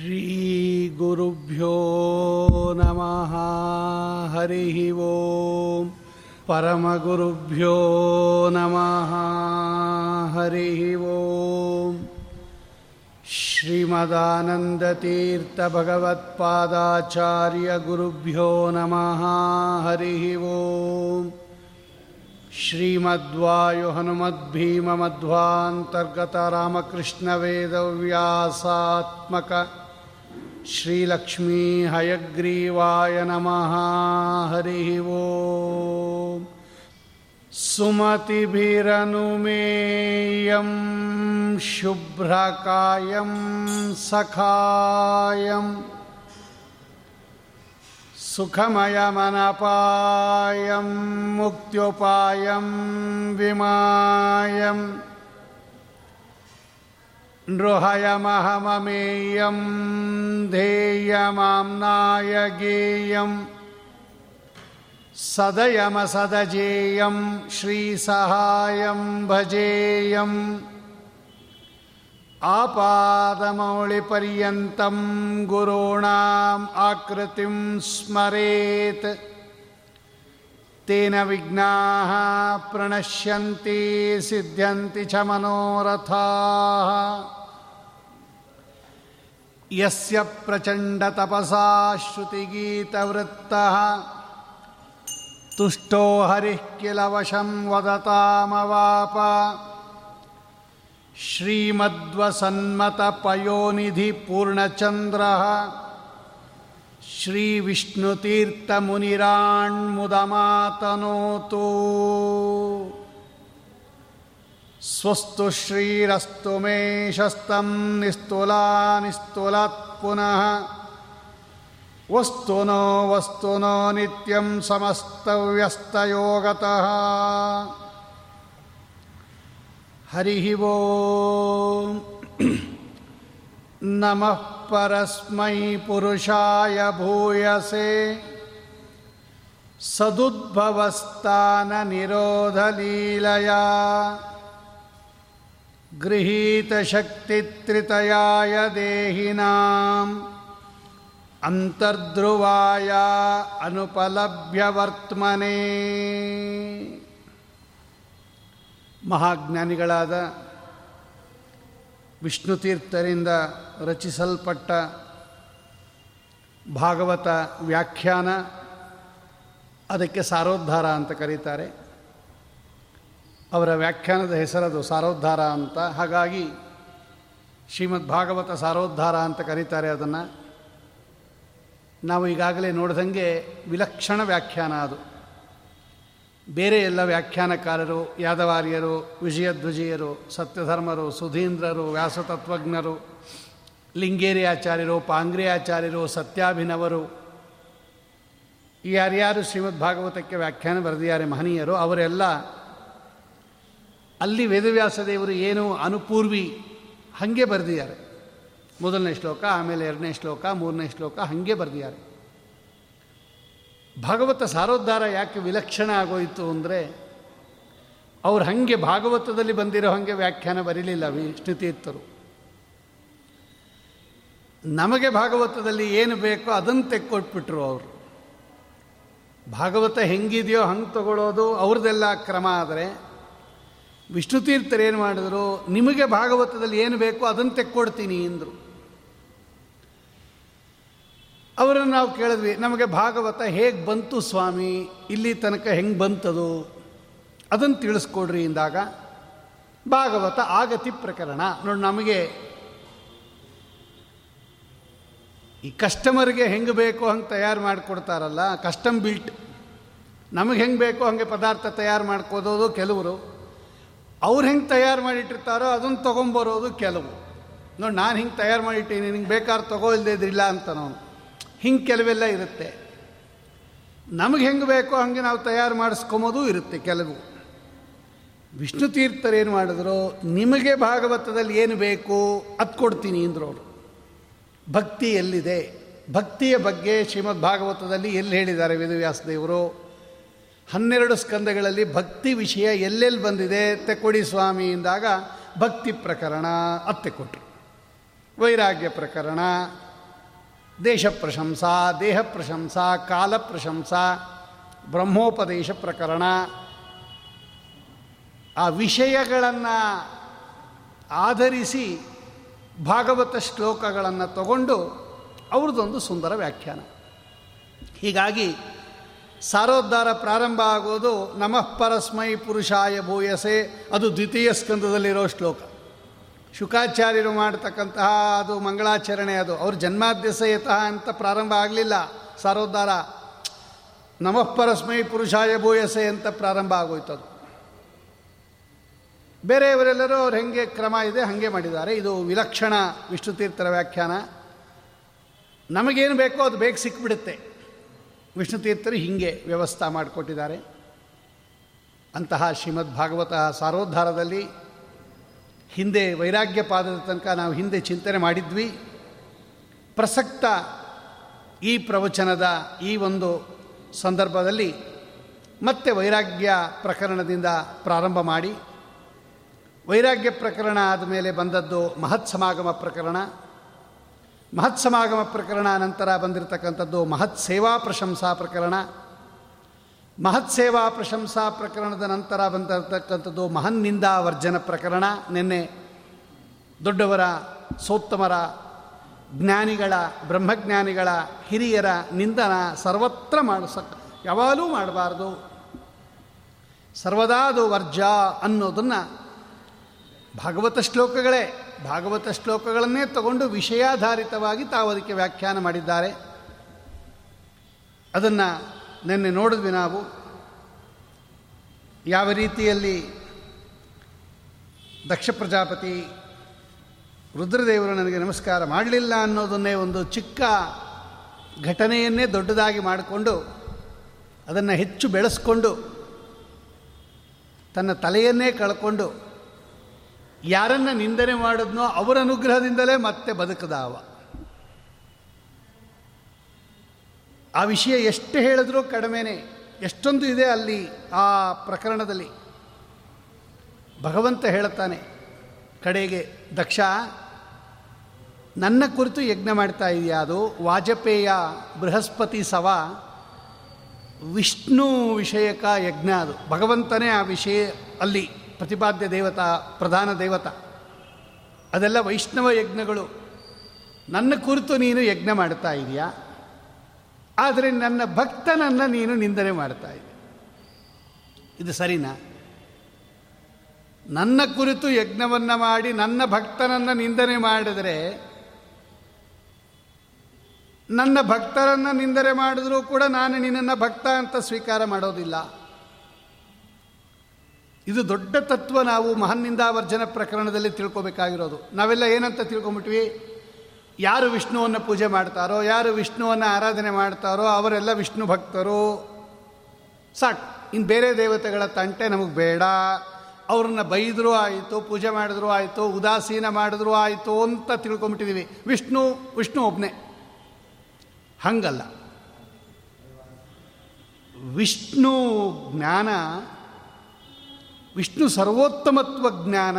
श्रीगुरुभ्यो नमः। हरिः ॐ परमगुरुभ्यो नमः। हरिः ॐ श्रीमदानन्दतीर्थभगवत्पादाचार्यगुरुभ्यो नमः। हरिः ॐ श्रीमद्वायुहनुमद्भीममध्वान्तर्गतरामकृष्णवेदव्यासात्मक श्रीलक्ष्मीहयग्रीवाय नमः। हरिः ॐ सुमतिभिरनुमेयं शुभ्रकायं सखायम् सुखमयमनपायं मुक्त्युपायं विमायम् नृहयमहममेयं ध्येयमाम्नाय गेयं सदयमसदजेयं श्रीसहायं भजेयम् आपादमौलिपर्यन्तं गुरूणाम् आकृतिं स्मरेत् तेन विघ्नाः प्रणश्यन्ति सिद्ध्यन्ति च मनोरथाः यस्य प्रचण्डतपसा श्रुतिगीतवृत्तः तुष्टो हरिः किल वशं वदतामवाप श्रीमद्वसन्मतपयोनिधिपूर्णचन्द्रः श्रीविष्णुतीर्थमुनिराण्मुदमातनोतु ಸ್ವಸ್ತು ಶ್ರೀರಸ್ತು ಮೇ ಶಸ್ತಂ ನಿಸ್ತುಲಾ ನಿಸ್ತುಲಾತ್ ಪುನಃ. ವಸ್ತುನೋ ವಸ್ತುನೋ ನಿತ್ಯಂ ಸಮಸ್ತವ್ಯಸ್ತಯೋಗತಃ. ಹರಿಃ ವೋ ನಮಃ ಪರಸ್ಮೈ ಪುರುಷಾಯ ಭೂಯಸೆ. ಸದುದ್ಭವಸ್ಥಾನ ನಿರೋಧಲೀಲಯ. गृहीतशक्तित्रितयाय देहिनाम् ಅಂತರ್ಧ್ರುವಾಯ ಅನುಪಲಭ್ಯವರ್ತ್ಮನೆ ಮಹಾಜ್ಞಾನಿಗಳಾದ ವಿಷ್ಣುತೀರ್ಥರಿಂದ ರಚಿಸಲ್ಪಟ್ಟ ಭಾಗವತ ವ್ಯಾಖ್ಯಾನ ಅದಕ್ಕೆ ಸಾರೋದ್ಧಾರ ಅಂತ ಕರೀತಾರೆ ಅವರ ವ್ಯಾಖ್ಯಾನದ ಹೆಸರದು ಸಾರೋದ್ಧಾರ ಅಂತ. ಹಾಗಾಗಿ ಶ್ರೀಮದ್ ಭಾಗವತ ಸಾರೋದ್ಧಾರ ಅಂತ ಕರೀತಾರೆ ಅದನ್ನು. ನಾವು ಈಗಾಗಲೇ ನೋಡಿದಂಗೆ ವಿಲಕ್ಷಣ ವ್ಯಾಖ್ಯಾನ ಅದು. ಬೇರೆ ಎಲ್ಲ ವ್ಯಾಖ್ಯಾನಕಾರರು, ಯಾದವಾರ್ಯರು, ವಿಜಯಧ್ವಜಿಯರು, ಸತ್ಯಧರ್ಮರು, ಸುಧೀಂದ್ರರು, ವ್ಯಾಸತತ್ವಜ್ಞರು ಲಿಂಗೇರಿ ಆಚಾರ್ಯರು ಪಾಂಗ್ರಿ ಆಚಾರ್ಯರು ಸತ್ಯಾಭಿನವರು ಯಾರ್ಯಾರು ಶ್ರೀಮದ್ ಭಾಗವತಕ್ಕೆ ವ್ಯಾಖ್ಯಾನ ಬರೆದಿದ್ದಾರೆ ಮಹನೀಯರು, ಅವರೆಲ್ಲ ಅಲ್ಲಿ ವೇದವ್ಯಾಸ ದೇವರು ಏನು ಅನುಪೂರ್ವಿ, ಹಾಗೆ ಬರೆದಿದ್ದಾರೆ. ಮೊದಲನೇ ಶ್ಲೋಕ, ಆಮೇಲೆ ಎರಡನೇ ಶ್ಲೋಕ, ಮೂರನೇ ಶ್ಲೋಕ, ಹಾಗೆ ಬರೆದಿದ್ದಾರೆ. ಭಾಗವತ ಸಾರೋದ್ಧಾರ ಯಾಕೆ ವಿಲಕ್ಷಣ ಆಗೋಯಿತು ಅಂದರೆ, ಅವ್ರು ಹಾಗೆ ಭಾಗವತದಲ್ಲಿ ಬಂದಿರೋ ಹಾಗೆ ವ್ಯಾಖ್ಯಾನ ಬರೀಲಿಲ್ಲ ವಿಷ್ಣುತೀರ್ಥರು ನಮಗೆ ಭಾಗವತದಲ್ಲಿ ಏನು ಬೇಕೋ ಅದನ್ನು ತೆಕ್ಕೊಟ್ಬಿಟ್ರು ಅವರು. ಭಾಗವತ ಹೆಂಗಿದೆಯೋ ಹಂಗೆ ತಗೊಳ್ಳೋದು ಅವ್ರದ್ದೆಲ್ಲ ಕ್ರಮ ಆದರೆ ವಿಷ್ಣುತೀರ್ಥರು ಏನು ಮಾಡಿದ್ರು? ನಿಮಗೆ ಭಾಗವತದಲ್ಲಿ ಏನು ಬೇಕೋ ಅದನ್ನು ತೆಕ್ಕೊಡ್ತೀನಿ ಅಂದರು. ಅವರನ್ನು ನಾವು ಕೇಳಿದ್ವಿ, ನಮಗೆ ಭಾಗವತ ಹೇಗೆ ಬಂತು ಸ್ವಾಮಿ? ಇಲ್ಲಿ ತನಕ ಹೆಂಗೆ ಬಂತದು? ಅದನ್ನು ತಿಳಿಸ್ಕೊಡ್ರಿ ಅಂದಾಗ, ಭಾಗವತ ಆಗತಿ ಪ್ರಕರಣ. ನೋಡಿ ನಮಗೆ ಈ ಕಸ್ಟಮರ್ಗೆ ಹೆಂಗೆ ಬೇಕೋ ಹಂಗೆ ತಯಾರು ಮಾಡಿಕೊಡ್ತಾರಲ್ಲ, ಕಸ್ಟಮ್ ಬಿಲ್ಟ್. ನಮಗೆ ಹೆಂಗೆ ಬೇಕೋ ಹಾಗೆ ಪದಾರ್ಥ ತಯಾರು ಮಾಡ್ಕೋದೋದು ಕೆಲವರು. ಅವ್ರು ಹೆಂಗೆ ತಯಾರು ಮಾಡಿಟ್ಟಿರ್ತಾರೋ ಅದನ್ನು ತೊಗೊಂಬರೋದು ಕೆಲವು. ನೋಡಿ ನಾನು ಹಿಂಗೆ ತಯಾರು ಮಾಡಿಟ್ಟೀನಿ, ನಿಂಗೆ ಬೇಕಾದ್ರೆ ತಗೋ ಇಲ್ಲದಿದ್ರಿಲ್ಲ ಅಂತ ನಾವು ಹಿಂಗೆ ಕೆಲವೆಲ್ಲ ಇರುತ್ತೆ. ನಮಗೆ ಹೆಂಗೆ ಬೇಕೋ ಹಾಗೆ ನಾವು ತಯಾರು ಮಾಡಿಸ್ಕೊಂಬೋದೂ ಇರುತ್ತೆ ಕೆಲವು. ವಿಷ್ಣು ತೀರ್ಥರೇನು ಮಾಡಿದ್ರು, ನಿಮಗೆ ಭಾಗವತದಲ್ಲಿ ಏನು ಬೇಕು ಅದು ಕೊಡ್ತೀನಿ ಅಂದರು ಅವರು. ಭಕ್ತಿ ಎಲ್ಲಿದೆ? ಭಕ್ತಿಯ ಬಗ್ಗೆ ಶ್ರೀಮದ್ ಭಾಗವತದಲ್ಲಿ ಎಲ್ಲಿ ಹೇಳಿದ್ದಾರೆ ವೇದವ್ಯಾಸದೇವರು? ಹನ್ನೆರಡು ಸ್ಕಂದಗಳಲ್ಲಿ ಭಕ್ತಿ ವಿಷಯ ಎಲ್ಲೆಲ್ಲಿ ಬಂದಿದೆ? ತೆಕ್ಕೊಡಿ ಸ್ವಾಮಿ ಎಂದಾಗ ಭಕ್ತಿ ಪ್ರಕರಣ ಅತ್ತೆ ಕೊಟ್ಟರು ವೈರಾಗ್ಯ ಪ್ರಕರಣ, ದೇಶ ಪ್ರಶಂಸಾ, ದೇಹ ಪ್ರಶಂಸಾ, ಕಾಲ ಪ್ರಶಂಸಾ, ಬ್ರಹ್ಮೋಪದೇಶ ಪ್ರಕರಣ. ಆ ವಿಷಯಗಳನ್ನು ಆಧರಿಸಿ ಭಾಗವತ ಶ್ಲೋಕಗಳನ್ನು ತಗೊಂಡು ಅವ್ರದ್ದೊಂದು ಸುಂದರ ವ್ಯಾಖ್ಯಾನ. ಹೀಗಾಗಿ ಸಾರೋದ್ಧಾರ ಪ್ರಾರಂಭ ಆಗೋದು ನಮಃ ಪರಸ್ಮೈ ಪುರುಷಾಯ ಭೂಯಸೆ. ಅದು ದ್ವಿತೀಯ ಸ್ಕಂದದಲ್ಲಿರೋ ಶ್ಲೋಕ. ಶುಕಾಚಾರ್ಯರು ಮಾಡತಕ್ಕಂತಹ ಅದು ಮಂಗಳಾಚರಣೆ ಅದು. ಅವ್ರ ಜನ್ಮಾದ್ಯಸಯತಃ ಅಂತ ಪ್ರಾರಂಭ ಆಗಲಿಲ್ಲ. ಸಾರೋದ್ಧಾರ. ನಮಃ ಪರಸ್ಮೈ ಪುರುಷಾಯ ಭೂಯಸೆ ಅಂತ ಪ್ರಾರಂಭ ಆಗೋಯ್ತು ಅದು. ಬೇರೆಯವರೆಲ್ಲರೂ ಅವ್ರು ಹೆಂಗೆ ಕ್ರಮ ಇದೆ ಹಾಗೆ ಮಾಡಿದ್ದಾರೆ. ಇದು ವಿಲಕ್ಷಣ ವಿಷ್ಣುತೀರ್ಥರ ವ್ಯಾಖ್ಯಾನ. ನಮಗೇನು ಬೇಕೋ ಅದು ಬೇಗ ಸಿಕ್ಬಿಡುತ್ತೆ. ವಿಷ್ಣುತೀರ್ಥರು ಹೀಗೆ ವ್ಯವಸ್ಥೆ ಮಾಡಿಕೊಟ್ಟಿದ್ದಾರೆ. ಅಂತಹ ಶ್ರೀಮದ್ ಭಾಗವತ ಸಾರೋದ್ಧಾರದಲ್ಲಿ ಹಿಂದೆ ವೈರಾಗ್ಯ ಪಾದದ ತನಕ ನಾವು ಹಿಂದೆ ಚಿಂತನೆ ಮಾಡಿದ್ವಿ. ಪ್ರಸಕ್ತ ಈ ಪ್ರವಚನದ ಈ ಒಂದು ಸಂದರ್ಭದಲ್ಲಿ ಮತ್ತೆ ವೈರಾಗ್ಯ ಪ್ರಕರಣದಿಂದ ಪ್ರಾರಂಭ ಮಾಡಿ. ವೈರಾಗ್ಯ ಪ್ರಕರಣ ಆದಮೇಲೆ ಬಂದದ್ದು ಮಹತ್ ಸಮಾಗಮ ಪ್ರಕರಣ. ಮಹತ್ ಸಮಾಗಮ ಪ್ರಕರಣ ನಂತರ ಬಂದಿರತಕ್ಕಂಥದ್ದು ಮಹತ್ ಸೇವಾ ಪ್ರಶಂಸಾ ಪ್ರಕರಣ. ಮಹತ್ ಸೇವಾ ಪ್ರಶಂಸಾ ಪ್ರಕರಣದ ನಂತರ ಬಂದಿರತಕ್ಕಂಥದ್ದು ಮಹನ್ ವರ್ಜನ ಪ್ರಕರಣ. ನಿನ್ನೆ ದೊಡ್ಡವರ, ಸೋತ್ತಮರ, ಜ್ಞಾನಿಗಳ, ಬ್ರಹ್ಮಜ್ಞಾನಿಗಳ, ಹಿರಿಯರ ನಿಂದನ ಸರ್ವತ್ರ ಮಾಡಿಸ ಯಾವಾಗಲೂ ಮಾಡಬಾರ್ದು. ಸರ್ವದಾದು ವರ್ಜ ಅನ್ನೋದನ್ನು ಭಾಗವತ ಶ್ಲೋಕಗಳೇ. ಭಾಗವತ ಶ್ಲೋಕಗಳನ್ನೇ ತಗೊಂಡು ವಿಷಯಾಧಾರಿತವಾಗಿ ತಾವು ಅದಕ್ಕೆ ವ್ಯಾಖ್ಯಾನ ಮಾಡಿದ್ದಾರೆ. ಅದನ್ನು ನಿನ್ನೆ ನೋಡಿದ್ವಿ ನಾವು. ಯಾವ ರೀತಿಯಲ್ಲಿ ದಕ್ಷ ಪ್ರಜಾಪತಿ ರುದ್ರದೇವರು ನನಗೆ ನಮಸ್ಕಾರ ಮಾಡಲಿಲ್ಲ ಅನ್ನೋದನ್ನೇ ಒಂದು ಚಿಕ್ಕ ಘಟನೆಯನ್ನೇ ದೊಡ್ಡದಾಗಿ ಮಾಡಿಕೊಂಡು ಅದನ್ನು ಹೆಚ್ಚು ಬೆಳೆಸ್ಕೊಂಡು ತನ್ನ ತಲೆಯನ್ನೇ ಕಳ್ಕೊಂಡು ಯಾರನ್ನ ನಿಂದನೆ ಮಾಡಿದ್ನೋ ಅವರ ಅನುಗ್ರಹದಿಂದಲೇ ಮತ್ತೆ ಬದುಕದಾವ. ಆ ವಿಷಯ ಎಷ್ಟು ಹೇಳಿದ್ರೂ ಕಡಿಮೆನೆ, ಎಷ್ಟೊಂದು ಇದೆ ಅಲ್ಲಿ ಆ ಪ್ರಕರಣದಲ್ಲಿ. ಭಗವಂತ ಹೇಳುತ್ತಾನೆ, ಕಡೆಗೆ, ದಕ್ಷ, ನನ್ನ ಕುರಿತು ಯಜ್ಞ ಮಾಡ್ತಾ ಇದೆಯಾ ಅದು? ವಾಜಪೇಯ ಬೃಹಸ್ಪತಿ ಸವ ವಿಷ್ಣು ವಿಷಯಕ ಯಜ್ಞ ಅದು. ಭಗವಂತನೇ ಆ ವಿಷಯ ಅಲ್ಲಿ ಪ್ರತಿಪಾದ್ಯ ದೇವತಾ, ಪ್ರಧಾನ ದೇವತಾ. ಅದೆಲ್ಲ ವೈಷ್ಣವ ಯಜ್ಞಗಳು. ನನ್ನ ಕುರಿತು ನೀನು ಯಜ್ಞ ಮಾಡ್ತಾ ಇದೆಯಾ? ಆದರೆ ನನ್ನ ಭಕ್ತನನ್ನು ನೀನು ನಿಂದನೆ ಮಾಡ್ತಾ ಇದ್ದೀಯ ಇದು ಸರಿನಾ? ನನ್ನ ಕುರಿತು ಯಜ್ಞವನ್ನು ಮಾಡಿ ನನ್ನ ಭಕ್ತನನ್ನು ನಿಂದನೆ ಮಾಡಿದರೆ, ನನ್ನ ಭಕ್ತರನ್ನು ನಿಂದನೆ ಮಾಡಿದ್ರೂ ಕೂಡ ನಾನು ನಿನ್ನನ್ನು ಭಕ್ತ ಅಂತ ಸ್ವೀಕಾರ ಮಾಡೋದಿಲ್ಲ. ಇದು ದೊಡ್ಡ ತತ್ವ ನಾವು ಮಹನ್ನಿಂದಾವರ್ಜನ ಪ್ರಕರಣದಲ್ಲಿ ತಿಳ್ಕೊಬೇಕಾಗಿರೋದು. ನಾವೆಲ್ಲ ಏನಂತ ತಿಳ್ಕೊಂಬಿಟ್ವಿ? ಯಾರು ವಿಷ್ಣುವನ್ನು ಪೂಜೆ ಮಾಡ್ತಾರೋ, ಯಾರು ವಿಷ್ಣುವನ್ನು ಆರಾಧನೆ ಮಾಡ್ತಾರೋ, ಅವರೆಲ್ಲ ವಿಷ್ಣು ಭಕ್ತರು. ಸಾಕು. ಇನ್ನು ಬೇರೆ ದೇವತೆಗಳ ತಂಟೆ ನಮಗೆ ಬೇಡ. ಅವ್ರನ್ನ ಬೈದರೂ ಆಯಿತು, ಪೂಜೆ ಮಾಡಿದ್ರೂ ಆಯಿತು, ಉದಾಸೀನ ಮಾಡಿದ್ರೂ ಆಯಿತು ಅಂತ ತಿಳ್ಕೊಂಬಿಟ್ಟಿದ್ದೀವಿ ವಿಷ್ಣು ವಿಷ್ಣು ಒಬ್ಬನೇ ಹಂಗಲ್ಲ. ವಿಷ್ಣು ಜ್ಞಾನ ವಿಷ್ಣು ಸರ್ವೋತ್ತಮತ್ವ ಜ್ಞಾನ.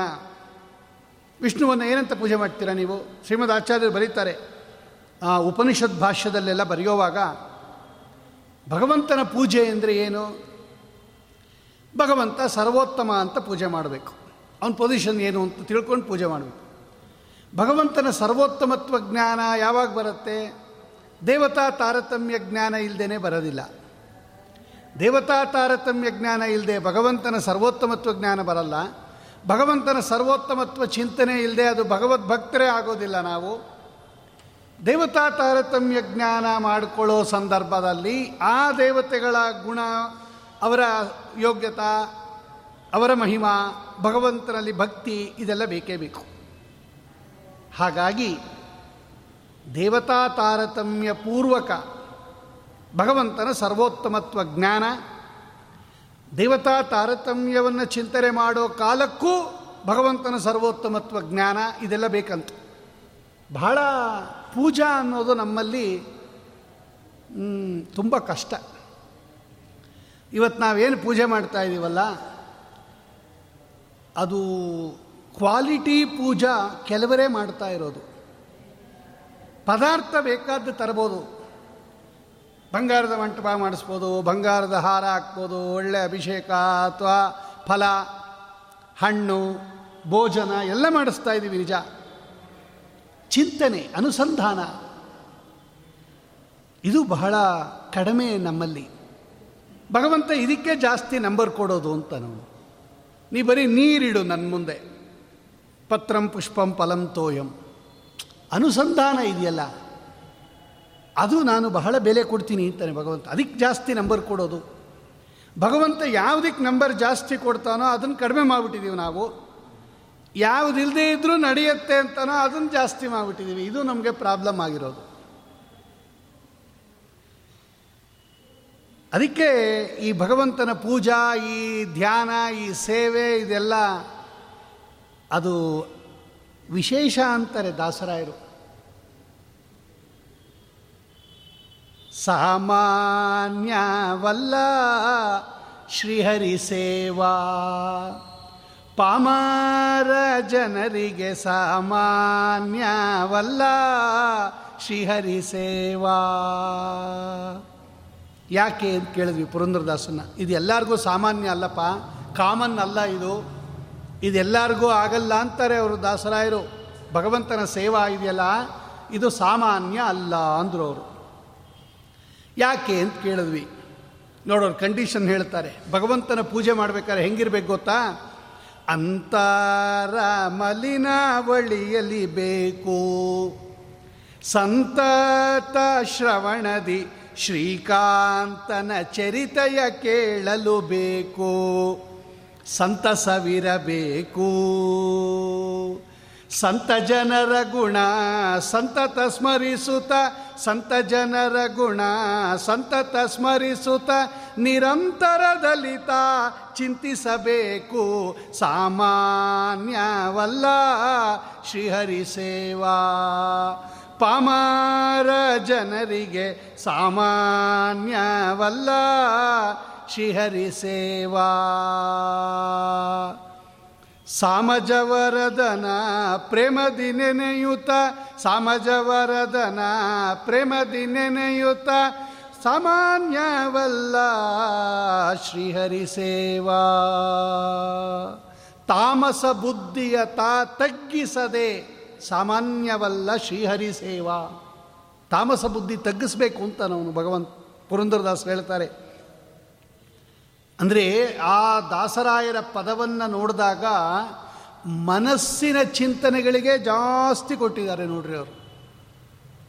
ವಿಷ್ಣುವನ್ನು ಏನಂತ ಪೂಜೆ ಮಾಡ್ತೀರಾ ನೀವು? ಶ್ರೀಮದ್ ಆಚಾರ್ಯರು ಬರೀತಾರೆ. ಆ ಉಪನಿಷತ್ ಭಾಷ್ಯದಲ್ಲೆಲ್ಲ ಬರೆಯುವಾಗ, ಭಗವಂತನ ಪೂಜೆ ಅಂದರೆ ಏನು? ಭಗವಂತ ಸರ್ವೋತ್ತಮ ಅಂತ ಪೂಜೆ ಮಾಡಬೇಕು. ಅವನ ಪೊಸಿಷನ್ ಏನು ಅಂತ ತಿಳ್ಕೊಂಡು ಪೂಜೆ ಮಾಡಬೇಕು. ಭಗವಂತನ ಸರ್ವೋತ್ತಮತ್ವ ಜ್ಞಾನ ಯಾವಾಗ ಬರುತ್ತೆ? ದೇವತಾ ತಾರತಮ್ಯ ಜ್ಞಾನ ಇಲ್ಲದೇ ಬರೋದಿಲ್ಲ. ದೇವತಾ ತಾರತಮ್ಯ ಜ್ಞಾನ ಇಲ್ಲದೆ ಭಗವಂತನ ಸರ್ವೋತ್ತಮತ್ವ ಜ್ಞಾನ ಬರಲ್ಲ. ಭಗವಂತನ ಸರ್ವೋತ್ತಮತ್ವ ಚಿಂತನೆ ಇಲ್ಲದೆ ಅದು ಭಗವದ್ಭಕ್ತರೇ ಆಗೋದಿಲ್ಲ ನಾವು. ದೇವತಾ ತಾರತಮ್ಯ ಜ್ಞಾನ ಮಾಡಿಕೊಳ್ಳೋ ಸಂದರ್ಭದಲ್ಲಿ ಆ ದೇವತೆಗಳ ಗುಣ, ಅವರ ಯೋಗ್ಯತಾ, ಅವರ ಮಹಿಮಾ ಭಗವಂತನಲ್ಲಿ ಭಕ್ತಿ ಇದೆಲ್ಲ ಬೇಕೇ ಬೇಕು. ಹಾಗಾಗಿ ದೇವತಾ ತಾರತಮ್ಯ ಪೂರ್ವಕ ಭಗವಂತನ ಸರ್ವೋತ್ತಮತ್ವ ಜ್ಞಾನ, ದೇವತಾ ತಾರತಮ್ಯವನ್ನು ಚಿಂತನೆ ಮಾಡೋ ಕಾಲಕ್ಕೂ ಭಗವಂತನ ಸರ್ವೋತ್ತಮತ್ವ ಜ್ಞಾನ ಇದೆಲ್ಲ ಬೇಕಂತ. ಬಹಳ ಪೂಜಾ ಅನ್ನೋದು ನಮ್ಮಲ್ಲಿ ತುಂಬ ಕಷ್ಟ. ಇವತ್ತು ನಾವೇನು ಪೂಜೆ ಮಾಡ್ತಾ ಇದ್ದೀವಲ್ಲ ಅದು ಕ್ವಾಲಿಟಿ ಪೂಜಾ ಕೆಲವರೇ ಮಾಡ್ತಾ ಇರೋದು. ಪದಾರ್ಥ ಬೇಕಾದ್ದು ತರ್ಬೋದು. ಬಂಗಾರದ ಮಂಟಪ ಮಾಡಿಸ್ಬೋದು, ಬಂಗಾರದ ಹಾರ ಹಾಕ್ಬೋದು, ಒಳ್ಳೆ ಅಭಿಷೇಕ ಅಥವಾ ಫಲ, ಹಣ್ಣು, ಭೋಜನ ಎಲ್ಲ ಮಾಡಿಸ್ತಾ ಇದ್ದೀವಿ ನಿಜ. ಚಿಂತನೆ, ಅನುಸಂಧಾನ. ಇದು ಬಹಳ ಕಡಿಮೆ ನಮ್ಮಲ್ಲಿ. ಭಗವಂತ ಇದಕ್ಕೆ ಜಾಸ್ತಿ ನಂಬರ್ ಕೊಡೋದು ಅಂತ ನಾವು. ನೀ ಬರೀ ನೀರಿಡು ನನ್ನ ಮುಂದೆ. ಪತ್ರಂ ಪುಷ್ಪಂ ಫಲಂ ತೋಯಂ. ಅನುಸಂಧಾನ ಇದೆಯಲ್ಲ. ಅದು ನಾನು ಬಹಳ ಬೆಲೆ ಕೊಡ್ತೀನಿ ಅಂತಾನೆ ಭಗವಂತ. ಅದಕ್ಕೆ ಜಾಸ್ತಿ ನಂಬರ್ ಕೊಡೋದು. ಭಗವಂತ ಯಾವುದಕ್ಕೆ ನಂಬರ್ ಜಾಸ್ತಿ ಕೊಡ್ತಾನೋ ಅದನ್ನು ಕಡಿಮೆ ಮಾಡಿಬಿಟ್ಟಿದ್ದೀವಿ ನಾವು. ಯಾವುದಿಲ್ಲದೆ ಇದ್ದರೂ ನಡೆಯುತ್ತೆ ಅಂತನೋ ಅದನ್ನು ಜಾಸ್ತಿ ಮಾಡಿಬಿಟ್ಟಿದ್ದೀವಿ ಇದು ನಮಗೆ ಪ್ರಾಬ್ಲಮ್ ಆಗಿರೋದು. ಅದಕ್ಕೆ ಈ ಭಗವಂತನ ಪೂಜಾ, ಈ ಧ್ಯಾನ, ಈ ಸೇವೆ ಇದೆಲ್ಲ ಅದು ವಿಶೇಷ ಅಂತಾರೆ ದಾಸರಾಯರು. ಸಾಮಾನ್ಯವಲ್ಲ ಶ್ರೀಹರಿ ಸೇವಾ ಪಾಮಾರ ಜನರಿಗೆ ಸಾಮಾನ್ಯವಲ್ಲ ಶ್ರೀಹರಿ ಸೇವಾ ಯಾಕೆ ಅಂತ ಕೇಳಿದ್ವಿ ಪುರಂದ್ರದಾಸನ ಇದು ಎಲ್ಲರಿಗೂ ಸಾಮಾನ್ಯ ಅಲ್ಲಪ್ಪ, ಕಾಮನ್ ಅಲ್ಲ ಇದು. ಇದೆಲ್ಲರಿಗೂ ಆಗಲ್ಲ ಅಂತಾರೆ ಅವರು ದಾಸರಾಯರು. ಭಗವಂತನ ಸೇವಾ ಇದೆಯಲ್ಲ, ಇದು ಸಾಮಾನ್ಯ ಅಲ್ಲ ಅಂದರು ಅವರು. ಯಾಕೆ ಅಂತ ಕೇಳಿದ್ವಿ. ನೋಡೋರು ಕಂಡೀಷನ್ ಹೇಳ್ತಾರೆ. ಭಗವಂತನ ಪೂಜೆ ಮಾಡ್ಬೇಕಾದ್ರೆ ಹೆಂಗಿರ್ಬೇಕು ಗೊತ್ತಾ? ಅಂತಾರ ಮಲಿನಾವಳಿಯಲಿ ಬೇಕು. ಸಂತತ ಶ್ರವಣದಿ ಶ್ರೀಕಾಂತನ ಚರಿತೆಯ ಕೇಳಲು ಬೇಕು. ಸಂತಸವಿರಬೇಕು. ಸಂತ ಜನರ ಗುಣ, ಸಂತತ ಸ್ಮರಿಸುತ್ತ, ಸಂತ ಜನರ ಗುಣ, ಸಂತತ ಸ್ಮರಿಸುತ್ತ, ನಿರಂತರ ದಲಿತ ಚಿಂತಿಸಬೇಕು. ಸಾಮಾನ್ಯವಲ್ಲ, ಶ್ರೀಹರಿ ಸೇವಾ. ಪಾಮಾರ ಜನರಿಗೆ ಸಾಮಾನ್ಯವಲ್ಲ, ಶ್ರೀಹರಿ ಸೇವಾ. ಸಾಮಜವರದನ ಪ್ರೇಮದಿ ನೆನೆಯುತ, ಸಾಮಜವರದನ ಪ್ರೇಮದಿ ನೆನೆಯುತ, ಸಾಮಾನ್ಯವಲ್ಲ ಶ್ರೀಹರಿ ಸೇವಾ. ತಾಮಸ ಬುದ್ಧಿಯ ತಾ ತಗ್ಗಿಸದೆ ಸಾಮಾನ್ಯವಲ್ಲ ಶ್ರೀಹರಿ ಸೇವಾ. ತಾಮಸ ಬುದ್ಧಿ ತಗ್ಗಿಸ್ಬೇಕು ಅಂತ ನಾವು ಭಗವಂತ ಪುರಂದರದಾಸ್ ಹೇಳ್ತಾರೆ. ಅಂದರೆ ಆ ದಾಸರಾಯರ ಪದವನ್ನು ನೋಡಿದಾಗ ಮನಸ್ಸಿನ ಚಿಂತನೆಗಳಿಗೆ ಜಾಸ್ತಿ ಕೊಟ್ಟಿದ್ದಾರೆ ನೋಡ್ರಿ ಅವರು.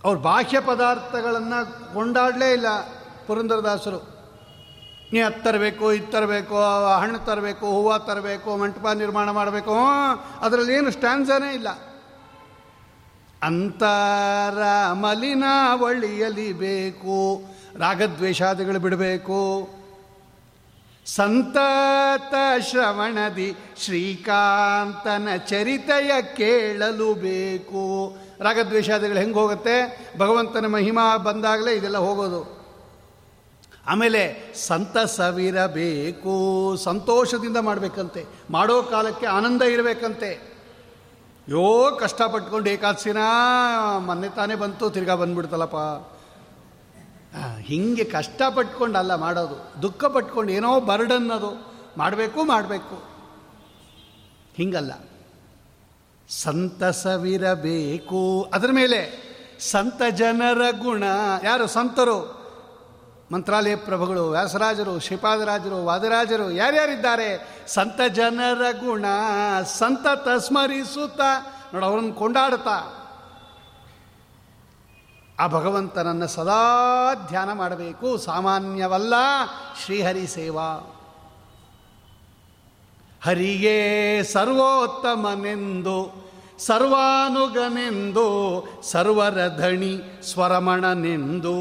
ಅವ್ರು ಬಾಹ್ಯ ಪದಾರ್ಥಗಳನ್ನು ಕೊಂಡಾಡಲೇ ಇಲ್ಲ ಪುರಂದರದಾಸರು. ನೀ ಅದು ತರಬೇಕು, ಇದು ತರಬೇಕು, ಹಣ್ಣು ತರಬೇಕು, ಹೂವು ತರಬೇಕು, ಮಂಟಪ ನಿರ್ಮಾಣ ಮಾಡಬೇಕು ಅದರಲ್ಲಿ ಏನು ಸ್ಟ್ಯಾನ್ಸನೇ ಇಲ್ಲ. ಅಂತರ ಮಲಿನ ಬೇಕು, ರಾಗದ್ವೇಷಾದಿಗಳು ಬಿಡಬೇಕು. ಸಂತತ ಶ್ರವಣದಿ ಶ್ರೀಕಾಂತನ ಚರಿತೆಯ ಕೇಳಲು ಬೇಕು. ರಾಗದ್ವೇಷಾದಿಗಳು ಹೆಂಗೆ ಹೋಗುತ್ತೆ? ಭಗವಂತನ ಮಹಿಮಾ ಬಂದಾಗಲೇ ಇದೆಲ್ಲ ಹೋಗೋದು. ಆಮೇಲೆ ಸಂತಸವಿರಬೇಕು. ಸಂತೋಷದಿಂದ ಮಾಡಬೇಕಂತೆ. ಮಾಡೋ ಕಾಲಕ್ಕೆ ಆನಂದ ಇರಬೇಕಂತೆ. ಯೋ ಕಷ್ಟಪಟ್ಕೊಂಡು ಏಕಾದಶಿನ ಮೊನ್ನೆ ತಾನೇ ಬಂತು, ತಿರ್ಗಾ ಬಂದ್ಬಿಡ್ತಲ್ಲಪ್ಪ. ಹೀಗೆ ಅಲ್ಲ ಮಾಡೋದು ದುಃಖ ಪಟ್ಕೊಂಡು ಏನೋ ಬರ್ಡನ್ ಅದು ಮಾಡಬೇಕು ಮಾಡಬೇಕು. ಹಿಂಗಲ್ಲ. ಸಂತಸವಿರಬೇಕು. ಅದರ ಮೇಲೆ ಸಂತ ಜನರ ಗುಣ. ಯಾರು? ಸಂತರು. ಮಂತ್ರಾಲಯ ಪ್ರಭುಗಳು, ವ್ಯಾಸರಾಜರು, ಶ್ರೀಪಾದರಾಜರು, ವಾದರಾಜರು, ಯಾರ್ಯಾರಿದ್ದಾರೆ? ಸಂತ ಜನರ ಗುಣ. ಸಂತತ ಸ್ಮರಿಸುತ್ತ, ನೋಡು, ಅವ್ರನ್ನ ಕೊಂಡಾಡ್ತಾ ಆ ಭಗವಂತನನ್ನು ಸದಾ ಧ್ಯಾನ ಮಾಡಬೇಕು. ಸಾಮಾನ್ಯವಲ್ಲ, ಶ್ರೀಹರಿ ಸೇವಾ. ಹರಿಗೆ ಸರ್ವೋತ್ತಮನೆಂದು, ಸರ್ವಾನುಗನೆಂದು ಸರ್ವರ ಧಣಿ ಸ್ವರಮಣನೆಂದು.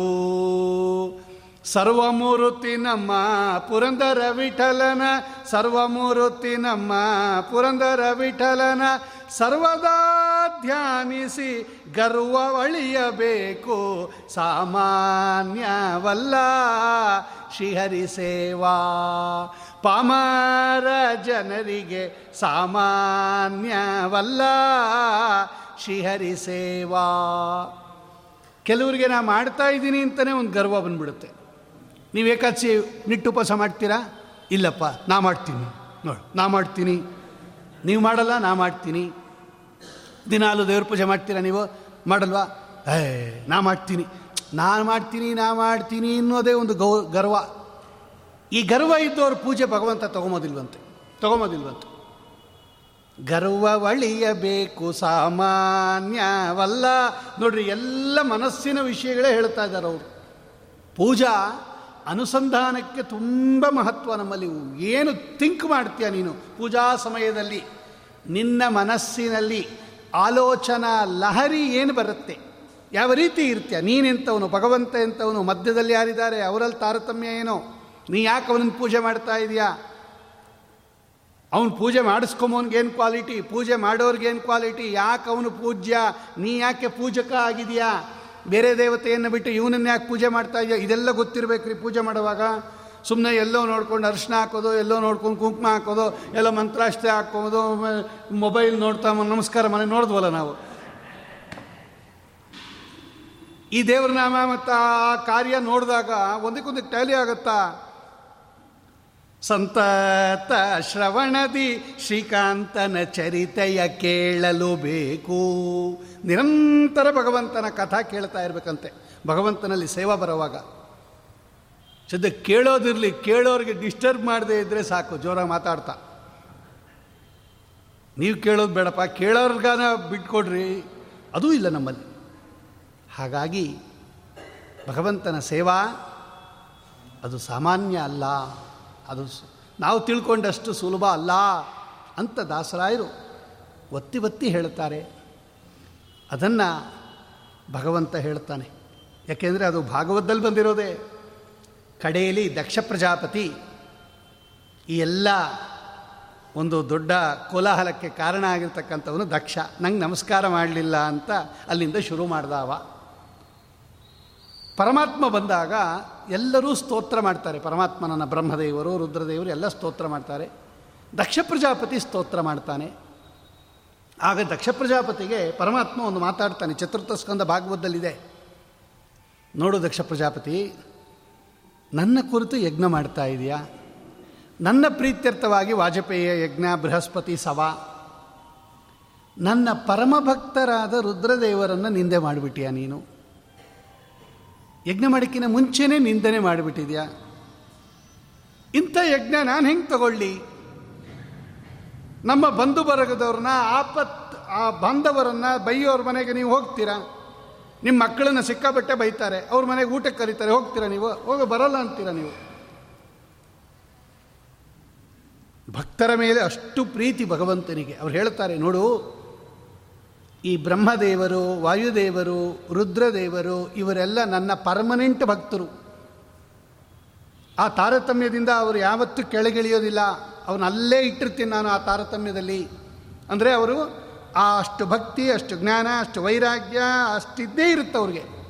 ಸರ್ವಮೂರುತಿ ನಮ್ಮ ಪುರಂದರ ವಿಠಲನ ಸರ್ವಮೂರುತಿ ನಮ್ಮ ಪುರಂದರ ವಿಠಲನ, ಸರ್ವದಾ ಧ್ಯಾನಿಸಿ ಗರ್ವ ಅಳಿಯಬೇಕು. ಸಾಮಾನ್ಯವಲ್ಲ, ಶ್ರೀಹರಿ ಸೇವಾ. ಪಾಮರ ಜನರಿಗೆ ಸಾಮಾನ್ಯವಲ್ಲ, ಶ್ರೀಹರಿ ಸೇವಾ. ಕೆಲವರಿಗೆ ನಾ ಮಾಡ್ತಾ ಇದ್ದೀನಿ ಅಂತಲೇ ಒಂದು ಗರ್ವ ಬಂದ್ಬಿಡುತ್ತೆ. ನೀವು ಏಕಾದಶಿ ನಿಟ್ಟುಪವಾಸ ಮಾಡ್ತೀರಾ? ಇಲ್ಲಪ್ಪ, ನಾ ಮಾಡ್ತೀನಿ. ನೋಡಿ, ನಾ ಮಾಡ್ತೀನಿ. ನೀವು ಮಾಡಲ್ಲ, ನಾ ಮಾಡ್ತೀನಿ. ದಿನಾಲು ದೇವ್ರ ಪೂಜೆ ಮಾಡ್ತೀರಾ ನೀವು? ಮಾಡಲ್ವಾ? ಏ, ನಾ ಮಾಡ್ತೀನಿ. ನಾನು ಮಾಡ್ತೀನಿ, ನಾ ಮಾಡ್ತೀನಿ ಅನ್ನೋದೇ ಒಂದು ಗೌ, ಗರ್ವ. ಈ ಗರ್ವ ಇದ್ದವ್ರ ಪೂಜೆ ಭಗವಂತ ತಗೊಂಬೋದಿಲ್ವಂತೆ. ತಗೊಂಬೋದಿಲ್ವಂತೆ. ಗರ್ವ ಒಳಿಯಬೇಕು ಸಾಮಾನ್ಯವಲ್ಲ. ನೋಡ್ರಿ, ಎಲ್ಲ ಮನಸ್ಸಿನ ವಿಷಯಗಳೇ ಹೇಳ್ತಾ ಇದ್ದಾರೆ ಅವರು. ಪೂಜಾ ಅನುಸಂಧಾನಕ್ಕೆ ತುಂಬ ಮಹತ್ವ ನಮ್ಮಲ್ಲಿ. ಏನು ಥಿಂಕ್ ಮಾಡ್ತೀಯ ನೀನು ಪೂಜಾ ಸಮಯದಲ್ಲಿ? ನಿನ್ನ ಮನಸ್ಸಿನಲ್ಲಿ. ಆಲೋಚನಾ ಲಹರಿ ಏನು ಬರುತ್ತೆ? ಯಾವ ರೀತಿ ಇರ್ತೀಯ? ನೀನೆಂಥವನು? ಭಗವಂತ ಎಂಥವನು? ಮಧ್ಯದಲ್ಲಿ ಯಾರಿದ್ದಾರೆ? ಅವರಲ್ಲಿ ತಾರತಮ್ಯ ಏನೋ? ನೀ ಯಾಕೆ ಅವನನ್ನು ಪೂಜೆ ಮಾಡ್ತಾ ಇದೆಯಾ? ಅವನು ಪೂಜೆ ಮಾಡಿಸ್ಕೊಂಬೋನ್ಗೇನು ಕ್ವಾಲಿಟಿ ಪೂಜೆ ಮಾಡೋರ್ಗೇನು ಕ್ವಾಲಿಟಿ ಯಾಕೆ ಅವನು ಪೂಜ್ಯ? ನೀ ಯಾಕೆ ಪೂಜಕ ಆಗಿದೆಯಾ ಬೇರೆ ದೇವತೆಯನ್ನು ಬಿಟ್ಟು ಇವನನ್ನು ಯಾಕೆ ಪೂಜೆ ಮಾಡ್ತಾ ಇದೆಯಾ? ಇದೆಲ್ಲ ಗೊತ್ತಿರಬೇಕು ರೀ ಪೂಜೆ ಮಾಡುವಾಗ. ಸುಮ್ಮನೆ ಎಲ್ಲೋ ನೋಡ್ಕೊಂಡು ಅರ್ಶಿನ ಹಾಕೋದು, ಎಲ್ಲೋ ನೋಡ್ಕೊಂಡು ಕುಂಕುಮ ಹಾಕೋದು, ಎಲ್ಲ ಮಂತ್ರಾಷ್ಟೆ ಹಾಕೋದು ಮೊಬೈಲ್ ನೋಡ್ತಾ ನಮಸ್ಕಾರ ಮನೆ ನೋಡಿದ್ವಲ್ಲ ನಾವು. ಈ ದೇವ್ರ ನಾಮ ಮತ್ತು ಆ ಕಾರ್ಯ ನೋಡಿದಾಗ ಒಂದಕ್ಕೊಂದಕ್ಕೆ ಟ್ಯಾಲಿ ಆಗುತ್ತಾ? ಸಂತತ ಶ್ರವಣದಿ ಶ್ರೀಕಾಂತನ ಚರಿತೆಯ ಕೇಳಲು ಬೇಕು. ನಿರಂತರ ಭಗವಂತನ ಕಥಾ ಕೇಳ್ತಾ ಇರಬೇಕಂತೆ. ಭಗವಂತನಲ್ಲಿ ಸೇವಾ ಬರುವಾಗ. ಸದ್ಯ ಕೇಳೋದಿರಲಿ, ಕೇಳೋರಿಗೆ ಡಿಸ್ಟರ್ಬ್ ಮಾಡದೇ ಇದ್ದರೆ ಸಾಕು, ಜೋರಾಗಿ ಮಾತಾಡ್ತಾ. ನೀವು ಕೇಳೋದು ಬೇಡಪ್ಪ, ಕೇಳೋರ್ಗಾನ ಬಿಟ್ಕೊಡ್ರಿ, ಅದೂ ಇಲ್ಲ ನಮ್ಮಲ್ಲಿ. ಹಾಗಾಗಿ ಭಗವಂತನ ಸೇವಾ, ಅದು ಸಾಮಾನ್ಯ ಅಲ್ಲ, ಅದು ನಾವು ತಿಳ್ಕೊಂಡಷ್ಟು ಸುಲಭ ಅಲ್ಲ ಅಂತ ದಾಸರಾಯರು ಒತ್ತಿ ಒತ್ತಿ ಹೇಳ್ತಾರೆ ಅದನ್ನು ಭಗವಂತ ಹೇಳ್ತಾನೆ. ಯಾಕೆಂದರೆ ಅದು ಭಾಗವತದಲ್ಲಿ ಬಂದಿರೋದೇ. ಕಡೆಯಲ್ಲಿ ದಕ್ಷ ಪ್ರಜಾಪತಿ ಈ ಎಲ್ಲ ಒಂದು ದೊಡ್ಡ ಕೋಲಾಹಲಕ್ಕೆ ಕಾರಣ ಆಗಿರ್ತಕ್ಕಂಥವನು ದಕ್ಷ. ನಂಗೆ ನಮಸ್ಕಾರ ಮಾಡಲಿಲ್ಲ ಅಂತ ಅಲ್ಲಿಂದ ಶುರು ಮಾಡ್ದಾವ. ಪರಮಾತ್ಮ ಬಂದಾಗ ಎಲ್ಲರೂ ಸ್ತೋತ್ರ ಮಾಡ್ತಾರೆ. ಪರಮಾತ್ಮನನ್ನ ಬ್ರಹ್ಮದೇವರು, ರುದ್ರದೇವರು ಎಲ್ಲ ಸ್ತೋತ್ರ ಮಾಡ್ತಾರೆ. ದಕ್ಷ ಪ್ರಜಾಪತಿ ಸ್ತೋತ್ರ ಮಾಡ್ತಾನೆ. ಆಗ ದಕ್ಷ ಪ್ರಜಾಪತಿಗೆ ಪರಮಾತ್ಮ ಒಂದು ಮಾತಾಡ್ತಾನೆ. ಚತುರ್ಥ ಸ್ಕಂದ ಭಾಗವತದಲ್ಲಿದೆ. ನೋಡು ದಕ್ಷ ಪ್ರಜಾಪತಿ ನನ್ನ ಕುರಿತು ಯಜ್ಞ ಮಾಡ್ತಾ ಇದೆಯಾ? ನನ್ನ ಪ್ರೀತ್ಯರ್ಥವಾಗಿ ವಾಜಪೇಯ ಯಜ್ಞ, ಬೃಹಸ್ಪತಿ ಸವ. ನನ್ನ ಪರಮಭಕ್ತರಾದ ರುದ್ರದೇವರನ್ನು ನಿಂದೆ ಮಾಡಿಬಿಟ್ಟಿಯಾ ನೀನು? ಯಜ್ಞ ಮಾಡೋಕ್ಕಿಂತ ಮುಂಚೆನೇ ನಿಂದನೆ ಮಾಡಿಬಿಟ್ಟಿದ್ಯಾ? ಇಂಥ ಯಜ್ಞ ನಾನು ಹೆಂಗೆ ತಗೊಳ್ಳಿ? ನಮ್ಮ ಬಂಧು ಬರಗದವ್ರನ್ನ, ಆಪತ್, ಆ ಬಾಂಧವರನ್ನು ಬೈಯೋರ ಮನೆಗೆ ನೀವು ಹೋಗ್ತೀರಾ? ನಿಮ್ಮ ಮಕ್ಕಳನ್ನು ಸಿಕ್ಕಾಬಟ್ಟೆ ಬೈತಾರೆ, ಅವ್ರ ಮನೆಗೆ ಊಟಕ್ಕೆ ಕರೀತಾರೆ, ಹೋಗ್ತೀರಾ ನೀವು? ಹೋಗ ಬರಲ್ಲ ಅಂತೀರಾ ನೀವು? ಭಕ್ತರ ಮೇಲೆ ಅಷ್ಟು ಪ್ರೀತಿ ಭಗವಂತನಿಗೆ. ಅವ್ರು ಹೇಳ್ತಾರೆ, ನೋಡು, ಈ ಬ್ರಹ್ಮದೇವರು, ವಾಯುದೇವರು, ರುದ್ರದೇವರು, ಇವರೆಲ್ಲ ನನ್ನ ಪರ್ಮನೆಂಟ್ ಭಕ್ತರು. ಆ ತಾರತಮ್ಯದಿಂದ ಅವರು ಯಾವತ್ತೂ ಕೆಳಗಿಳಿಯೋದಿಲ್ಲ. ಅವನಲ್ಲೇ ಇಟ್ಟಿರ್ತೀನಿ ನಾನು ಆ ತಾರತಮ್ಯದಲ್ಲಿ. ಅಂದರೆ ಅವರು ಆ ಅಷ್ಟು ಭಕ್ತಿ, ಅಷ್ಟು ಜ್ಞಾನ, ಅಷ್ಟು ವೈರಾಗ್ಯ, ಅಷ್ಟಿದ್ದೇ ಇರುತ್ತೆ ಅವ್ರಿಗೆ.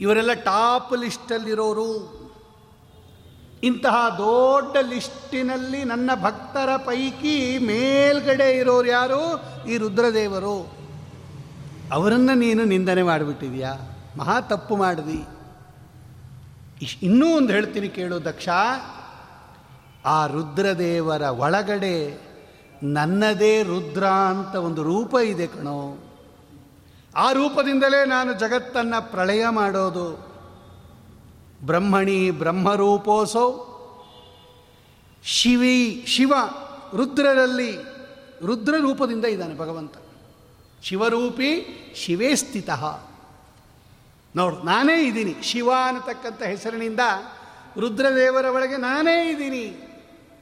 ಇವರೆಲ್ಲ ಟಾಪ್ ಲಿಸ್ಟಲ್ಲಿರೋರು. ಇಂತಹ ದೊಡ್ಡ ಲಿಸ್ಟಿನಲ್ಲಿ ನನ್ನ ಭಕ್ತರ ಪೈಕಿ ಮೇಲ್ಗಡೆ ಇರೋರು ಯಾರು? ಈ ರುದ್ರದೇವರು. ಅವರನ್ನು ನೀನು ನಿಂದನೆ ಮಾಡಿಬಿಟ್ಟಿದ್ಯಾ? ಮಹಾ ತಪ್ಪು ಮಾಡಿದಿ. ಇಶ್, ಇನ್ನೂ ಒಂದು ಹೇಳ್ತೀನಿ ಕೇಳು ದಕ್ಷ. ಆ ರುದ್ರದೇವರ ಒಳಗಡೆ ನನ್ನದೇ ರುದ್ರ ಅಂತ ಒಂದು ರೂಪ ಇದೆ ಕಣೋ. ಆ ರೂಪದಿಂದಲೇ ನಾನು ಜಗತ್ತನ್ನು ಪ್ರಳಯ ಮಾಡೋದು. ಬ್ರಹ್ಮಣಿ ಬ್ರಹ್ಮರೂಪೋಸೋ. ಶಿವಿ, ಶಿವ ರುದ್ರರಲ್ಲಿ ರುದ್ರ ರೂಪದಿಂದ ಇದ್ದಾನೆ ಭಗವಂತ. ಶಿವರೂಪಿ ಶಿವೇ ಸ್ಥಿತ. ನೋಡು, ನಾನೇ ಇದ್ದೀನಿ. ಶಿವ ಅನ್ನತಕ್ಕಂಥ ಹೆಸರಿನಿಂದ ರುದ್ರದೇವರ ಒಳಗೆ ನಾನೇ ಇದ್ದೀನಿ.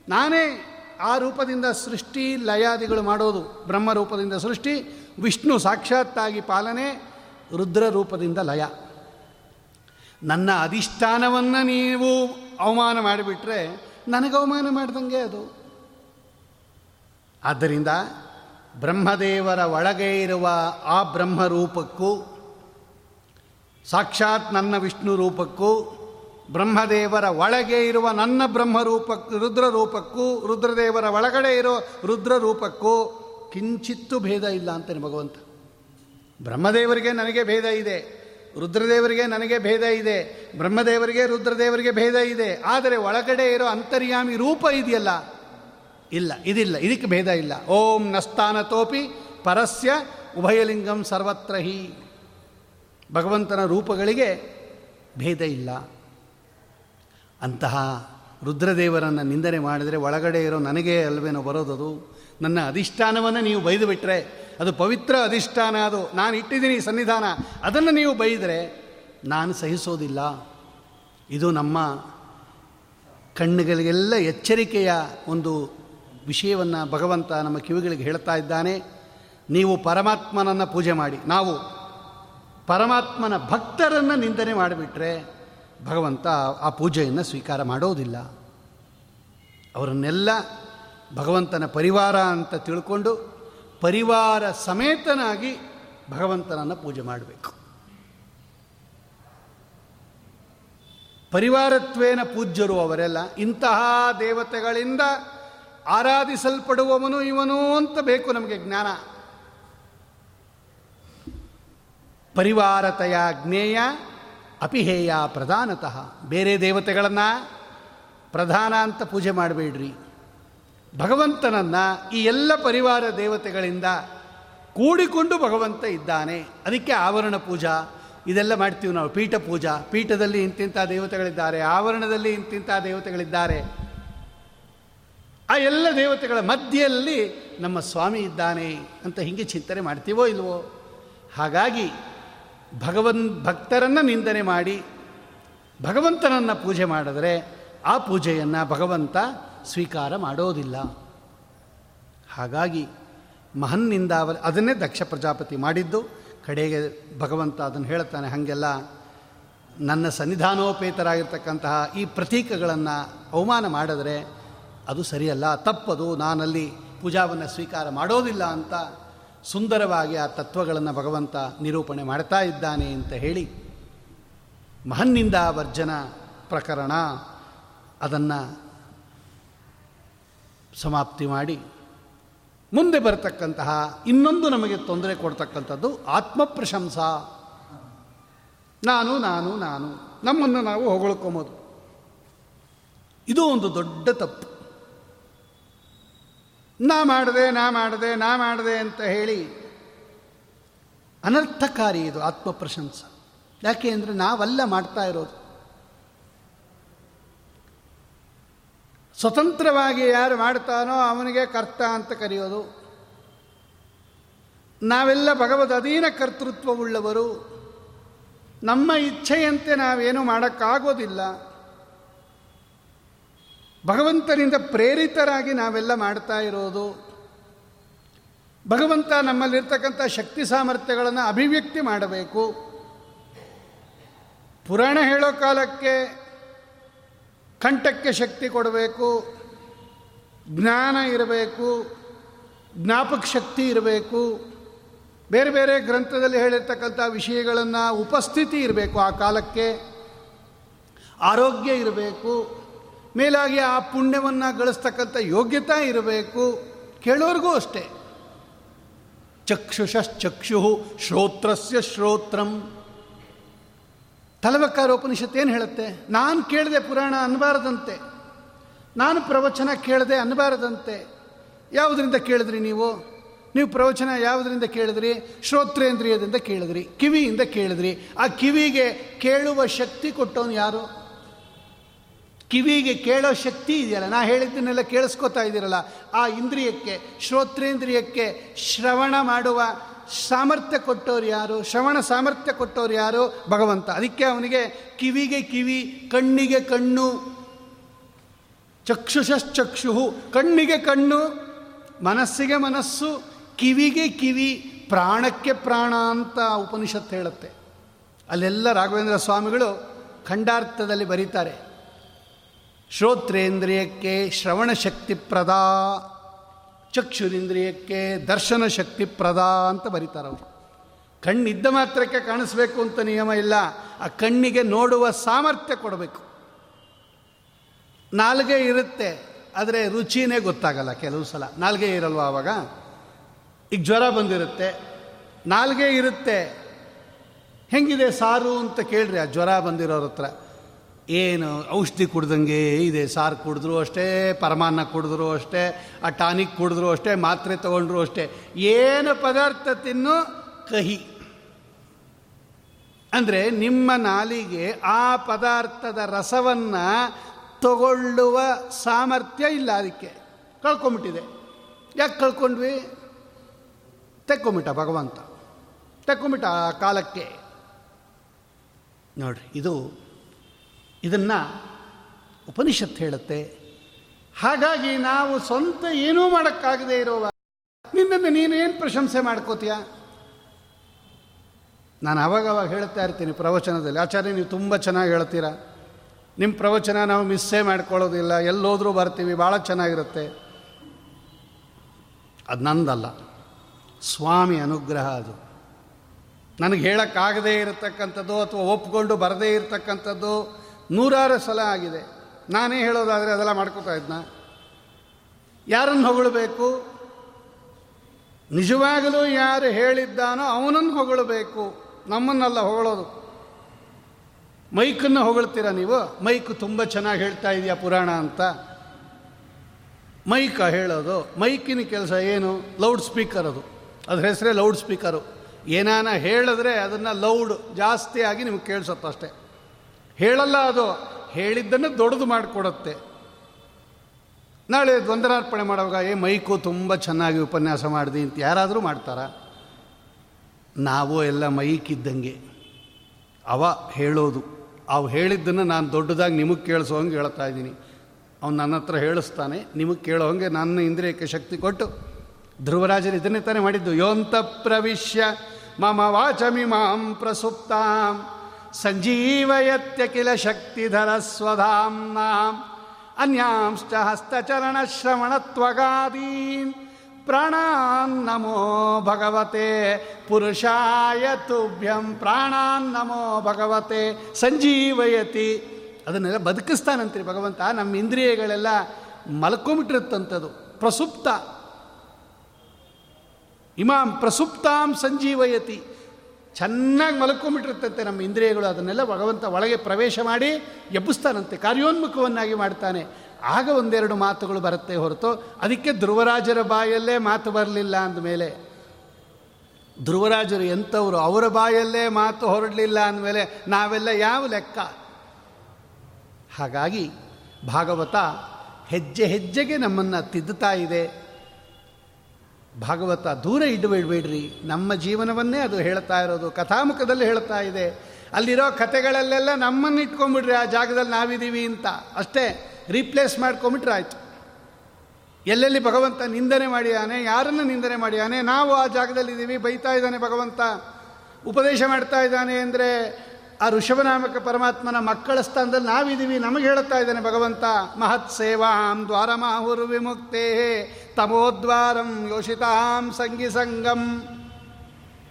ನಾನೇ ಆ ರೂಪದಿಂದ ಸೃಷ್ಟಿ ಲಯಾದಿಗಳು ಮಾಡೋದು, ಬ್ರಹ್ಮ ರೂಪದಿಂದ ಸೃಷ್ಟಿ, ವಿಷ್ಣು ಸಾಕ್ಷಾತ್ತಾಗಿ ಪಾಲನೆ, ರುದ್ರ ರೂಪದಿಂದ ಲಯ. ನನ್ನ ಅಧಿಷ್ಠಾನವನ್ನು ನೀವು ಅವಮಾನ ಮಾಡಿಬಿಟ್ರೆ ನನಗೆ ಅವಮಾನ ಮಾಡ್ದಂಗೆ ಅದು. ಆದ್ದರಿಂದ ಬ್ರಹ್ಮದೇವರ ಒಳಗೆ ಇರುವ ಆ ಬ್ರಹ್ಮ ರೂಪಕ್ಕೂ, ಸಾಕ್ಷಾತ್ ನನ್ನ ವಿಷ್ಣು ರೂಪಕ್ಕೂ ಬ್ರಹ್ಮದೇವರ ಒಳಗೆ ಇರುವ ನನ್ನ ಬ್ರಹ್ಮರೂಪ ರುದ್ರ ರೂಪಕ್ಕೂ ರುದ್ರದೇವರ ಒಳಗಡೆ ಇರೋ ರುದ್ರ ರೂಪಕ್ಕೂ ಕಿಂಚಿತ್ತೂ ಭೇದ ಇಲ್ಲ ಅಂತಾನೆ ಭಗವಂತ. ಬ್ರಹ್ಮದೇವರಿಗೆ ನನಗೆ ಭೇದ ಇದೆ, ರುದ್ರದೇವರಿಗೆ ನನಗೆ ಭೇದ ಇದೆ, ಬ್ರಹ್ಮದೇವರಿಗೆ, ರುದ್ರದೇವರಿಗೆ ಭೇದ ಇದೆ, ಆದರೆ ಒಳಗಡೆ ಇರೋ ಅಂತರ್ಯಾಮಿ ರೂಪ ಇದೆಯಲ್ಲ? ಇಲ್ಲ, ಇದಿಲ್ಲ, ಇದಕ್ಕೆ ಭೇದ ಇಲ್ಲ. ಓಂ ನಸ್ತಾನತೋಪಿ ಪರಸ್ಯ ಉಭಯಲಿಂಗಂ ಸರ್ವತ್ರ ಹಿ. ಭಗವಂತನ ರೂಪಗಳಿಗೆ ಭೇದ ಇಲ್ಲ. ಅಂತಹ ರುದ್ರದೇವರನ್ನು ನಿಂದನೆ ಮಾಡಿದರೆ ಒಳಗಡೆ ಇರೋ ನನಗೆ ಅಲ್ವೇನೋ ಬರೋದದು ನನ್ನ ಅಧಿಷ್ಠಾನವನ್ನು ನೀವು ಬೈದು ಬಿಟ್ಟರೆ ಅದು ಪವಿತ್ರ ಅಧಿಷ್ಠಾನ ಅದು. ನಾನು ಇಟ್ಟಿದ್ದೀನಿ ಸನ್ನಿಧಾನ. ಅದನ್ನು ನೀವು ಬೈದರೆ ನಾನು ಸಹಿಸೋದಿಲ್ಲ. ಇದು ನಮ್ಮ ಕಣ್ಣುಗಳಿಗೆಲ್ಲ ಎಚ್ಚರಿಕೆಯ ಒಂದು ವಿಷಯವನ್ನು ಭಗವಂತ ನಮ್ಮ ಕಿವಿಗಳಿಗೆ ಹೇಳ್ತಾ ಇದ್ದಾನೆ. ನೀವು ಪರಮಾತ್ಮನನ್ನು ಪೂಜೆ ಮಾಡಿ. ನಾವು ಪರಮಾತ್ಮನ ಭಕ್ತರನ್ನು ನಿಂದನೆ ಮಾಡಿಬಿಟ್ರೆ ಭಗವಂತ ಆ ಪೂಜೆಯನ್ನು ಸ್ವೀಕಾರ ಮಾಡೋದಿಲ್ಲ. ಅವರನ್ನೆಲ್ಲ ಭಗವಂತನ ಪರಿವಾರ ಅಂತ ತಿಳ್ಕೊಂಡು ಪರಿವಾರ ಸಮೇತನಾಗಿ ಭಗವಂತನನ್ನು ಪೂಜೆ ಮಾಡಬೇಕು. ಪರಿವಾರತ್ವೇನ ಪೂಜ್ಯರು ಅವರೆಲ್ಲ ಇಂತಹ ದೇವತೆಗಳಿಂದ ಆರಾಧಿಸಲ್ಪಡುವವನು ಇವನು ಅಂತ ಬೇಕು ನಮಗೆ ಜ್ಞಾನ. ಪರಿವಾರತೆಯ ಜ್ಞೇಯ ಅಪಿಹೇಯ ಪ್ರಧಾನತಃ. ಬೇರೆ ದೇವತೆಗಳನ್ನು ಪ್ರಧಾನ ಅಂತ ಪೂಜೆ ಮಾಡಬೇಡ್ರಿ. ಭಗವಂತನನ್ನು ಈ ಎಲ್ಲ ಪರಿವಾರ ದೇವತೆಗಳಿಂದ ಕೂಡಿಕೊಂಡು ಭಗವಂತ ಇದ್ದಾನೆ. ಅದಕ್ಕೆ ಆವರಣ ಪೂಜಾ, ಇದೆಲ್ಲ ಮಾಡ್ತೀವಿ ನಾವು. ಪೀಠ ಪೂಜಾ. ಪೀಠದಲ್ಲಿ ಇಂತಿಂಥ ದೇವತೆಗಳಿದ್ದಾರೆ. ಆವರಣದಲ್ಲಿ ಇಂತಿಂಥ ದೇವತೆಗಳಿದ್ದಾರೆ. ಆ ಎಲ್ಲ ದೇವತೆಗಳ ಮಧ್ಯೆಯಲ್ಲಿ ನಮ್ಮ ಸ್ವಾಮಿ ಇದ್ದಾನೆ ಅಂತ ಹೀಗೆ ಚಿಂತನೆ ಮಾಡ್ತೀವೋ ಇಲ್ವೋ? ಹಾಗಾಗಿ ಭಗವನ್ ಭಕ್ತರನ್ನು ನಿಂದನೆ ಮಾಡಿ ಭಗವಂತನನ್ನು ಪೂಜೆ ಮಾಡಿದರೆ ಆ ಪೂಜೆಯನ್ನು ಭಗವಂತ ಸ್ವೀಕಾರ ಮಾಡೋದಿಲ್ಲ. ಹಾಗಾಗಿ ಮಹನ್ನಿಂದ ಅವರ ಅದನ್ನೇ ದಕ್ಷ ಪ್ರಜಾಪತಿ ಮಾಡಿದ್ದು. ಕಡೆಗೆ ಭಗವಂತ ಅದನ್ನು ಹೇಳ್ತಾನೆ ಹಾಗೆಲ್ಲ, ನನ್ನ ಸನ್ನಿಧಾನೋಪೇತರಾಗಿರ್ತಕ್ಕಂತಹ ಈ ಪ್ರತೀಕಗಳನ್ನು ಅವಮಾನ ಮಾಡಿದರೆ ಅದು ಸರಿಯಲ್ಲ, ತಪ್ಪದು, ನಾನಲ್ಲಿ ಪೂಜಾವನ್ನು ಸ್ವೀಕಾರ ಮಾಡೋದಿಲ್ಲ ಅಂತ ಸುಂದರವಾಗಿ ಆ ತತ್ವಗಳನ್ನು ಭಗವಂತ ನಿರೂಪಣೆ ಮಾಡ್ತಾ ಇದ್ದಾನೆ ಅಂತ ಹೇಳಿ ಮಹನ್ನಿಂದ ವರ್ಜನ ಪ್ರಕರಣ ಅದನ್ನು ಸಮಾಪ್ತಿ ಮಾಡಿ ಮುಂದೆ ಬರತಕ್ಕಂತಹ ಇನ್ನೊಂದು ನಮಗೆ ತೊಂದರೆ ಕೊಡ್ತಕ್ಕಂಥದ್ದು ಆತ್ಮಪ್ರಶಂಸ. ನಾನು ನಾನು ನಾನು ನಮ್ಮನ್ನು ನಾವು ಹೊಗಳ್ಕೊಬೋದು ಇದು ಒಂದು ದೊಡ್ಡ ತಪ್ಪು. ನಾ ಮಾಡಿದೆ ನಾ ಮಾಡಿದೆ ನಾ ಮಾಡಿದೆ ಅಂತ ಹೇಳಿ ಅನರ್ಥಕಾರಿ ಇದು ಆತ್ಮಪ್ರಶಂಸ. ಯಾಕೆ ಅಂದರೆ ನಾವೆಲ್ಲ ಮಾಡ್ತಾ ಇರೋದು. ಸ್ವತಂತ್ರವಾಗಿ ಯಾರು ಮಾಡ್ತಾನೋ ಅವನಿಗೆ ಕರ್ತ ಅಂತ ಕರೆಯೋದು. ನಾವೆಲ್ಲ ಭಗವದ್ ಅಧೀನ ಕರ್ತೃತ್ವವುಳ್ಳವರು. ನಮ್ಮ ಇಚ್ಛೆಯಂತೆ ನಾವೇನು ಮಾಡೋಕ್ಕಾಗೋದಿಲ್ಲ. ಭಗವಂತನಿಂದ ಪ್ರೇರಿತರಾಗಿ ನಾವೆಲ್ಲ ಮಾಡ್ತಾ ಇರೋದು. ಭಗವಂತ ನಮ್ಮಲ್ಲಿರ್ತಕ್ಕಂಥ ಶಕ್ತಿ ಸಾಮರ್ಥ್ಯಗಳನ್ನು ಅಭಿವ್ಯಕ್ತಿ ಮಾಡಬೇಕು. ಪುರಾಣ ಹೇಳೋ ಕಾಲಕ್ಕೆ ಕಂಠಕ್ಕೆ ಶಕ್ತಿ ಕೊಡಬೇಕು. ಜ್ಞಾನ ಇರಬೇಕು. ಜ್ಞಾಪಕ ಶಕ್ತಿ ಇರಬೇಕು. ಬೇರೆ ಬೇರೆ ಗ್ರಂಥದಲ್ಲಿ ಹೇಳಿರ್ತಕ್ಕಂಥ ವಿಷಯಗಳನ್ನು ಉಪಸ್ಥಿತಿ ಇರಬೇಕು ಆ ಕಾಲಕ್ಕೆ. ಆರೋಗ್ಯ ಇರಬೇಕು. ಮೇಲಾಗಿ ಆ ಪುಣ್ಯವನ್ನು ಗಳಿಸ್ತಕ್ಕಂಥ ಯೋಗ್ಯತೆ ಇರಬೇಕು. ಕೇಳೋರಿಗೂ ಅಷ್ಟೇ. ಚಕ್ಷುಷಶ್ಚಕ್ಷು ಶ್ರೋತ್ರಸ್ಯ ಶ್ರೋತ್ರಂ. ತಲವಕ್ಕಾರ ಉಪನಿಷತ್ ಏನು ಹೇಳುತ್ತೆ? ನಾನು ಕೇಳಿದೆ ಪುರಾಣ ಅನ್ನಬಾರದಂತೆ ನಾನು ಪ್ರವಚನ ಕೇಳಿದೆ ಅನ್ನಬಾರದಂತೆ ಯಾವುದರಿಂದ ಕೇಳಿದ್ರಿ ನೀವು? ನೀವು ಪ್ರವಚನ ಯಾವುದರಿಂದ ಕೇಳಿದ್ರಿ? ಶ್ರೋತ್ರೇಂದ್ರಿಯದಿಂದ ಕೇಳಿದ್ರಿ. ಕಿವಿಯಿಂದ ಕೇಳಿದ್ರಿ. ಆ ಕಿವಿಗೆ ಕೇಳುವ ಶಕ್ತಿ ಕೊಟ್ಟವನು ಯಾರು? ಕಿವಿಗೆ ಕೇಳೋ ಶಕ್ತಿ ಇದೆಯಲ್ಲ? ನಾ ಹೇಳಿದ್ದನ್ನೆಲ್ಲ ಕೇಳಿಸ್ಕೊತಾ ಇದ್ದೀರಲ್ಲ. ಆ ಇಂದ್ರಿಯಕ್ಕೆ, ಶ್ರೋತ್ರೇಂದ್ರಿಯಕ್ಕೆ ಶ್ರವಣ ಮಾಡುವ ಸಾಮರ್ಥ್ಯ ಕೊಟ್ಟವ್ರು ಯಾರು? ಶ್ರವಣ ಸಾಮರ್ಥ್ಯ ಕೊಟ್ಟವ್ರು ಯಾರು? ಭಗವಂತ. ಅದಕ್ಕೆ ಅವನಿಗೆ ಕಿವಿಗೆ ಕಿವಿ, ಕಣ್ಣಿಗೆ ಕಣ್ಣು ಚಕ್ಷುಷಶ್ಚಕ್ಷು ಕಣ್ಣಿಗೆ ಕಣ್ಣು, ಮನಸ್ಸಿಗೆ ಮನಸ್ಸು, ಕಿವಿಗೆ ಕಿವಿ, ಪ್ರಾಣಕ್ಕೆ ಪ್ರಾಣ ಅಂತ ಉಪನಿಷತ್ತು ಹೇಳುತ್ತೆ. ಅಲ್ಲೆಲ್ಲ ರಾಘವೇಂದ್ರ ಸ್ವಾಮಿಗಳು ಖಂಡಾರ್ಥದಲ್ಲಿ ಬರೀತಾರೆ. ಶ್ರೋತ್ರೇಂದ್ರಿಯಕ್ಕೆ ಶ್ರವಣ ಶಕ್ತಿ ಪ್ರದಾ, ಚಕ್ಷುರಿಂದ್ರಿಯಕ್ಕೆ ದರ್ಶನ ಶಕ್ತಿ ಪ್ರದಾ ಅಂತ ಬರೀತಾರೆ ಅವರು. ಕಣ್ಣಿದ್ದ ಮಾತ್ರಕ್ಕೆ ಕಾಣಿಸ್ಬೇಕು ಅಂತ ನಿಯಮ ಇಲ್ಲ. ಆ ಕಣ್ಣಿಗೆ ನೋಡುವ ಸಾಮರ್ಥ್ಯ ಕೊಡಬೇಕು. ನಾಲ್ಗೆ ಇರುತ್ತೆ, ಆದರೆ ರುಚಿನೇ ಗೊತ್ತಾಗಲ್ಲ ಕೆಲವು ಸಲ. ನಾಲ್ಗೆ ಇರಲ್ವ ಆವಾಗ ಈಗ ಜ್ವರ ಬಂದಿರುತ್ತೆ. ನಾಲ್ಗೆ ಇರುತ್ತೆ. ಹೆಂಗಿದೆ ಸಾರು ಅಂತ ಕೇಳ್ರಿ ಆ ಜ್ವರ ಬಂದಿರೋರ ಹತ್ರ. ಏನು ಔಷಧಿ ಕುಡ್ದಂಗೆ ಇದೆ, ಸಾರು ಕುಡಿದ್ರು ಅಷ್ಟೇ, ಪರಮಾನ್ನ ಕುಡಿದ್ರು ಅಷ್ಟೇ, ಆ ಟಾನಿಕ್ ಕುಡಿದ್ರು ಅಷ್ಟೇ, ಮಾತ್ರೆ ತಗೊಂಡ್ರು ಅಷ್ಟೇ. ಏನು ಪದಾರ್ಥ ತಿನ್ನು? ಕಹಿ. ಅಂದರೆ ನಿಮ್ಮ ನಾಲಿಗೆ ಆ ಪದಾರ್ಥದ ರಸವನ್ನು ತಗೊಳ್ಳುವ ಸಾಮರ್ಥ್ಯ ಇಲ್ಲ ಅದಕ್ಕೆ. ಕಳ್ಕೊಂಬಿಟ್ಟಿದೆ. ಯಾಕೆ ಕಳ್ಕೊಂಡ್ವಿ? ತೆಕ್ಕೊಂಬಿಟ್ಟ ಭಗವಂತ. ತೆಕ್ಕೊಂಬಿಟ್ಟ ಆ ಕಾಲಕ್ಕೆ. ನೋಡ್ರಿ, ಇದು ಇದನ್ನು ಉಪನಿಷತ್ ಹೇಳುತ್ತೆ. ಹಾಗಾಗಿ ನಾವು ಸ್ವಂತ ಏನೂ ಮಾಡೋಕ್ಕಾಗದೇ ಇರೋವ ನಿನ್ನನ್ನು ನೀನೇನು ಪ್ರಶಂಸೆ ಮಾಡ್ಕೋತೀಯ? ನಾನು ಅವಾಗ ಅವಾಗ ಹೇಳ್ತಾ ಇರ್ತೀನಿ ಪ್ರವಚನದಲ್ಲಿ, ಆಚಾರ್ಯ, ನೀವು ತುಂಬ ಚೆನ್ನಾಗಿ ಹೇಳ್ತೀರಾ. ನಿಮ್ಮ ಪ್ರವಚನ ನಾವು ಮಿಸ್ಸೇ ಮಾಡ್ಕೊಳ್ಳೋದಿಲ್ಲ. ಎಲ್ಲೋದ್ರೂ ಬರ್ತೀವಿ, ಭಾಳ ಚೆನ್ನಾಗಿರುತ್ತೆ. ಅದು ನಂದಲ್ಲ. ಸ್ವಾಮಿ ಅನುಗ್ರಹ ಅದು. ನನಗೆ ಹೇಳೋಕ್ಕಾಗದೇ ಇರತಕ್ಕಂಥದ್ದು ಅಥವಾ ಒಪ್ಕೊಂಡು ಬರದೇ ಇರತಕ್ಕಂಥದ್ದು ನೂರಾರು ಸಲ ಆಗಿದೆ. ನಾನೇ ಹೇಳೋದಾದರೆ ಅದೆಲ್ಲ ಮಾಡ್ಕೋತಾ ಇದ್ನ. ಯಾರನ್ನು ಹೊಗಳಬೇಕು? ನಿಜವಾಗಲೂ ಯಾರು ಹೇಳಿದ್ದಾನೋ ಅವನನ್ನು ಹೊಗಳಬೇಕು. ನಮ್ಮನ್ನೆಲ್ಲ ಹೊಗಳೋದು. ಮೈಕನ್ನು ಹೊಗಳ್ತೀರ ನೀವು? ಮೈಕ್ ತುಂಬ ಚೆನ್ನಾಗಿ ಹೇಳ್ತಾ ಇದೆಯಾ ಪುರಾಣ ಅಂತ. ಮೈಕ ಹೇಳೋದು. ಮೈಕಿನ ಕೆಲಸ ಏನು? ಲೌಡ್ ಸ್ಪೀಕರ್ ಅದು. ಅದ್ರ ಹೆಸರೇ ಲೌಡ್ ಸ್ಪೀಕರು. ಏನಾನ ಹೇಳಿದ್ರೆ ಅದನ್ನು ಲೌಡ್ ಜಾಸ್ತಿಯಾಗಿ ನಿಮ್ಗೆ ಕೇಳಿಸುತ್ತೆ ಅಷ್ಟೇ ಹೇಳಲ್ಲ ಅದು. ಹೇಳಿದ್ದನ್ನು ದೊಡ್ಡದು ಮಾಡಿಕೊಡುತ್ತೆ. ನಾಳೆ ದ್ವಂದ್ರಾರ್ಪಣೆ ಮಾಡುವಾಗ, ಏ, ಮೈಕು ತುಂಬ ಚೆನ್ನಾಗಿ ಉಪನ್ಯಾಸ ಮಾಡಿದೆ ಅಂತ ಯಾರಾದರೂ ಮಾಡ್ತಾರ? ನಾವು ಎಲ್ಲ ಮೈಕ್ ಇದ್ದಂಗೆ ಅವ ಹೇಳೋದು. ಅವು ಹೇಳಿದ್ದನ್ನು ನಾನು ದೊಡ್ಡದಾಗಿ ನಿಮಗೆ ಕೇಳಿಸೋಂಗೆ ಹೇಳ್ತಾ ಇದ್ದೀನಿ. ಅವ್ನು ನನ್ನ ಹತ್ರ ಹೇಳಿಸ್ತಾನೆ, ನಿಮಗೆ ಕೇಳೋ ಹಂಗೆ ನನ್ನ ಇಂದ್ರಿಯಕ್ಕೆ ಶಕ್ತಿ ಕೊಟ್ಟು, ಧ್ರುವರಾಜರು ಇದನ್ನೇ ತಾನೇ ಮಾಡಿದ್ದು. ಯೋಂತ ಪ್ರವಿಶ್ಯ ಮಮ ವಾಚಮಿಮಾಂ ಪ್ರಸುಪ್ತಾಂ ಸಂಜೀವಯತ್ಯ ಕಿಲ ಶಕ್ತಿಧರ ಸ್ವಧಾಂನಾಂ ಅನ್ಯಾಂಶ್ಚ ಪ್ರಾಣಾನ್ ನಮೋ ಭಗವತೆ. ಪುರುಷಾಯ ತುಭ್ಯಂ ಪ್ರಾಣಾನ್ ನಮೋ ಭಗವತೆ. ಸಂಜೀವಯತಿ. ಅದನ್ನೆಲ್ಲ ಬದುಕಿಸ್ತಾನಂತ್ರಿ ಭಗವಂತ. ನಮ್ಮ ಇಂದ್ರಿಯಗಳೆಲ್ಲ ಮಲ್ಕೊಂಬಿಟ್ಟಿರುತ್ತಂಥದ್ದು ಪ್ರಸುಪ್ತ. ಇಮಾಂ ಪ್ರಸುಪ್ತಾಂ ಸಂಜೀವಯತಿ. ಚೆನ್ನಾಗಿ ಮಲ್ಕೊಂಬಿಟ್ಟಿರ್ತಂತೆ ನಮ್ಮ ಇಂದ್ರಿಯಗಳು. ಅದನ್ನೆಲ್ಲ ಭಗವಂತ ಒಳಗೆ ಪ್ರವೇಶ ಮಾಡಿ ಎಬ್ಬಿಸ್ತಾನಂತೆ, ಕಾರ್ಯೋನ್ಮುಖವನ್ನಾಗಿ ಮಾಡ್ತಾನೆ. ಆಗ ಒಂದೆರಡು ಮಾತುಗಳು ಬರುತ್ತೆ ಹೊರತು, ಅದಕ್ಕೆ ಧ್ರುವರಾಜರ ಬಾಯಲ್ಲೇ ಮಾತು ಬರಲಿಲ್ಲ ಅಂದಮೇಲೆ, ಧ್ರುವರಾಜರು ಎಂಥವರು ಅವರ ಬಾಯಲ್ಲೇ ಮಾತು ಹೊರಡಲಿಲ್ಲ ಅಂದಮೇಲೆ, ನಾವೆಲ್ಲ ಯಾವ ಲೆಕ್ಕ? ಹಾಗಾಗಿ ಭಾಗವತ ಹೆಜ್ಜೆ ಹೆಜ್ಜೆಗೆ ನಮ್ಮನ್ನು ತಿದ್ದುತ್ತಾ ಇದೆ. ಭಾಗವತ ದೂರ ಇಡಬೇಡಬೇಡ್ರಿ. ನಮ್ಮ ಜೀವನವನ್ನೇ ಅದು ಹೇಳ್ತಾ ಇರೋದು. ಕಥಾಮುಖದಲ್ಲಿ ಹೇಳ್ತಾ ಇದೆ. ಅಲ್ಲಿರೋ ಕಥೆಗಳಲ್ಲೆಲ್ಲ ನಮ್ಮನ್ನು ಇಟ್ಕೊಂಡ್ಬಿಡ್ರಿ, ಆ ಜಾಗದಲ್ಲಿ ನಾವಿದ್ದೀವಿ ಅಂತ. ಅಷ್ಟೇ ರೀಪ್ಲೇಸ್ ಮಾಡ್ಕೊಂಬಿಟ್ರೆ ಆಯಿತು. ಎಲ್ಲೆಲ್ಲಿ ಭಗವಂತ ನಿಂದನೆ ಮಾಡಿಯಾನೆ ಯಾರನ್ನು ನಿಂದನೆ ಮಾಡಿಯಾನೆ ನಾವು ಆ ಜಾಗದಲ್ಲಿದ್ದೀವಿ, ಬೈತಾ ಇದ್ದಾನೆ ಭಗವಂತ. ಉಪದೇಶ ಮಾಡ್ತಾ ಇದ್ದಾನೆ ಅಂದರೆ ಆ ಋಷಭನಾಮಕ ಪರಮಾತ್ಮನ ಮಕ್ಕಳ ಸ್ಥಾನದಲ್ಲಿ ನಾವಿದ್ದೀವಿ, ನಮಗೆ ಹೇಳುತ್ತಾ ಇದ್ದಾನೆ ಭಗವಂತ, ಮಹತ್ ಸೇವಾಂ ದ್ವಾರಮಾಹುರು ವಿಮುಕ್ತೇ ತಮೋದ್ವಾರಂ ಯೋಷಿತಾಂ ಸಂಗಿ ಸಂಗಂ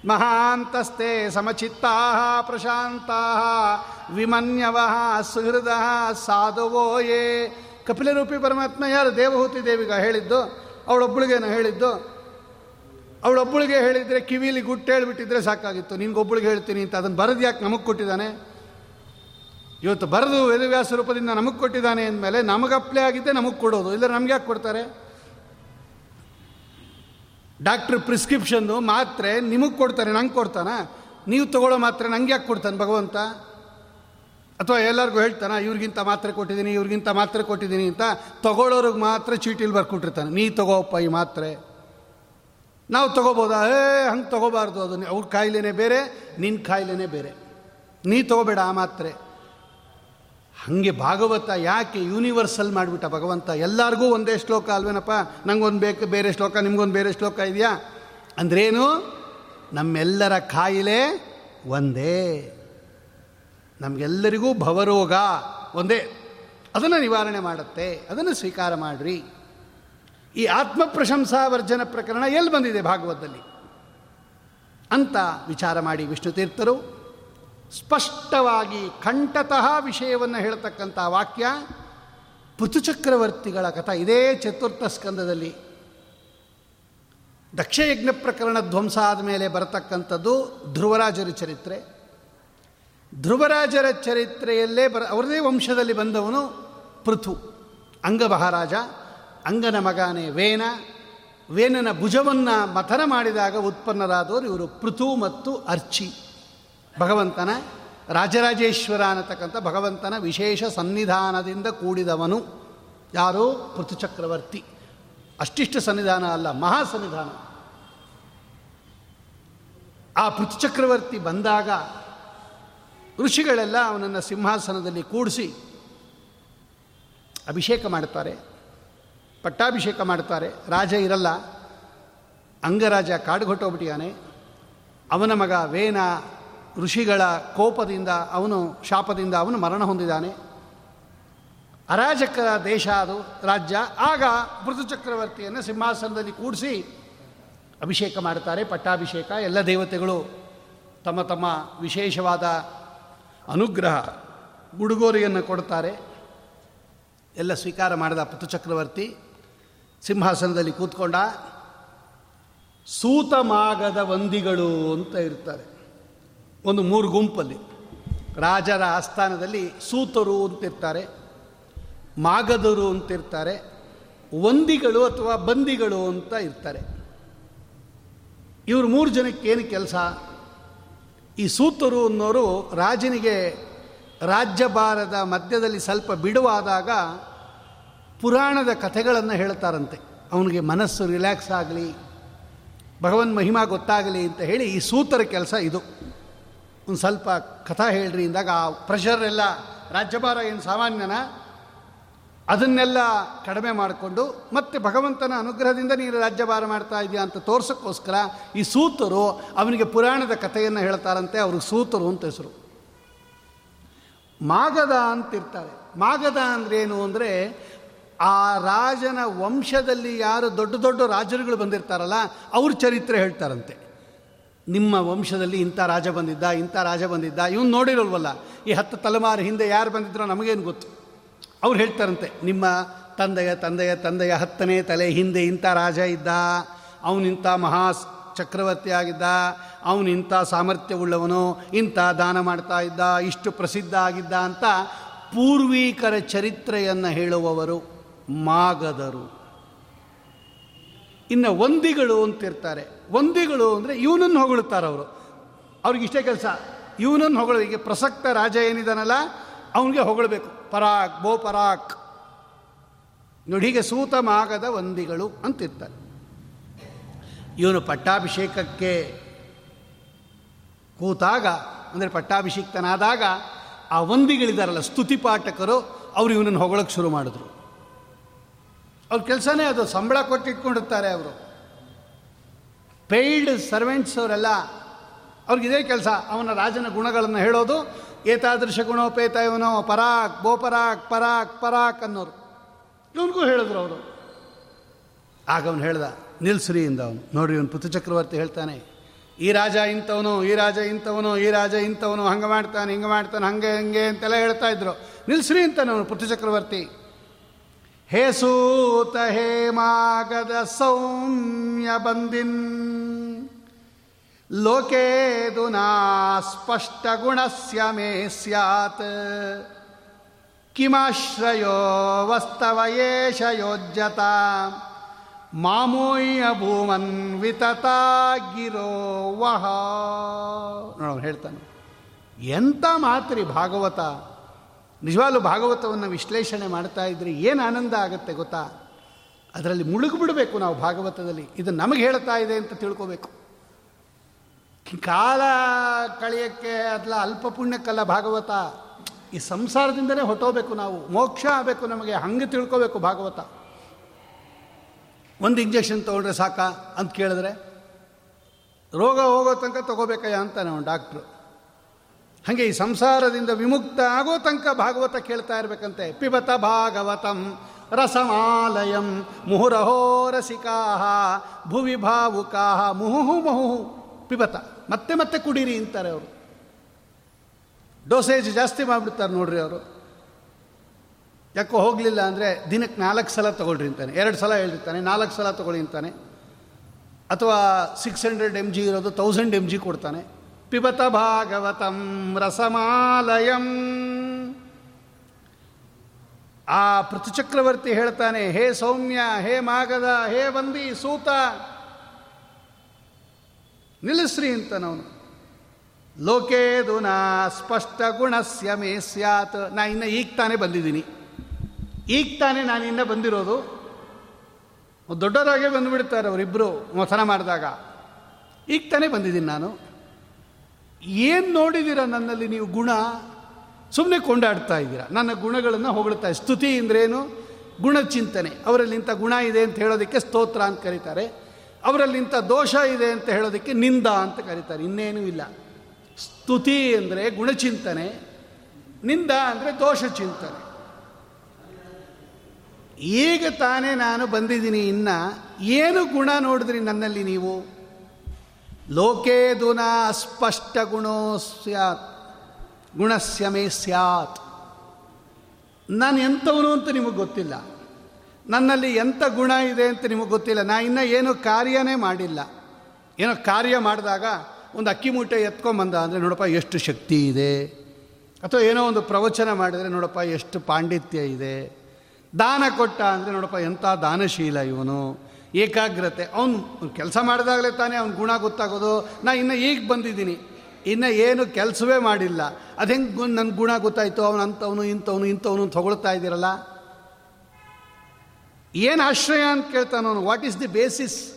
ಮಹಾಂತಸ್ತೆ ಸಮಚಿತ್ತಾ ಪ್ರಶಾಂತಾ, ವಿಮನ್ಯವ ಸುಹೃದ ಸಾಧುವೋ ಯೇ. ಕಪಿಲರೂಪಿ ಪರಮಾತ್ಮ ಯಾರು? ದೇವಹೂತಿ ದೇವಿಗ ಹೇಳಿದ್ದು, ಅವಳೊಬ್ಬಳಿಗೇನು ಹೇಳಿದ್ದು ಅವಳೊಬ್ಬಳಿಗೆ ಹೇಳಿದರೆ ಕಿವಿಲಿ ಗುಟ್ಟು ಹೇಳಿಬಿಟ್ಟಿದ್ರೆ ಸಾಕಾಗಿತ್ತು. ನಿನ್ಗೊಬ್ಬಳಿಗೆ ಹೇಳ್ತೀನಿ ಅಂತ. ಅದನ್ನು ಬರೆದು ಯಾಕೆ ನಮಗೆ ಕೊಟ್ಟಿದ್ದಾನೆ? ಇವತ್ತು ಬರೆದು ವೇದವ್ಯಾಸ ರೂಪದಿಂದ ನಮಗೆ ಕೊಟ್ಟಿದ್ದಾನೆ ಅಂದಮೇಲೆ ನಮಗೆ ಅಪ್ಲೈ ಆಗಿದ್ದೆ ನಮಗೆ ಕೊಡೋದು. ಇಲ್ಲ ನಮ್ಗೆ ಯಾಕೆ ಕೊಡ್ತಾರೆ? ಡಾಕ್ಟ್ರ್ ಪ್ರಿಸ್ಕ್ರಿಪ್ಷನ್ನು ಮಾತ್ರೆ ನಿಮಗೆ ಕೊಡ್ತಾರೆ, ನಂಗೆ ಕೊಡ್ತಾನ? ನೀವು ತಗೊಳ್ಳೋ ಮಾತ್ರೆ ನಂಗೆ ಯಾಕೆ ಕೊಡ್ತಾನೆ ಭಗವಂತ? ಅಥವಾ ಎಲ್ಲರಿಗೂ ಹೇಳ್ತಾನೆ, ಇವ್ರಿಗಿಂತ ಮಾತ್ರೆ ಕೊಟ್ಟಿದ್ದೀನಿ, ಇವ್ರಿಗಿಂತ ಮಾತ್ರೆ ಕೊಟ್ಟಿದ್ದೀನಿ ಅಂತ? ತಗೊಳ್ಳೋರಿಗೆ ಮಾತ್ರ ಚೀಟಿಲಿ ಬರ್ಕೊಟ್ಟಿರ್ತಾನೆ. ನೀ ತಗೋಪ್ಪ ಈ ಮಾತ್ರೆ. ನಾವು ತಗೋಬೋದ? ಏ, ಹಂಗೆ ತಗೋಬಾರ್ದು ಅದನ್ನು. ಅವ್ರ ಕಾಯಿಲೆನೇ ಬೇರೆ ನಿನ್ನ ಕಾಯಿಲೆನೇ ಬೇರೆ. ನೀ ತಗೋಬೇಡ ಆ ಮಾತ್ರೆ. ಹಾಗೆ ಭಾಗವತ ಯಾಕೆ ಯೂನಿವರ್ಸಲ್ ಮಾಡಿಬಿಟ್ಟ ಭಗವಂತ? ಎಲ್ಲರಿಗೂ ಒಂದೇ ಶ್ಲೋಕ ಅಲ್ವೇನಪ್ಪ? ನಂಗೊಂದು ಬೇಕು, ಬೇರೆ ಶ್ಲೋಕ, ನಿಮ್ಗೊಂದು ಬೇರೆ ಶ್ಲೋಕ ಇದೆಯಾ? ಅಂದ್ರೇನು? ನಮ್ಮೆಲ್ಲರ ಕಾಯಿಲೆ ಒಂದೇ. ನಮಗೆಲ್ಲರಿಗೂ ಭವರೋಗ ಒಂದೇ. ಅದನ್ನು ನಿವಾರಣೆ ಮಾಡುತ್ತೆ. ಅದನ್ನು ಸ್ವೀಕಾರ ಮಾಡಿರಿ. ಈ ಆತ್ಮ ಪ್ರಶಂಸಾವರ್ಜನ ಪ್ರಕರಣ ಎಲ್ಲಿ ಬಂದಿದೆ ಭಾಗವತದಲ್ಲಿ? ಅಂತ ವಿಚಾರ ಮಾಡಿ ವಿಷ್ಣು ತೀರ್ಥರು, ಸ್ಪಷ್ಟವಾಗಿ ಕಂಠತಃ ವಿಷಯವನ್ನು ಹೇಳ್ತಕ್ಕಂಥ ವಾಕ್ಯ ಪುತುಚಕ್ರವರ್ತಿಗಳ ಕಥ ಇದೇ ಚತುರ್ಥ ಸ್ಕಂದದಲ್ಲಿ. ದಕ್ಷಯಜ್ಞ ಪ್ರಕರಣ ಧ್ವಂಸ ಆದ ಮೇಲೆ ಬರತಕ್ಕಂಥದ್ದು ಧ್ರುವರಾಜರ ಚರಿತ್ರೆ. ಧ್ರುವರಾಜರ ಚರಿತ್ರೆಯಲ್ಲೇ ಬರ, ಅವರದೇ ವಂಶದಲ್ಲಿ ಬಂದವನು ಪೃಥು ಅಂಗ ಮಹಾರಾಜ ಅಂಗನ ಮಗನೇ ವೇನ ವೇನನ ಭುಜವನ್ನು ಮಥನ ಮಾಡಿದಾಗ ಉತ್ಪನ್ನರಾದವರು ಇವರು ಪೃಥು ಮತ್ತು ಅರ್ಚಿ. ಭಗವಂತನ ರಾಜರಾಜೇಶ್ವರ ಅನ್ನತಕ್ಕಂಥ ಭಗವಂತನ ವಿಶೇಷ ಸನ್ನಿಧಾನದಿಂದ ಕೂಡಿದವನು ಯಾರು ಪೃಥು ಚಕ್ರವರ್ತಿ. ಅಷ್ಟಿಷ್ಟು ಸನ್ನಿಧಾನ ಅಲ್ಲ, ಮಹಾ ಸನ್ನಿಧಾನ. ಆ ಪೃಥು ಚಕ್ರವರ್ತಿ ಬಂದಾಗ ಋಷಿಗಳೆಲ್ಲ ಅವನನ್ನು ಸಿಂಹಾಸನದಲ್ಲಿ ಕೂಡಿಸಿ ಅಭಿಷೇಕ ಮಾಡ್ತಾರೆ ಪಟ್ಟಾಭಿಷೇಕ ಮಾಡ್ತಾರೆ. ರಾಜ ಇರಲ್ಲ. ಅಂಗರಾಜ ಕಾಡುಗೊಟ್ಟೋಗ್ಬಿಟ್ಟಿಯಾನೆ ಅವನ ಮಗ ವೇನ ಋಷಿಗಳ ಕೋಪದಿಂದ ಅವನು ಶಾಪದಿಂದ ಅವನು ಮರಣ ಹೊಂದಿದ್ದಾನೆ. ಅರಾಜಕರ ದೇಶ ಅದು, ರಾಜ್ಯ. ಆಗ ಚಕ್ರವರ್ತಿಯನ್ನು ಸಿಂಹಾಸನದಲ್ಲಿ ಕೂಡಿಸಿ ಅಭಿಷೇಕ ಮಾಡ್ತಾರೆ ಪಟ್ಟಾಭಿಷೇಕ, ಎಲ್ಲ ದೇವತೆಗಳು ತಮ್ಮ ತಮ್ಮ ವಿಶೇಷವಾದ ಅನುಗ್ರಹ ಉಡುಗೊರೆಯನ್ನು ಕೊಡ್ತಾರೆ ಎಲ್ಲ ಸ್ವೀಕಾರ ಮಾಡಿದ ಪೃಥು ಚಕ್ರವರ್ತಿ ಸಿಂಹಾಸನದಲ್ಲಿ ಕೂತ್ಕೊಂಡ ಸೂತಮಾಗದ ವಂದಿಗಳು ಅಂತ ಇರ್ತಾರೆ. ಒಂದು ಮೂರು ಗುಂಪಲ್ಲಿ. ರಾಜರ ಆಸ್ಥಾನದಲ್ಲಿ ಸೂತರು ಅಂತಿರ್ತಾರೆ ಮಾಗದರು ಅಂತಿರ್ತಾರೆ ವಂದಿಗಳು ಅಥವಾ ಬಂದಿಗಳು ಅಂತ ಇರ್ತಾರೆ. ಇವರು ಮೂರು ಜನಕ್ಕೆ ಏನು ಕೆಲಸ? ಈ ಸೂತರು ಅನ್ನೋರು ರಾಜನಿಗೆ ರಾಜ್ಯಭಾರದ ಮಧ್ಯದಲ್ಲಿ ಸ್ವಲ್ಪ ಬಿಡುವಾದಾಗ ಪುರಾಣದ ಕಥೆಗಳನ್ನು ಹೇಳ್ತಾರಂತೆ. ಅವನಿಗೆ ಮನಸ್ಸು ರಿಲ್ಯಾಕ್ಸ್ ಆಗಲಿ, ಭಗವನ್ ಮಹಿಮಾ ಗೊತ್ತಾಗಲಿ ಅಂತ ಹೇಳಿ ಈ ಸೂತರ ಕೆಲಸ ಇದು. ಒಂದು ಸ್ವಲ್ಪ ಕಥಾ ಹೇಳ್ರಿ ಇಂದಾಗ ಆ ಪ್ರೆಷರ್ ಎಲ್ಲ ರಾಜ್ಯಭಾರ ಏನು ಸಾಮಾನ್ಯನ, ಅದನ್ನೆಲ್ಲ ಕಡಿಮೆ ಮಾಡಿಕೊಂಡು ಮತ್ತೆ ಭಗವಂತನ ಅನುಗ್ರಹದಿಂದ ನೀನು ರಾಜ್ಯಭಾರ ಮಾಡ್ತಾ ಇದೆಯಾ ಅಂತ ತೋರ್ಸೋಕ್ಕೋಸ್ಕರ ಈ ಸೂತರು ಅವನಿಗೆ ಪುರಾಣದ ಕಥೆಯನ್ನು ಹೇಳ್ತಾರಂತೆ, ಅವ್ರಿಗೆ ಸೂತರು ಅಂತ ಹೆಸರು. ಮಾಗದ ಅಂತಿರ್ತಾರೆ ಮಾಗದ ಅಂದ್ರೇನು ಅಂದರೆ ಆ ರಾಜನ ವಂಶದಲ್ಲಿ ಯಾರು ದೊಡ್ಡ ದೊಡ್ಡ ರಾಜರುಗಳು ಬಂದಿರ್ತಾರಲ್ಲ, ಅವ್ರ ಚರಿತ್ರೆ ಹೇಳ್ತಾರಂತೆ. ನಿಮ್ಮ ವಂಶದಲ್ಲಿ ಇಂಥ ರಾಜ ಬಂದಿದ್ದ, ಇಂಥ ರಾಜ ಬಂದಿದ್ದ, ಇವನು ನೋಡಿರೋಲ್ವಲ್ಲ, ಈ ಹತ್ತು ತಲೆಮಾರು ಹಿಂದೆ ಯಾರು ಬಂದಿದ್ರೋ ನಮಗೇನು ಗೊತ್ತು? ಅವ್ರು ಹೇಳ್ತಾರಂತೆ, ನಿಮ್ಮ ತಂದೆಯ ತಂದೆಯ ತಂದೆಯ ಹತ್ತನೇ ತಲೆ ಹಿಂದೆ ಇಂಥ ರಾಜ ಇದ್ದ ಅವನಿಂಥ ಮಹಾ ಚಕ್ರವರ್ತಿ ಆಗಿದ್ದ ಅವನಿಂಥ ಸಾಮರ್ಥ್ಯವುಳ್ಳವನು, ಇಂಥ ದಾನ ಮಾಡ್ತಾ ಇದ್ದ, ಇಷ್ಟು ಪ್ರಸಿದ್ಧ ಆಗಿದ್ದ ಅಂತ ಪೂರ್ವೀಕರ ಚರಿತ್ರೆಯನ್ನು ಹೇಳುವವರು. ಮಾಗದರು. ಇನ್ನು ವಂದಿಗಳು ಅಂತಿರ್ತಾರೆ. ವಂದಿಗಳು ಅಂದರೆ ಇವನನ್ನು ಹೊಗಳುತ್ತಾರೆ ಅವರು. ಅವ್ರಿಗೆ ಇಷ್ಟೇ ಕೆಲಸ. ಇವನನ್ನು ಹೊಗಳು ಈಗ ಪ್ರಸಕ್ತ ರಾಜ ಏನಿದಾನಲ್ಲ, ಅವನಿಗೆ ಹೊಗಳಬೇಕು. ಪರಾಕ್ ಬೋ ಪರಾಕ್. ನುಡಿಗೆ ಸೂತ ಮಾಗದ ವಂದಿಗಳು ಅಂತಿರ್ತಾರೆ. ಇವನು ಪಟ್ಟಾಭಿಷೇಕಕ್ಕೆ ಕೂತಾಗ, ಅಂದರೆ ಪಟ್ಟಾಭಿಷಿಕ್ತನಾದಾಗ, ಆ ವಂದಿಗಳಿದಾರಲ್ಲ ಸ್ತುತಿಪಾಠಕರು, ಅವರು ಇವನನ್ನು ಹೊಗಳಕ್ಕೆ ಶುರು ಮಾಡಿದ್ರು. ಅವ್ರ ಕೆಲಸನೇ ಅದು, ಸಂಬಳ ಕೊಟ್ಟು ಇಟ್ಕೊಂಡಿರ್ತಾರೆ ಅವರು. ಪೇಯ್ಡ್ ಸರ್ವೆಂಟ್ಸ್ ಅವರೆಲ್ಲ ಅವ್ರಿಗಿದೇ ಕೆಲಸ, ಅವನ ರಾಜನ ಗುಣಗಳನ್ನು ಹೇಳೋದು, ಏತಾದೃಶ ಗುಣೋಪೇತ ಇವನೋ ಪರಾಕ್ ಬೋ ಪರಾಕ್ ಪರಾಕ್ ಅನ್ನೋರು. ಇವನಿಗೂ ಹೇಳಿದ್ರು ಅವರು. ಆಗ ಅವನು ಹೇಳ್ದ ನಿಲ್ಸ್ರಿ ಇಂದ ಅವನು. ನೋಡ್ರಿ, ಇವನು ಪುತ್ರ ಚಕ್ರವರ್ತಿ ಹೇಳ್ತಾನೆ, ಈ ರಾಜ ಇಂಥವನು, ಈ ರಾಜ ಇಂಥವನು, ಈ ರಾಜ ಇಂಥವನು, ಹಂಗೆ ಮಾಡ್ತಾನೆ, ಹಿಂಗೆ ಮಾಡ್ತಾನೆ, ಹಂಗೆ ಹಂಗೆ ಅಂತೆಲ್ಲ ಹೇಳ್ತಾ ಇದ್ರು. ನಿಲ್ಸ್ರಿ ಅಂತಾನೆ ಅವನು ಚಕ್ರವರ್ತಿ. ಹೇ ಸೂತ ಹೇ ಮಾಗದ ಸೌಮ್ಯ ಬಂದಿನ್. ಲೋಕೇದುನಾ ಸ್ಪಷ್ಟ ಗುಣಸ್ಯ ಮೇ ಸ್ಯಾತ್. ಕಿಮಾಶ್ರಯೋ ವಸ್ತವ ಏಷ ಯೋಜ್ಯತ. ಮಾಮೂಯ್ಯ ಭೂಮನ್ ವಿತತಾಗಿರೋ ವಹ. ನೋಡೋನು ಹೇಳ್ತಾನೆ, ಎಂಥ ಮಾತ್ರಿ ಭಾಗವತ. ನಿಜವಾಗ್ಲೂ ಭಾಗವತವನ್ನು ವಿಶ್ಲೇಷಣೆ ಮಾಡ್ತಾ ಇದ್ರೆ ಏನು ಆನಂದ ಆಗುತ್ತೆ ಗೊತ್ತಾ? ಅದರಲ್ಲಿ ಮುಳುಗಿಬಿಡಬೇಕು ನಾವು ಭಾಗವತದಲ್ಲಿ. ಇದು ನಮಗೆ ಹೇಳ್ತಾ ಇದೆ ಅಂತ ತಿಳ್ಕೋಬೇಕು. ಕಾಲ ಕಳೆಯೋಕ್ಕೆ ಅದಲ್ಲ ಅಲ್ಪ ಪುಣ್ಯಕ್ಕಲ್ಲ ಭಾಗವತ. ಈ ಸಂಸಾರದಿಂದಲೇ ಹೊಟ್ಟೋಬೇಕು ನಾವು. ಮೋಕ್ಷ ಆಗಬೇಕು ನಮಗೆ. ಹಂಗೆ ತಿಳ್ಕೋಬೇಕು ಭಾಗವತ. ಒಂದು ಇಂಜೆಕ್ಷನ್ ತೊಗೊಂಡ್ರೆ ಸಾಕಾ ಅಂತ ಕೇಳಿದ್ರೆ, ರೋಗ ಹೋಗೋ ತನಕ ತಗೋಬೇಕಯ್ಯ ಅಂತಾನೆ ಅವನು ಡಾಕ್ಟ್ರು. ಹಾಗೆ ಈ ಸಂಸಾರದಿಂದ ವಿಮುಕ್ತ ಆಗೋ ತನಕ ಭಾಗವತ ಕೇಳ್ತಾ ಇರಬೇಕಂತೆ. ಪಿಬತ ಭಾಗವತಂ ರಸಮಾಲಯಂ ಮುಹುರಹೋ ರಸಿಕಾ ಭುವಿ ಭಾವುಕಾಹ ಮುಹುಹು ಮುಹುಹು. ಪಿಬತ. ಮತ್ತೆ ಮತ್ತೆ ಕುಡೀರಿ ಅಂತಾರೆ ಅವರು. ಡೋಸೇಜ್ ಜಾಸ್ತಿ ಮಾಡಿಬಿಡ್ತಾರೆ ನೋಡ್ರಿ ಅವರು. ಯಾಕೋ ಹೋಗಲಿಲ್ಲ ಅಂದರೆ ದಿನಕ್ಕೆ ನಾಲ್ಕು ಸಲ ತೊಗೊಳ್ರಿ ಅಂತಾನೆ. ಎರಡು ಸಲ ಹೇಳಿರ್ತಾನೆ ನಾಲ್ಕು ಸಲ ತೊಗೊಳ್ಳಿ ಅಂತಾನೆ. ಅಥವಾ ಸಿಕ್ಸ್ ಹಂಡ್ರೆಡ್ ಎಂ ಜಿ ಇರೋದು ತೌಸಂಡ್ ಎಂ ಜಿ ಕೊಡ್ತಾನೆ. ಪಿಬತ ಭಾಗವತಂ ರಸಮಾಲಯಂ. ಆ ಪೃಥುಚಕ್ರವರ್ತಿ ಹೇಳ್ತಾನೆ, ಹೇ ಸೌಮ್ಯ, ಹೇ ಮಾಗದ, ಹೇ ಬಂದಿ ಸೂತ, ನಿಲ್ಲಿಸ್ರಿ ಅಂತನವನು. ಲೋಕೇದು ನಾ ಸ್ಪಷ್ಟ ಗುಣಸ್ಯ ಮೇ ಸ್ಯಾತ್. ನಾ ಇನ್ನು ಈಗ ತಾನೇ ಬಂದಿದ್ದೀನಿ. ಈಗ ತಾನೇ ನಾನು ಇನ್ನ ಬಂದಿರೋದು. ದೊಡ್ಡವರಾಗೆ ಬಂದುಬಿಡ್ತಾರೆ ಅವರಿಬ್ಬರು ಮಥನ ಮಾಡಿದಾಗ. ಈಗ ತಾನೇ ಬಂದಿದ್ದೀನಿ ನಾನು. ಏನು ನೋಡಿದ್ದೀರ ನನ್ನಲ್ಲಿ ನೀವು ಗುಣ? ಸುಮ್ಮನೆ ಕೊಂಡಾಡ್ತಾ ಇದ್ದೀರಾ. ನನ್ನ ಗುಣಗಳನ್ನು ಹೊಗಳ್ತಾ ಸ್ತುತಿ ಅಂದ್ರೇನು? ಗುಣಚಿಂತನೆ ಅವರಲ್ಲಿ ಇಂಥ ಗುಣ ಇದೆ ಅಂತ ಹೇಳೋದಕ್ಕೆ ಸ್ತೋತ್ರ ಅಂತ ಕರೀತಾರೆ. ಅವರಲ್ಲಿಂಥ ದೋಷ ಇದೆ ಅಂತ ಹೇಳೋದಕ್ಕೆ ನಿಂದ ಅಂತ ಕರೀತಾರೆ. ಇನ್ನೇನೂ ಇಲ್ಲ. ಸ್ತುತಿ ಅಂದರೆ ಗುಣಚಿಂತನೆ ನಿಂದ ಅಂದರೆ ದೋಷ ಚಿಂತನೆ. ಈಗ ತಾನೇ ನಾನು ಬಂದಿದ್ದೀನಿ ಇನ್ನ. ಏನು ಗುಣ ನೋಡಿದ್ರಿ ನನ್ನಲ್ಲಿ ನೀವು? ಲೋಕೇ ಅಸ್ಪಷ್ಟ ಗುಣೋ ಸ್ಯಾತ್ ಗುಣಸ್ಯ ಮೇ ಸ್ಯಾತ್ ನಾನು ಎಂಥವನು ಅಂತ ನಿಮಗೆ ಗೊತ್ತಿಲ್ಲ ನನ್ನಲ್ಲಿ ಎಂಥ ಗುಣ ಇದೆ ಅಂತ ನಿಮಗೆ ಗೊತ್ತಿಲ್ಲ ನಾನು ಇನ್ನೂ ಏನು ಕಾರ್ಯನೇ ಮಾಡಿಲ್ಲ ಏನೋ ಕಾರ್ಯ ಮಾಡಿದಾಗ ಒಂದು ಅಕ್ಕಿ ಮೂಟೆ ಎತ್ಕೊಂಬಂದ ಅಂದರೆ ನೋಡಪ್ಪ ಎಷ್ಟು ಶಕ್ತಿ ಇದೆ ಅಥವಾ ಏನೋ ಒಂದು ಪ್ರವಚನ ಮಾಡಿದರೆ ನೋಡಪ್ಪ ಎಷ್ಟು ಪಾಂಡಿತ್ಯ ಇದೆ ದಾನ ಕೊಟ್ಟ ಅಂದರೆ ನೋಡಪ್ಪ ಎಂಥ ದಾನಶೀಲ ಇವನು ಏಕಾಗ್ರತೆ. ಅವನು ಕೆಲಸ ಮಾಡಿದಾಗಲೇ ತಾನೇ ಅವ್ನ ಗುಣ ಗೊತ್ತಾಗೋದು. ನಾ ಇನ್ನು ಈಗ ಬಂದಿದ್ದೀನಿ. ಇನ್ನು ಏನು ಕೆಲಸವೇ ಮಾಡಿಲ್ಲ. ಅದು ಹೆಂಗೆ ನನ್ನ ಗುಣ ಗೊತ್ತಾಯಿತು? ಅವನು ಅಂಥವನು ಇಂಥವನು ಇಂಥವನು ತೊಗೊಳ್ತಾ ಇದ್ದೀರಲ್ಲ? ಏನು ಆಶ್ರಯ ಅಂತ ಕೇಳ್ತಾನೆ ವಾಟ್ ಈಸ್ ದಿ ಬೇಸಿಸ್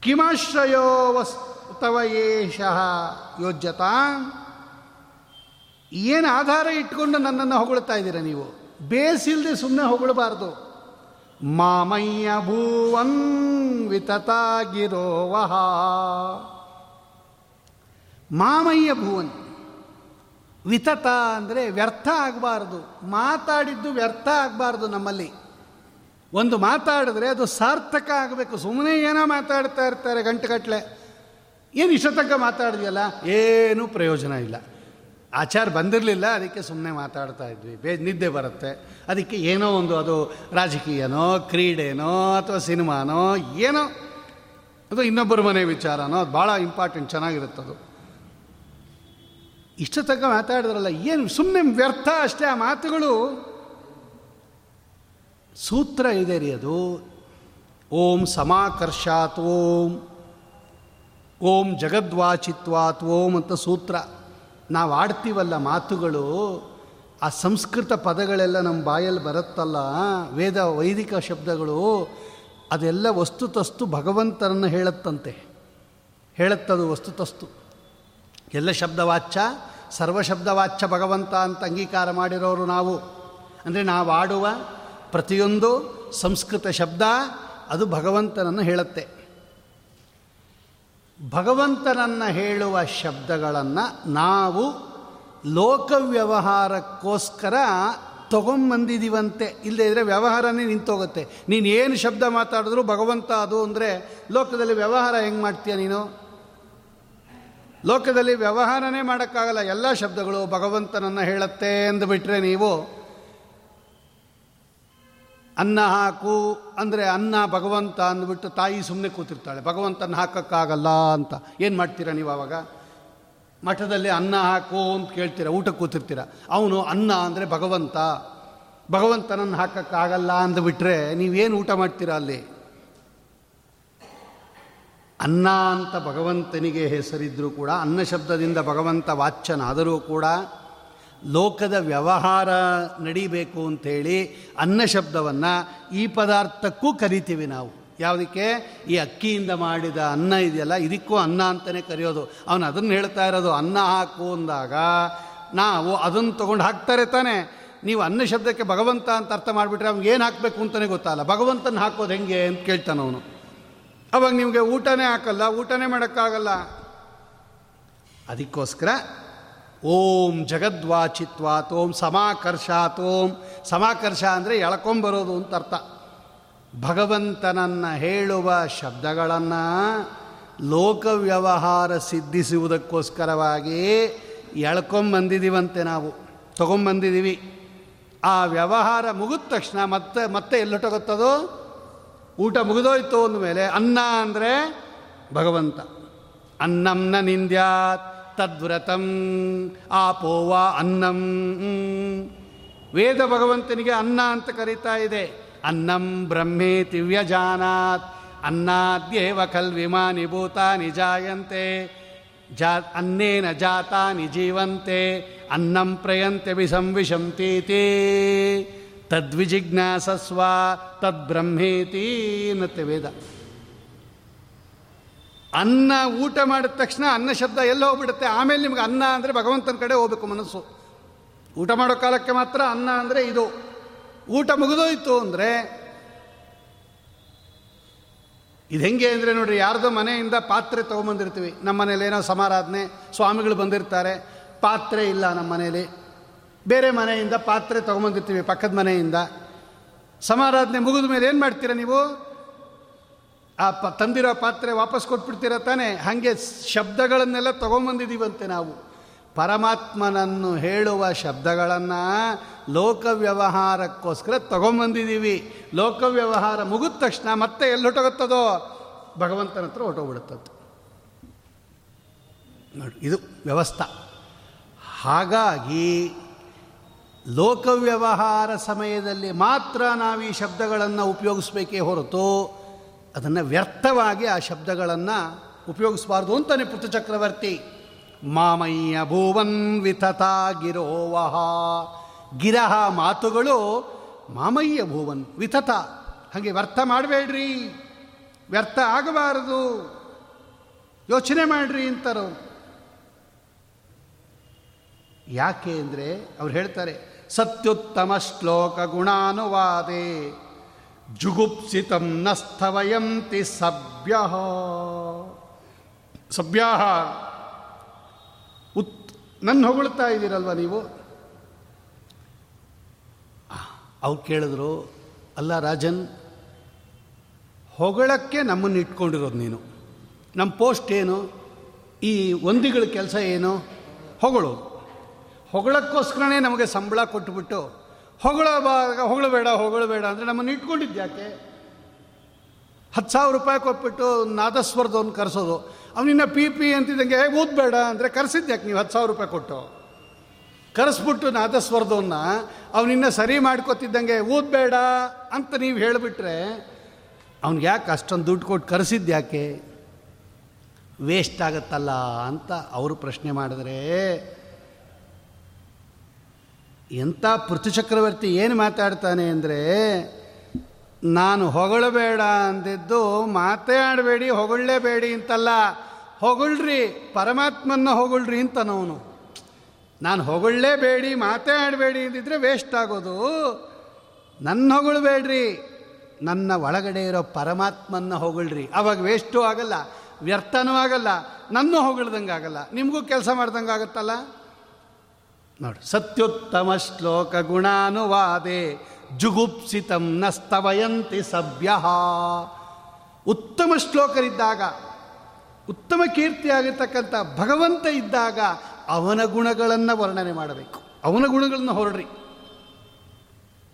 ಕಿಮಾಶ್ರಯೋ ವಸ್, ತವ ಏಷಃ ಯೋಜ್ಯತಾ? ಏನು ಆಧಾರ ಇಟ್ಕೊಂಡು ನನ್ನನ್ನು ಹೊಗಳ್ತಾ ಇದ್ದೀರಾ ನೀವು? ಬೇಸಿಲ್ದೆ ಸುಮ್ಮನೆ ಹೊಗಳಬಾರ್ದು. ಮಾಮಯ್ಯ ಭೂವನ್ ವಿತತಾಗಿರೋವಹ. ಮಾಮಯ್ಯ ಭುವನ್. ವಿತತ ಅಂದರೆ ವ್ಯರ್ಥ ಆಗಬಾರ್ದು. ಮಾತಾಡಿದ್ದು ವ್ಯರ್ಥ ಆಗಬಾರ್ದು ನಮ್ಮಲ್ಲಿ. ಒಂದು ಮಾತಾಡಿದ್ರೆ ಅದು ಸಾರ್ಥಕ ಆಗಬೇಕು. ಸುಮ್ಮನೆ ಏನೋ ಮಾತಾಡ್ತಾ ಇರ್ತಾರೆ ಗಂಟೆಗಟ್ಟಲೆ ಏನು ಇಷ್ಟತಕ್ಕ ಮಾತಾಡಿದ್ಯಲ್ಲ? ಏನೂ ಪ್ರಯೋಜನ ಇಲ್ಲ. ಆಚಾರ ಬಂದಿರಲಿಲ್ಲ, ಅದಕ್ಕೆ ಸುಮ್ಮನೆ ಮಾತಾಡ್ತಾ ಇದ್ವಿ. ಬೇ, ನಿದ್ದೆ ಬರುತ್ತೆ. ಅದಕ್ಕೆ ಏನೋ ಒಂದು ಅದು ರಾಜಕೀಯನೋ, ಕ್ರೀಡೆನೋ, ಅಥವಾ ಸಿನಿಮಾನೋ, ಏನೋ ಅದು ಇನ್ನೊಬ್ಬರ ಮನೆ ವಿಚಾರನೋ, ಅದು ಭಾಳ ಇಂಪಾರ್ಟೆಂಟ್ ಚೆನ್ನಾಗಿರುತ್ತದು ಇಷ್ಟ ತಕ್ಕ ಮಾತಾಡಿದ್ರಲ್ಲ, ಏನು ಸುಮ್ಮನೆ ವ್ಯರ್ಥ ಅಷ್ಟೇ, ಆ ಮಾತುಗಳು. ಸೂತ್ರ ಇದೆ ರೀ ಅದು. ಓಂ ಸಮಾಕರ್ಷಾತ್ ಓಂ. ಓಂ ಜಗದ್ವಾಚಿತ್ವಾತ್ ಓಂ ಅಂತ ಸೂತ್ರ. ನಾವು ಆಡ್ತೀವಲ್ಲ ಮಾತುಗಳು, ಆ ಸಂಸ್ಕೃತ ಪದಗಳೆಲ್ಲ ನಮ್ಮ ಬಾಯಲ್ಲಿ ಬರುತ್ತಲ್ಲ, ವೇದ ವೈದಿಕ ಶಬ್ದಗಳು, ಅದೆಲ್ಲ ವಸ್ತುತಸ್ತು ಭಗವಂತರನ್ನು ಹೇಳುತ್ತಂತೆ. ಹೇಳುತ್ತದು ವಸ್ತುತಸ್ತು. ಎಲ್ಲ ಶಬ್ದವಾಚ್ಯ ಸರ್ವಶಬ್ದವಾಚ್ಯ ಭಗವಂತ ಅಂತ ಅಂಗೀಕಾರ ಮಾಡಿರೋರು ನಾವು. ಅಂದರೆ ನಾವು ಆಡುವ ಪ್ರತಿಯೊಂದು ಸಂಸ್ಕೃತ ಶಬ್ದ ಅದು ಭಗವಂತನನ್ನು ಹೇಳುತ್ತೆ. ಭಗವಂತನನ್ನು ಹೇಳುವ ಶಬ್ದಗಳನ್ನು ನಾವು ಲೋಕ ವ್ಯವಹಾರಕ್ಕೋಸ್ಕರ ಇಲ್ಲದೇ ಇದ್ದರೆ ವ್ಯವಹಾರನೇ ನಿಂತೋಗುತ್ತೆ. ನೀನು ಏನು ಶಬ್ದ ಮಾತಾಡಿದ್ರು ಭಗವಂತ ಅದು ಅಂದರೆ, ಲೋಕದಲ್ಲಿ ವ್ಯವಹಾರ ಹೆಂಗೆ ಮಾಡ್ತೀಯ ನೀನು? ಲೋಕದಲ್ಲಿ ವ್ಯವಹಾರನೇ ಮಾಡೋಕ್ಕಾಗಲ್ಲ. ಎಲ್ಲ ಶಬ್ದಗಳು ಭಗವಂತನನ್ನು ಹೇಳುತ್ತೆ ಅಂದುಬಿಟ್ರೆ ನೀವು ಅನ್ನ ಹಾಕು ಅಂದರೆ ಅನ್ನ ಭಗವಂತ ಅಂದ್ಬಿಟ್ಟು ತಾಯಿ ಸುಮ್ಮನೆ ಕೂತಿರ್ತಾಳೆ. ಭಗವಂತನ ಹಾಕೋಕ್ಕಾಗಲ್ಲ ಅಂತ. ಏನು ಮಾಡ್ತೀರಾ ನೀವು ಆವಾಗ ಮಠದಲ್ಲಿ ಅನ್ನ ಹಾಕು ಅಂತ ಕೇಳ್ತೀರ? ಊಟ ಕೂತಿರ್ತೀರ? ಅವನು ಅನ್ನ ಅಂದರೆ ಭಗವಂತ. ಭಗವಂತನನ್ನು ಹಾಕೋಕ್ಕಾಗಲ್ಲ ಅಂದುಬಿಟ್ರೆ ನೀವೇನು ಊಟ ಮಾಡ್ತೀರಾ ಅಲ್ಲಿ? ಅನ್ನ ಅಂತ ಭಗವಂತನಿಗೆ ಹೆಸರಿದ್ದರೂ ಕೂಡ, ಅನ್ನ ಶಬ್ದದಿಂದ ಭಗವಂತ ವಾಚ್ಯನಾದರೂ ಕೂಡ ಲೋಕದ ವ್ಯವಹಾರ ನಡಿಬೇಕು ಅಂಥೇಳಿ ಅನ್ನ ಶಬ್ದವನ್ನು ಈ ಪದಾರ್ಥಕ್ಕೂ ಕರಿತೀವಿ ನಾವು. ಯಾವುದಕ್ಕೆ? ಈ ಅಕ್ಕಿಯಿಂದ ಮಾಡಿದ ಅನ್ನ ಇದೆಯಲ್ಲ, ಇದಕ್ಕೂ ಅನ್ನ ಅಂತಲೇ ಕರೆಯೋದು. ಅವನು ಅದನ್ನು ಹೇಳ್ತಾ ಇರೋದು, ಅನ್ನ ಹಾಕು ಅಂದಾಗ ನಾವು ಅದನ್ನು ತೊಗೊಂಡು ಹಾಕ್ತಾರೆ ತಾನೆ. ನೀವು ಅನ್ನ ಶಬ್ದಕ್ಕೆ ಭಗವಂತ ಅಂತ ಅರ್ಥ ಮಾಡಿಬಿಟ್ರೆ ಅವ್ನಿಗೆ ಏನು ಹಾಕಬೇಕು ಅಂತಲೇ ಗೊತ್ತಲ್ಲ. ಭಗವಂತನ ಹಾಕೋದು ಹೆಂಗೆ ಅಂತ ಕೇಳ್ತಾನೆ ಅವನು. ಅವಾಗ ನಿಮಗೆ ಊಟನೇ ಹಾಕಲ್ಲ, ಊಟನೇ ಮಾಡೋಕ್ಕಾಗಲ್ಲ. ಅದಕ್ಕೋಸ್ಕರ ಓಂ ಜಗದ್ವಾಚಿತ್ವಾತ್ ಓಂ ಸಮಾಕರ್ಷಾತ್. ಓಂ ಸಮಾಕರ್ಷ ಅಂದರೆ ಎಳ್ಕೊಂಬರೋದು ಅಂತ ಅರ್ಥ. ಭಗವಂತನನ್ನು ಹೇಳುವ ಶಬ್ದಗಳನ್ನು ಲೋಕ ವ್ಯವಹಾರ ಸಿದ್ಧಿಸುವುದಕ್ಕೋಸ್ಕರವಾಗಿ ಎಳ್ಕೊಂಬಂದಿದ್ದೀವಂತೆ ನಾವು. ತೊಗೊಂಬಂದಿದ್ದೀವಿ ಆ ವ್ಯವಹಾರ ಮುಗಿದ ತಕ್ಷಣ ಮತ್ತೆ ಮತ್ತೆ ಎಲ್ಲೊಟ್ಟೋಗುತ್ತದೋ? ಊಟ ಮುಗಿದೋಯ್ತು ಅಂದಮೇಲೆ ಅನ್ನ ಅಂದರೆ ಭಗವಂತ. ಅನ್ನಂನ ನಿಂದ್ಯಾತ್. ತದ್ವ್ರತಂ ಆಪೋವ ಅನ್ನಂ. ವೇದ ಭಗವಂತನಿಗೆ ಅನ್ನ ಅಂತ ಕರೀತಾ ಇದೆ. ಅನ್ನಂ ಬ್ರಹ್ಮೇತಿ ವ್ಯಜಾನಾತ್. ಅನ್ನಾದ್ಯೇವ ಖಲ್ವಿಮಾನಿ ಭೂತಾನಿ ಜಾಯಂತೆ. ಜಾ ಅನ್ನೇನ ಜಾತಾನಿ ಜೀವಂತೆ. ಅನ್ನಂ ಪ್ರಯಂತೆ ವಿಸಂವಿಶಂತೀತಿ ತದ್ವಿಜಿಜ್ಞಾಸಸ್ವ ತದ್ಬ್ರಹ್ಮೇತಿ ಅನ್ನತ್ತೆ ವೇದ ಅನ್ನ ಊಟ ಮಾಡಿದ ತಕ್ಷಣ ಅನ್ನ ಶಬ್ದ ಎಲ್ಲ ಹೋಗ್ಬಿಡುತ್ತೆ. ಆಮೇಲೆ ನಿಮ್ಗೆ ಅನ್ನ ಅಂದರೆ ಭಗವಂತನ ಕಡೆ ಹೋಗ್ಬೇಕು ಮನಸ್ಸು. ಊಟ ಮಾಡೋ ಕಾಲಕ್ಕೆ ಮಾತ್ರ ಅನ್ನ ಅಂದರೆ ಇದು. ಊಟ ಮುಗಿದೋಯ್ತು ಅಂದರೆ ಇದು ಹೆಂಗೆ ಅಂದರೆ ನೋಡ್ರಿ, ಯಾರ್ದೋ ಮನೆಯಿಂದ ಪಾತ್ರೆ ತೊಗೊಂಬಂದಿರ್ತೀವಿ. ನಮ್ಮ ಮನೇಲಿ ಏನೋ ಸಮಾರಾಧನೆ, ಸ್ವಾಮಿಗಳು ಬಂದಿರ್ತಾರೆ. ಪಾತ್ರೆ ಇಲ್ಲ ನಮ್ಮ ಮನೇಲಿ. ಬೇರೆ ಮನೆಯಿಂದ ಪಾತ್ರೆ ತೊಗೊಂಬಂದಿರ್ತೀವಿ ಪಕ್ಕದ ಮನೆಯಿಂದ. ಸಮಾರಾಧನೆ ಮುಗಿದ ಮೇಲೆ ಏನು ಮಾಡ್ತೀರಾ ನೀವು? ಆ ಪ, ತಂದಿರೋ ಪಾತ್ರೆ ವಾಪಸ್ ಕೊಟ್ಬಿಡ್ತೀರ ತಾನೆ? ಹಾಗೆ ಶಬ್ದಗಳನ್ನೆಲ್ಲ ತೊಗೊಂಬಂದಿದ್ದೀವಂತೆ ನಾವು. ಪರಮಾತ್ಮನನ್ನು ಹೇಳುವ ಶಬ್ದಗಳನ್ನು ಲೋಕ ವ್ಯವಹಾರಕ್ಕೋಸ್ಕರ ತಗೊಂಬಂದಿದ್ದೀವಿ ಲೋಕ ವ್ಯವಹಾರ ಮುಗಿದ ತಕ್ಷಣ ಮತ್ತೆ ಎಲ್ಲಿ ಹೊಟ್ಟೋಗುತ್ತದೋ ಭಗವಂತನ ಹತ್ರ ಹೊಟ್ಟೋಗ್ಬಿಡುತ್ತದ್ದು ನೋಡಿ, ಇದು ವ್ಯವಸ್ಥೆ. ಹಾಗಾಗಿ ಲೋಕ ವ್ಯವಹಾರ ಸಮಯದಲ್ಲಿ ಮಾತ್ರ ನಾವು ಈ ಶಬ್ದಗಳನ್ನು ಉಪಯೋಗಿಸ್ಬೇಕೇ ಹೊರತು ಅದನ್ನು ವ್ಯರ್ಥವಾಗಿ ಆ ಶಬ್ದಗಳನ್ನು ಉಪಯೋಗಿಸಬಾರ್ದು ಅಂತಾನೆ ಪೃಥಚಕ್ರವರ್ತಿ ಮಾಮಯ್ಯ ಭೂವನ್ ವಿತತಾ ಗಿರೋವಹ. ಗಿರಹ ಮಾತುಗಳು ಮಾಮಯ್ಯ ಭೂವನ್ ವಿತತ. ಹಾಗೆ ವ್ಯರ್ಥ ಮಾಡಬೇಡ್ರಿ. ವ್ಯರ್ಥ ಆಗಬಾರದು. ಯೋಚನೆ ಮಾಡ್ರಿ ಅಂತಾರೋ ಯಾಕೆ ಅಂದರೆ ಅವ್ರು ಹೇಳ್ತಾರೆ, ಸತ್ಯುತ್ತಮ ಶ್ಲೋಕ ಗುಣಾನುವಾದೆ. ಜುಗುಪ್ಸಿತಂ ನಸ್ಥವಯಂತಿ ಸಭ್ಯ. ಸಭ್ಯ ಉತ್ ನನ್ನ ಹೊಗಳ್ತಾ ಇದ್ದೀರಲ್ವ ನೀವು? ಅವ್ರು ಕೇಳಿದ್ರು, ಅಲ್ಲ ರಾಜನ್, ಹೊಗಳಕ್ಕೆ ನಮ್ಮನ್ನು ಇಟ್ಕೊಂಡಿರೋದು ನೀನು. ನಮ್ಮ ಪೋಸ್ಟ್ ಏನು? ಈ ಒಂದಿಗಳ ಕೆಲಸ ಏನು? ಹೊಗಳು. ಹೊಗಳಕ್ಕೋಸ್ಕರನೇ ನಮಗೆ ಸಂಬಳ ಕೊಟ್ಟುಬಿಟ್ಟು ಹೊಗಳಬಾಗ ಹೊಗಳಬೇಡ ಹೊಗಳಬೇಡ ಅಂದರೆ ನಮ್ಮನ್ನು ಇಟ್ಕೊಂಡಿದ್ದು ಯಾಕೆ? ಹತ್ತು ಸಾವಿರ ರೂಪಾಯಿ ಕೊಟ್ಬಿಟ್ಟು ನಾದಸ್ವರದವ್ನು ಕರೆಸೋದು. ಅವನಿನ್ನ ಪಿ ಪಿ ಅಂತಿದ್ದಂಗೆ ಓದಬೇಡ, ಅಂದರೆ ಕರೆಸಿದ್ದು ಯಾಕೆ ನೀವು? ಹತ್ತು ಸಾವಿರ ರೂಪಾಯಿ ಕೊಟ್ಟು. ಕರೆಸ್ಬಿಟ್ಟು ನಾದಸ್ವರದವನ್ನ ಅವನಿನ್ನ ಸರಿ ಮಾಡ್ಕೊತಿದ್ದಂಗೆ, ಓದಬೇಡ ಅಂತ ನೀವು ಹೇಳಿಬಿಟ್ರೆ, ಅವ್ನಿಗೆ ಯಾಕೆ ಅಷ್ಟೊಂದು ದುಡ್ಡು ಕೊಟ್ಟು ಕರೆಸಿದ್ದು ಯಾಕೆ? ವೇಸ್ಟ್ ಆಗತ್ತಲ್ಲ ಅಂತ ಅವರು ಪ್ರಶ್ನೆ ಮಾಡಿದ್ರೆ ಎಂಥ ಪೃಥುಚಕ್ರವರ್ತಿ ಏನು ಮಾತಾಡ್ತಾನೆ ಅಂದರೆ, ನಾನು ಹೊಗಳಬೇಡ ಅಂದಿದ್ದು ಮಾತಾಡಬೇಡಿ ಹೊಗಳಲೇಬೇಡಿ ಅಂತಲ್ಲ. ಹೊಗಳ್ರಿ ಪರಮಾತ್ಮನ ಹೊಗಳ್ರಿ ಅಂತನವನು. ನಾನು ಹೊಗಳಲೇಬೇಡಿ ಮಾತಾಡಬೇಡಿ ಅಂದಿದ್ರೆ ವೇಸ್ಟ್ ಆಗೋದು. ನನ್ನ ಹೊಗಳಬೇಡ್ರಿ, ನನ್ನ ಒಳಗಡೆ ಇರೋ ಪರಮಾತ್ಮನ್ನ ಹೊಗಳ್ರಿ. ಅವಾಗ ವೇಸ್ಟು ಆಗಲ್ಲ, ವ್ಯರ್ಥನೂ ಆಗಲ್ಲ, ನನ್ನ ಹೊಗಳ್ದಂಗೆ ಆಗಲ್ಲ ನಿಮಗೂ ಕೆಲಸ ಮಾಡ್ದಂಗೆ ಆಗುತ್ತಲ್ಲ ನೋಡಿ, ಸತ್ಯುತ್ತಮ ಶ್ಲೋಕ ಗುಣಾನುವಾದೆ, ಜುಗುಪ್ಸಿತಂ ನಸ್ತವಯಂತಿ ಸಭ್ಯ. ಉತ್ತಮ ಶ್ಲೋಕರಿದ್ದಾಗ, ಉತ್ತಮ ಕೀರ್ತಿಯಾಗಿರ್ತಕ್ಕಂಥ ಭಗವಂತ ಇದ್ದಾಗ ಅವನ ಗುಣಗಳನ್ನು ವರ್ಣನೆ ಮಾಡಬೇಕು. ಅವನ ಗುಣಗಳನ್ನು ಹೊರಡ್ರಿ.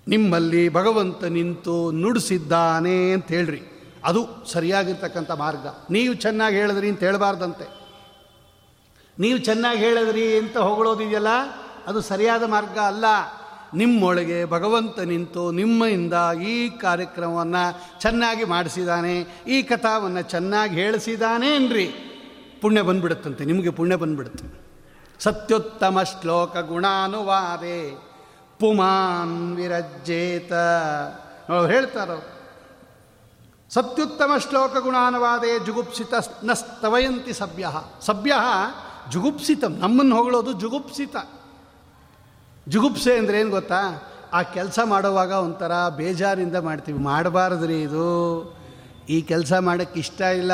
ನಿಮ್ಮಲ್ಲಿ ಭಗವಂತ ನಿಂತು ನುಡಿಸಿದ್ದಾನೆ ಅಂತ ಹೇಳ್ರಿ. ಅದು ಸರಿಯಾಗಿರ್ತಕ್ಕಂಥ ಮಾರ್ಗ. ನೀವು ಚೆನ್ನಾಗಿ ಹೇಳಿದ್ರಿ ಅಂತ ಹೇಳಬಾರ್ದಂತೆ. ನೀವು ಚೆನ್ನಾಗಿ ಹೇಳಿದ್ರಿ ಅಂತ ಹೊಗಳೋದಿದೆಯಲ್ಲ? ಅದು ಸರಿಯಾದ ಮಾರ್ಗ ಅಲ್ಲ. ನಿಮ್ಮೊಳಗೆ ಭಗವಂತ ನಿಂತು ನಿಮ್ಮಿಂದ ಈ ಕಾರ್ಯಕ್ರಮವನ್ನು ಚೆನ್ನಾಗಿ ಮಾಡಿಸಿದ್ದಾನೆ ಈ ಕಥಾವನ್ನು ಚೆನ್ನಾಗಿ ಹೇಳಿಸಿದ್ದಾನೆ ಅನ್ರಿ ಪುಣ್ಯ ಬಂದ್ಬಿಡುತ್ತಂತೆ, ನಿಮಗೆ ಪುಣ್ಯ ಬಂದ್ಬಿಡುತ್ತೆ. ಸತ್ಯುತ್ತಮ ಶ್ಲೋಕ ಗುಣಾನುವಾದೆ ಪುಮಾನ್ ವಿರಜ್ಜೇತ. ಅವ್ರು ಹೇಳ್ತಾರೋ ಸತ್ಯುತ್ತಮ ಶ್ಲೋಕ ಗುಣಾನುವಾದೆ ಜುಗುಪ್ಸಿತ ನ ಸ್ತವಯಂತಿ ಸಭ್ಯ. ಸಭ್ಯ ಜುಗುಪ್ಸಿತ, ನಮ್ಮನ್ನು ಹೊಗಳೋದು ಜುಗುಪ್ಸಿತ. ಜುಗುಪ್ಸೆ ಅಂದರೆ ಏನು ಗೊತ್ತಾ? ಆ ಕೆಲಸ ಮಾಡುವಾಗ ಒಂಥರ ಬೇಜಾರಿಂದ ಮಾಡ್ತೀವಿ. ಮಾಡಬಾರ್ದ್ರಿ ಇದು. ಈ ಕೆಲಸ ಮಾಡೋಕ್ಕೆ ಇಷ್ಟ ಇಲ್ಲ.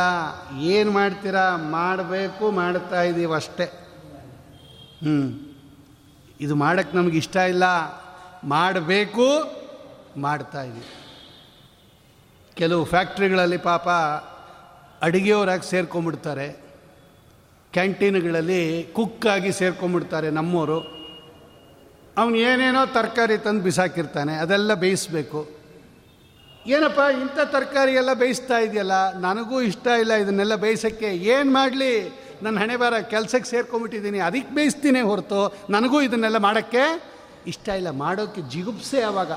ಏನು ಮಾಡ್ತೀರಾ? ಮಾಡಬೇಕು, ಮಾಡ್ತಾ ಇದ್ದೀವಿ ಅಷ್ಟೇ. ಹ್ಞೂ ಇದು ಮಾಡೋಕ್ಕೆ ನಮಗೆ ಇಷ್ಟ ಇಲ್ಲ. ಮಾಡಬೇಕು, ಮಾಡ್ತಾ ಇದ್ದೀವಿ ಕೆಲವು ಫ್ಯಾಕ್ಟ್ರಿಗಳಲ್ಲಿ ಪಾಪ ಅಡುಗೆಯವರಾಗಿ ಸೇರ್ಕೊಂಬಿಡ್ತಾರೆ. ಕ್ಯಾಂಟೀನ್ಗಳಲ್ಲಿ ಕುಕ್ಕಾಗಿ ಸೇರ್ಕೊಂಬಿಡ್ತಾರೆ ನಮ್ಮವರು ಅವನು ಏನೇನೋ ತರಕಾರಿ ತಂದು ಬಿಸಾಕಿರ್ತಾನೆ, ಅದೆಲ್ಲ ಬೇಯಿಸ್ಬೇಕು. ಏನಪ್ಪ, ಇಂಥ ತರಕಾರಿ ಎಲ್ಲ ಬೇಯಿಸ್ತಾ ಇದೆಯಲ್ಲ, ನನಗೂ ಇಷ್ಟ ಇಲ್ಲ ಇದನ್ನೆಲ್ಲ ಬೇಯಿಸೋಕ್ಕೆ. ಏನು ಮಾಡಲಿ? ನನ್ನ ಹಣೆ ಬಾರ ಕೆಲಸಕ್ಕೆ ಸೇರ್ಕೊಂಬಿಟ್ಟಿದ್ದೀನಿ ಅದಕ್ಕೆ ಬೇಯಿಸ್ತೀನಿ ಹೊರತು, ನನಗೂ ಇದನ್ನೆಲ್ಲ ಮಾಡೋಕ್ಕೆ ಇಷ್ಟ ಇಲ್ಲ. ಮಾಡೋಕ್ಕೆ ಜಿಗುಪ್ಸೆ ಆವಾಗ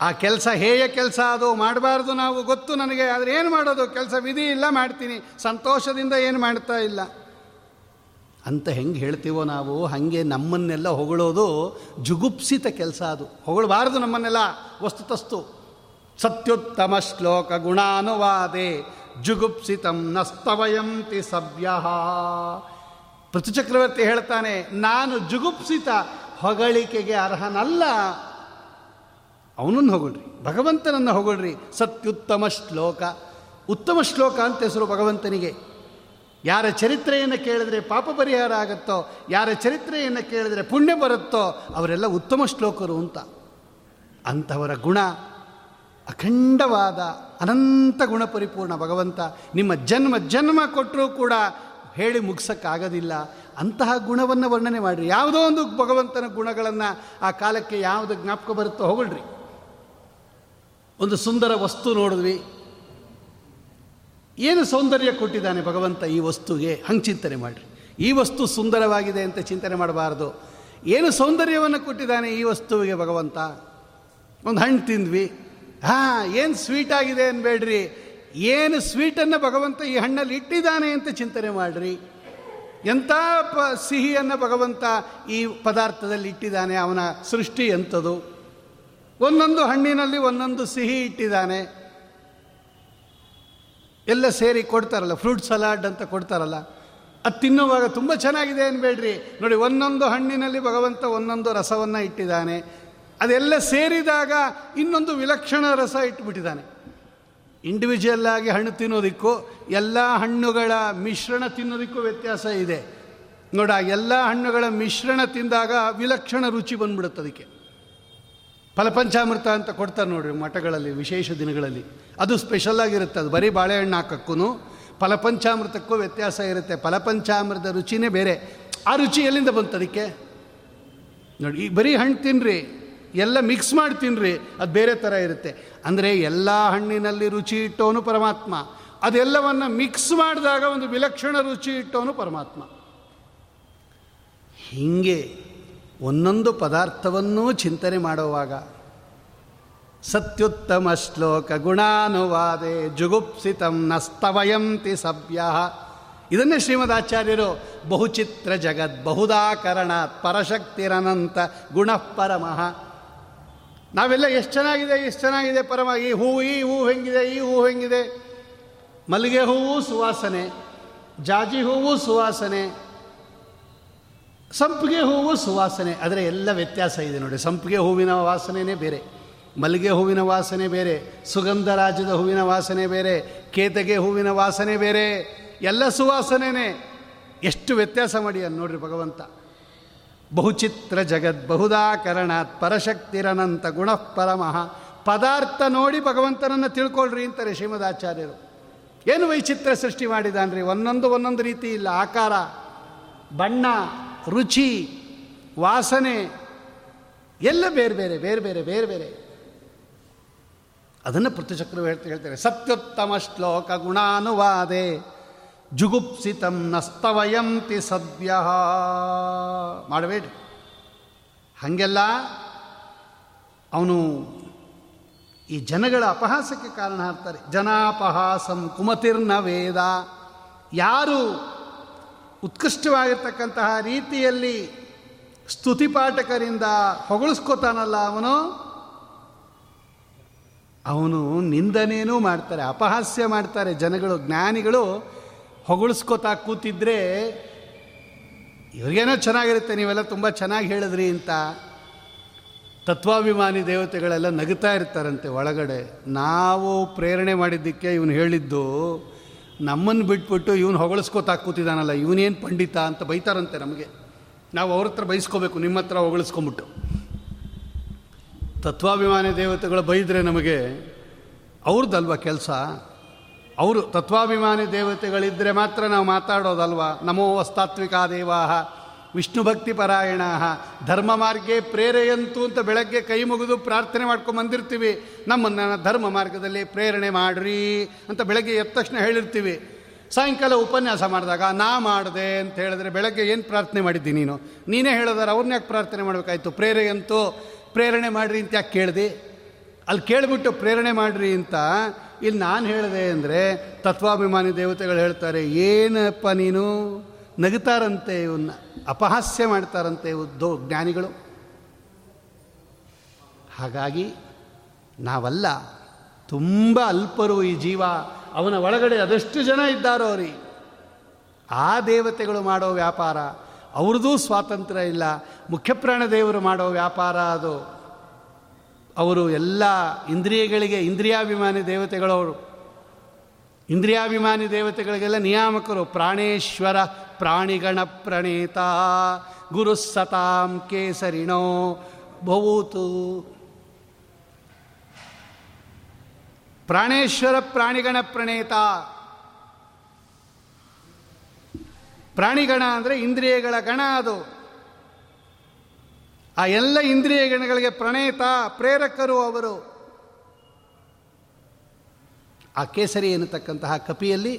ಆ ಕೆಲಸ ಹೇಯ ಕೆಲಸ ಅದು, ಮಾಡಬಾರ್ದು ನಾವು ಗೊತ್ತು ನನಗೆ, ಆದರೆ ಏನು ಮಾಡೋದು? ಕೆಲಸ ವಿಧಿ ಇಲ್ಲ, ಮಾಡ್ತೀನಿ. ಸಂತೋಷದಿಂದ ಏನು ಮಾಡ್ತಾ ಇಲ್ಲ. ಅಂತ ಹೆಂಗೆ ಹೇಳ್ತೀವೋ ನಾವು, ಹಾಗೆ ನಮ್ಮನ್ನೆಲ್ಲ ಹೊಗಳೋದು ಜುಗುಪ್ಸಿತ ಕೆಲಸ ಅದು. ಹೊಗಳಬಾರದು ನಮ್ಮನ್ನೆಲ್ಲ, ವಸ್ತುತಸ್ತು. ಸತ್ಯುತ್ತಮ ಶ್ಲೋಕ ಗುಣಾನುವಾದೆ, ಜುಗುಪ್ಸಿತಂ ನಸ್ತವಯಂತಿ ಸಭ್ಯ ಪೃಥುಚಕ್ರವರ್ತಿ ಹೇಳ್ತಾನೆ, ನಾನು ಜುಗುಪ್ಸಿತ ಹೊಗಳಿಕೆಗೆ ಅರ್ಹನಲ್ಲ. ಅವನನ್ನು ಹೊಗಳ್ರಿ, ಭಗವಂತನನ್ನು ಹೊಗಳ್ರಿ. ಸತ್ಯುತ್ತಮ ಶ್ಲೋಕ. ಉತ್ತಮ ಶ್ಲೋಕ ಅಂತ ಹೆಸರು ಭಗವಂತನಿಗೆ. ಯಾರ ಚರಿತ್ರೆಯನ್ನು ಕೇಳಿದರೆ ಪಾಪ ಪರಿಹಾರ ಆಗುತ್ತೋ, ಯಾರ ಚರಿತ್ರೆಯನ್ನು ಕೇಳಿದರೆ ಪುಣ್ಯ ಬರುತ್ತೋ, ಅವರೆಲ್ಲ ಉತ್ತಮ ಶ್ಲೋಕರು ಅಂತ. ಅಂಥವರ ಗುಣ, ಅಖಂಡವಾದ, ಅನಂತ ಗುಣ ಪರಿಪೂರ್ಣ ಭಗವಂತ ನಿಮ್ಮ ಜನ್ಮ ಜನ್ಮ ಕೊಟ್ಟರೂ ಕೂಡ ಹೇಳಿ ಮುಗಿಸೋಕ್ಕಾಗೋದಿಲ್ಲ. ಅಂತಹ ಗುಣವನ್ನು ವರ್ಣನೆ ಮಾಡಿರಿ. ಯಾವುದೋ ಒಂದು ಭಗವಂತನ ಗುಣಗಳನ್ನು ಆ ಕಾಲಕ್ಕೆ ಯಾವುದು ಜ್ಞಾಪಕ ಬರುತ್ತೋ ಹೊಗಳ್ರಿ. ಒಂದು ಸುಂದರ ವಸ್ತು ನೋಡಿದ್ವಿ. ಏನು ಸೌಂದರ್ಯ ಕೊಟ್ಟಿದ್ದಾನೆ ಭಗವಂತ ಈ ವಸ್ತುಗೆ? ಹಂಗೆ ಚಿಂತನೆ ಮಾಡಿರಿ. ಈ ವಸ್ತು ಸುಂದರವಾಗಿದೆ ಅಂತ ಚಿಂತನೆ ಮಾಡಬಾರ್ದು. ಏನು ಸೌಂದರ್ಯವನ್ನು ಕೊಟ್ಟಿದ್ದಾನೆ ಈ ವಸ್ತುವಿಗೆ ಭಗವಂತ? ಒಂದು ಹಣ್ಣು ತಿಂದ್ವಿ. ಹಾಂ, ಏನು ಸ್ವೀಟ್ ಆಗಿದೆ ಅನ್ಬೇಡ್ರಿ. ಏನು ಸ್ವೀಟನ್ನು ಭಗವಂತ ಈ ಹಣ್ಣಲ್ಲಿ ಇಟ್ಟಿದ್ದಾನೆ ಅಂತ ಚಿಂತನೆ ಮಾಡಿರಿ. ಎಂಥ ಪ, ಸಿಹಿಯನ್ನು ಭಗವಂತ ಈ ಪದಾರ್ಥದಲ್ಲಿ ಇಟ್ಟಿದ್ದಾನೆ? ಅವನ ಸೃಷ್ಟಿ ಎಂಥದು? ಒಂದೊಂದು ಹಣ್ಣಿನಲ್ಲಿ ಒಂದೊಂದು ಸಿಹಿ ಇಟ್ಟಿದ್ದಾನೆ. ಎಲ್ಲ ಸೇರಿ ಕೊಡ್ತಾರಲ್ಲ ಫ್ರೂಟ್ ಸಲಾಡ್ ಅಂತ ಕೊಡ್ತಾರಲ್ಲ, ಅದು ತಿನ್ನುವಾಗ ತುಂಬ ಚೆನ್ನಾಗಿದೆ ಅನ್ಬೇಡ್ರಿ. ನೋಡಿ, ಒಂದೊಂದು ಹಣ್ಣಿನಲ್ಲಿ ಭಗವಂತ ಒಂದೊಂದು ರಸವನ್ನು ಇಟ್ಟಿದ್ದಾನೆ. ಅದೆಲ್ಲ ಸೇರಿದಾಗ ಇನ್ನೊಂದು ವಿಲಕ್ಷಣ ರಸ ಇಟ್ಬಿಟ್ಟಿದ್ದಾನೆ. ಇಂಡಿವಿಜುವಲ್ ಆಗಿ ಹಣ್ಣು ತಿನ್ನೋದಕ್ಕೂ, ಎಲ್ಲ ಹಣ್ಣುಗಳ ಮಿಶ್ರಣ ತಿನ್ನೋದಕ್ಕೂ ವ್ಯತ್ಯಾಸ ಇದೆ. ನೋಡ ಎಲ್ಲ ಹಣ್ಣುಗಳ ಮಿಶ್ರಣ ತಿಂದಾಗ ವಿಲಕ್ಷಣ ರುಚಿ ಬಂದ್ಬಿಡುತ್ತೆ ಅದಕ್ಕೆ. ಫಲಪಂಚಾಮೃತ ಅಂತ ಕೊಡ್ತಾರೆ ನೋಡಿರಿ ಮಠಗಳಲ್ಲಿ, ವಿಶೇಷ ದಿನಗಳಲ್ಲಿ. ಅದು ಸ್ಪೆಷಲ್ ಆಗಿರುತ್ತೆ. ಅದು ಬರೀ ಬಾಳೆಹಣ್ಣು ಹಾಕಕ್ಕೂ ಫಲಪಂಚಾಮೃತಕ್ಕೂ ವ್ಯತ್ಯಾಸ ಇರುತ್ತೆ. ಫಲಪಂಚಾಮೃತ ರುಚಿನೇ ಬೇರೆ. ಆ ರುಚಿ ಎಲ್ಲಿಂದ ಬಂತು ಅದಕ್ಕೆ? ನೋಡಿ, ಈ ಬರೀ ಹಣ್ಣು ತಿನ್ನಿರಿ ಎಲ್ಲ ಮಿಕ್ಸ್ ಮಾಡಿ ತಿನ್ನಿರಿ ಅದು ಬೇರೆ ಥರ ಇರುತ್ತೆ. ಅಂದರೆ ಎಲ್ಲ ಹಣ್ಣಿನಲ್ಲಿ ರುಚಿ ಇಟ್ಟವನು ಪರಮಾತ್ಮ. ಅದೆಲ್ಲವನ್ನು ಮಿಕ್ಸ್ ಮಾಡಿದಾಗ ಒಂದು ವಿಲಕ್ಷಣ ರುಚಿ ಇಟ್ಟವನು ಪರಮಾತ್ಮ. ಹೀಗೆ ಒಂದೊಂದು ಪದಾರ್ಥವನ್ನೂ ಚಿಂತನೆ ಮಾಡುವಾಗ ಸತ್ಯುತ್ತಮ ಶ್ಲೋಕ ಗುಣಾನುವಾದೆ ಜುಗುಪ್ಸಿತಂ ನಸ್ತವಯಂತಿ ಸಭ್ಯ ಇದನ್ನೇ ಶ್ರೀಮದಾಚಾರ್ಯರು ಬಹುಚಿತ್ರ ಜಗತ್ ಬಹುದಾಕರಣ ಪರಶಕ್ತಿರನಂತ ಗುಣಃ ಪರಮಃ. ನಾವೆಲ್ಲ ಎಷ್ಟು ಚೆನ್ನಾಗಿದೆ ಎಷ್ಟು ಚೆನ್ನಾಗಿದೆ ಪರಮ, ಈ ಹೂ ಈ ಹೂ ಹೆಂಗಿದೆ, ಈ ಹೂ ಹೆಂಗಿದೆ. ಮಲ್ಲಿಗೆ ಹೂವು ಸುವಾಸನೆ, ಜಾಜಿ ಹೂವು ಸುವಾಸನೆ ಸಂಪಿಗೆ ಹೂವು ಸುವಾಸನೆ, ಆದರೆ ಎಲ್ಲ ವ್ಯತ್ಯಾಸ ಇದೆ ನೋಡಿ. ಸಂಪಿಗೆ ಹೂವಿನ ವಾಸನೆಯೇ ಬೇರೆ, ಮಲ್ಲಿಗೆ ಹೂವಿನ ವಾಸನೆ ಬೇರೆ, ಸುಗಂಧರಾಜದ ಹೂವಿನ ವಾಸನೆ ಬೇರೆ, ಕೇತಗೆ ಹೂವಿನ ವಾಸನೆ ಬೇರೆ, ಎಲ್ಲ ಸುವಾಸನೆನೇ. ಎಷ್ಟು ವ್ಯತ್ಯಾಸ ಮಾಡಿ ನೋಡ್ರಿ ಭಗವಂತ. ಬಹುಚಿತ್ರ ಜಗದ್ ಬಹುದಾಕರಣಾತ್ ಪರಶಕ್ತಿರನಂತ ಗುಣ ಪರಮಃ ಪದಾರ್ಥ ನೋಡಿ ಭಗವಂತನನ್ನು ತಿಳ್ಕೊಳ್ರಿ ಅಂತಾರೆ ಶ್ರೀಮದಾಚಾರ್ಯರು. ಏನು ವೈಚಿತ್ರ ಸೃಷ್ಟಿ ಮಾಡಿದಾನ್ರಿ? ಒಂದೊಂದು ಒಂದೊಂದು ರೀತಿ ಇಲ್ಲ. ಆಕಾರ, ಬಣ್ಣ ರುಚಿ, ವಾಸನೆ, ಎಲ್ಲ ಬೇರೆ ಬೇರೆ ಬೇರೆ ಬೇರೆ ಬೇರೆ ಬೇರೆ. ಅದನ್ನು ಪೃಥುಚಕ್ರವು ಹೇಳ್ತಾ ಹೇಳ್ತಾರೆ. ಸತ್ಯುತ್ತಮ ಶ್ಲೋಕ ಗುಣಾನುವಾದೆ. ಜುಗುಪ್ಸಿತಂ ನಸ್ತವಯಂತಿ ಸದ್ಯ. ಮಾಡಬೇಡಿ. ಹಾಗೆಲ್ಲ ಅವನು ಈ ಜನಗಳ ಅಪಹಾಸಕ್ಕೆ ಕಾರಣ ಆಗ್ತಾರೆ. ಜನಾಪಹಾಸಂ ಕುಮತಿರ್ನ ವೇದ. ಯಾರು ಉತ್ಕೃಷ್ಟವಾಗಿರ್ತಕ್ಕಂತಹ ರೀತಿಯಲ್ಲಿ ಸ್ತುತಿಪಾಠಕರಿಂದ ಹೊಗಳಿಸ್ಕೋತಾನಲ್ಲ ಅವನು? ಅವನು ನಿಂದನೇನೂ ಮಾಡ್ತಾರೆ, ಅಪಹಾಸ್ಯ ಮಾಡ್ತಾರೆ ಜನಗಳು, ಜ್ಞಾನಿಗಳು ಹೊಗಳಿಸ್ಕೋತಾ ಕೂತಿದ್ರೆ ಇವ್ರಿಗೇನೋ ಚೆನ್ನಾಗಿರುತ್ತೆ, ನೀವೆಲ್ಲ ತುಂಬ ಚೆನ್ನಾಗಿ ಹೇಳಿದ್ರಿ ಅಂತ. ತತ್ವಾಭಿಮಾನಿ ದೇವತೆಗಳೆಲ್ಲ ನಗುತ್ತಾ ಇರ್ತಾರಂತೆ ಒಳಗಡೆ. ನಾವು ಪ್ರೇರಣೆ ಮಾಡಿದ್ದಕ್ಕೆ ಇವನು ಹೇಳಿದ್ದು ನಮ್ಮನ್ನು ಬಿಟ್ಬಿಟ್ಟು ಇವನು ಹೊಗಳಿಸ್ಕೋತಾ ಕೂತಿದ್ದಾನಲ್ಲ ಇವನೇನು ಪಂಡಿತ ಅಂತ ಬೈತಾರಂತೆ ನಮಗೆ. ನಾವು ಅವ್ರ ಹತ್ರ ಬೈಸ್ಕೋಬೇಕು, ನಿಮ್ಮ ಹತ್ರ ಹೊಗಳಿಸ್ಕೊಂಬಿಟ್ಟು. ತತ್ವಾಭಿಮಾನಿ ದೇವತೆಗಳು ಬೈದರೆ ನಮಗೆ ಅವ್ರದ್ದಲ್ವ ಕೆಲಸ? ಅವರು ತತ್ವಾಭಿಮಾನಿ ದೇವತೆಗಳಿದ್ದರೆ ಮಾತ್ರ ನಾವು ಮಾತಾಡೋದಲ್ವ? ನಮೋ ವಸ್ತಾತ್ವಿಕ ದೇವಾಹ ವಿಷ್ಣು ಭಕ್ತಿ ಪರಾಯಣ ಧರ್ಮ ಮಾರ್ಗೇ ಪ್ರೇರೆಯಂತು ಅಂತ ಬೆಳಗ್ಗೆ ಕೈ ಮುಗಿದು ಪ್ರಾರ್ಥನೆ ಮಾಡ್ಕೊಂಡು ಬಂದಿರ್ತೀವಿ. ನಮ್ಮನ್ನು ಧರ್ಮ ಮಾರ್ಗದಲ್ಲಿ ಪ್ರೇರಣೆ ಮಾಡ್ರಿ ಅಂತ ಬೆಳಗ್ಗೆ ಎದ್ದ ತಕ್ಷಣ ಹೇಳಿರ್ತೀವಿ. ಸಾಯಂಕಾಲ ಉಪನ್ಯಾಸ ಮಾಡಿದಾಗ, ನಾ ಮಾಡಿದೆ ಅಂತ ಹೇಳಿದ್ರೆ ಬೆಳಗ್ಗೆ ಏನು ಪ್ರಾರ್ಥನೆ ಮಾಡಿದ್ದಿ ನೀನು? ನೀನೇ ಹೇಳಿದಾರೆ ಅವ್ರನ್ನ ಯಾಕೆ ಪ್ರಾರ್ಥನೆ ಮಾಡಬೇಕಾಯ್ತು? ಪ್ರೇರೆಯಂತು ಪ್ರೇರಣೆ ಮಾಡಿರಿ ಅಂತ ಯಾಕೆ ಕೇಳಿದೆ? ಅಲ್ಲಿ ಕೇಳಿಬಿಟ್ಟು ಪ್ರೇರಣೆ ಮಾಡಿರಿ ಅಂತ ಇಲ್ಲಿ ನಾನು ಹೇಳಿದೆ ಅಂದರೆ ತತ್ವಾಭಿಮಾನಿ ದೇವತೆಗಳು ಹೇಳ್ತಾರೆ, ಏನಪ್ಪ ನೀನು? ನಗುತ್ತಾರಂತೆ ಇವನ್ನ, ಅಪಹಾಸ್ಯ ಮಾಡ್ತಾರಂತೆ ಉದ್ದೋ ಜ್ಞಾನಿಗಳು. ಹಾಗಾಗಿ ನಾವಲ್ಲ, ತುಂಬ ಅಲ್ಪರು ಈ ಜೀವ, ಅವನ ಒಳಗಡೆ ಅದೆಷ್ಟು ಜನ ಇದ್ದಾರೋ ರೀ. ಆ ದೇವತೆಗಳು ಮಾಡೋ ವ್ಯಾಪಾರ ಅವ್ರದ್ದೂ ಸ್ವಾತಂತ್ರ್ಯ ಇಲ್ಲ, ಮುಖ್ಯಪ್ರಾಣ ದೇವರು ಮಾಡೋ ವ್ಯಾಪಾರ ಅದು. ಅವರು ಎಲ್ಲ ಇಂದ್ರಿಯಗಳಿಗೆ ಇಂದ್ರಿಯಾಭಿಮಾನಿ ದೇವತೆಗಳವರು. ಇಂದ್ರಿಯಾಭಿಮಾನಿ ದೇವತೆಗಳಿಗೆಲ್ಲ ನಿಯಾಮಕರು. ಪ್ರಾಣೇಶ್ವರ ಪ್ರಾಣಿಗಣ ಪ್ರಣೇತ. ಗುರು ಸತಾಂ ಕೇಸರಿಣೋ ಭವೂತು ಪ್ರಾಣೇಶ್ವರ ಪ್ರಾಣಿಗಣ ಪ್ರಣೇತ. ಪ್ರಾಣಿಗಣ ಅಂದರೆ ಇಂದ್ರಿಯಗಳ ಗಣ ಅದು. ಆ ಎಲ್ಲ ಇಂದ್ರಿಯ ಗಣಗಳಿಗೆ ಪ್ರಣೇತ, ಪ್ರೇರಕರು ಅವರು. ಆ ಕೇಸರಿ ಎನ್ನತಕ್ಕಂತಹ ಕಪಿಯಲ್ಲಿ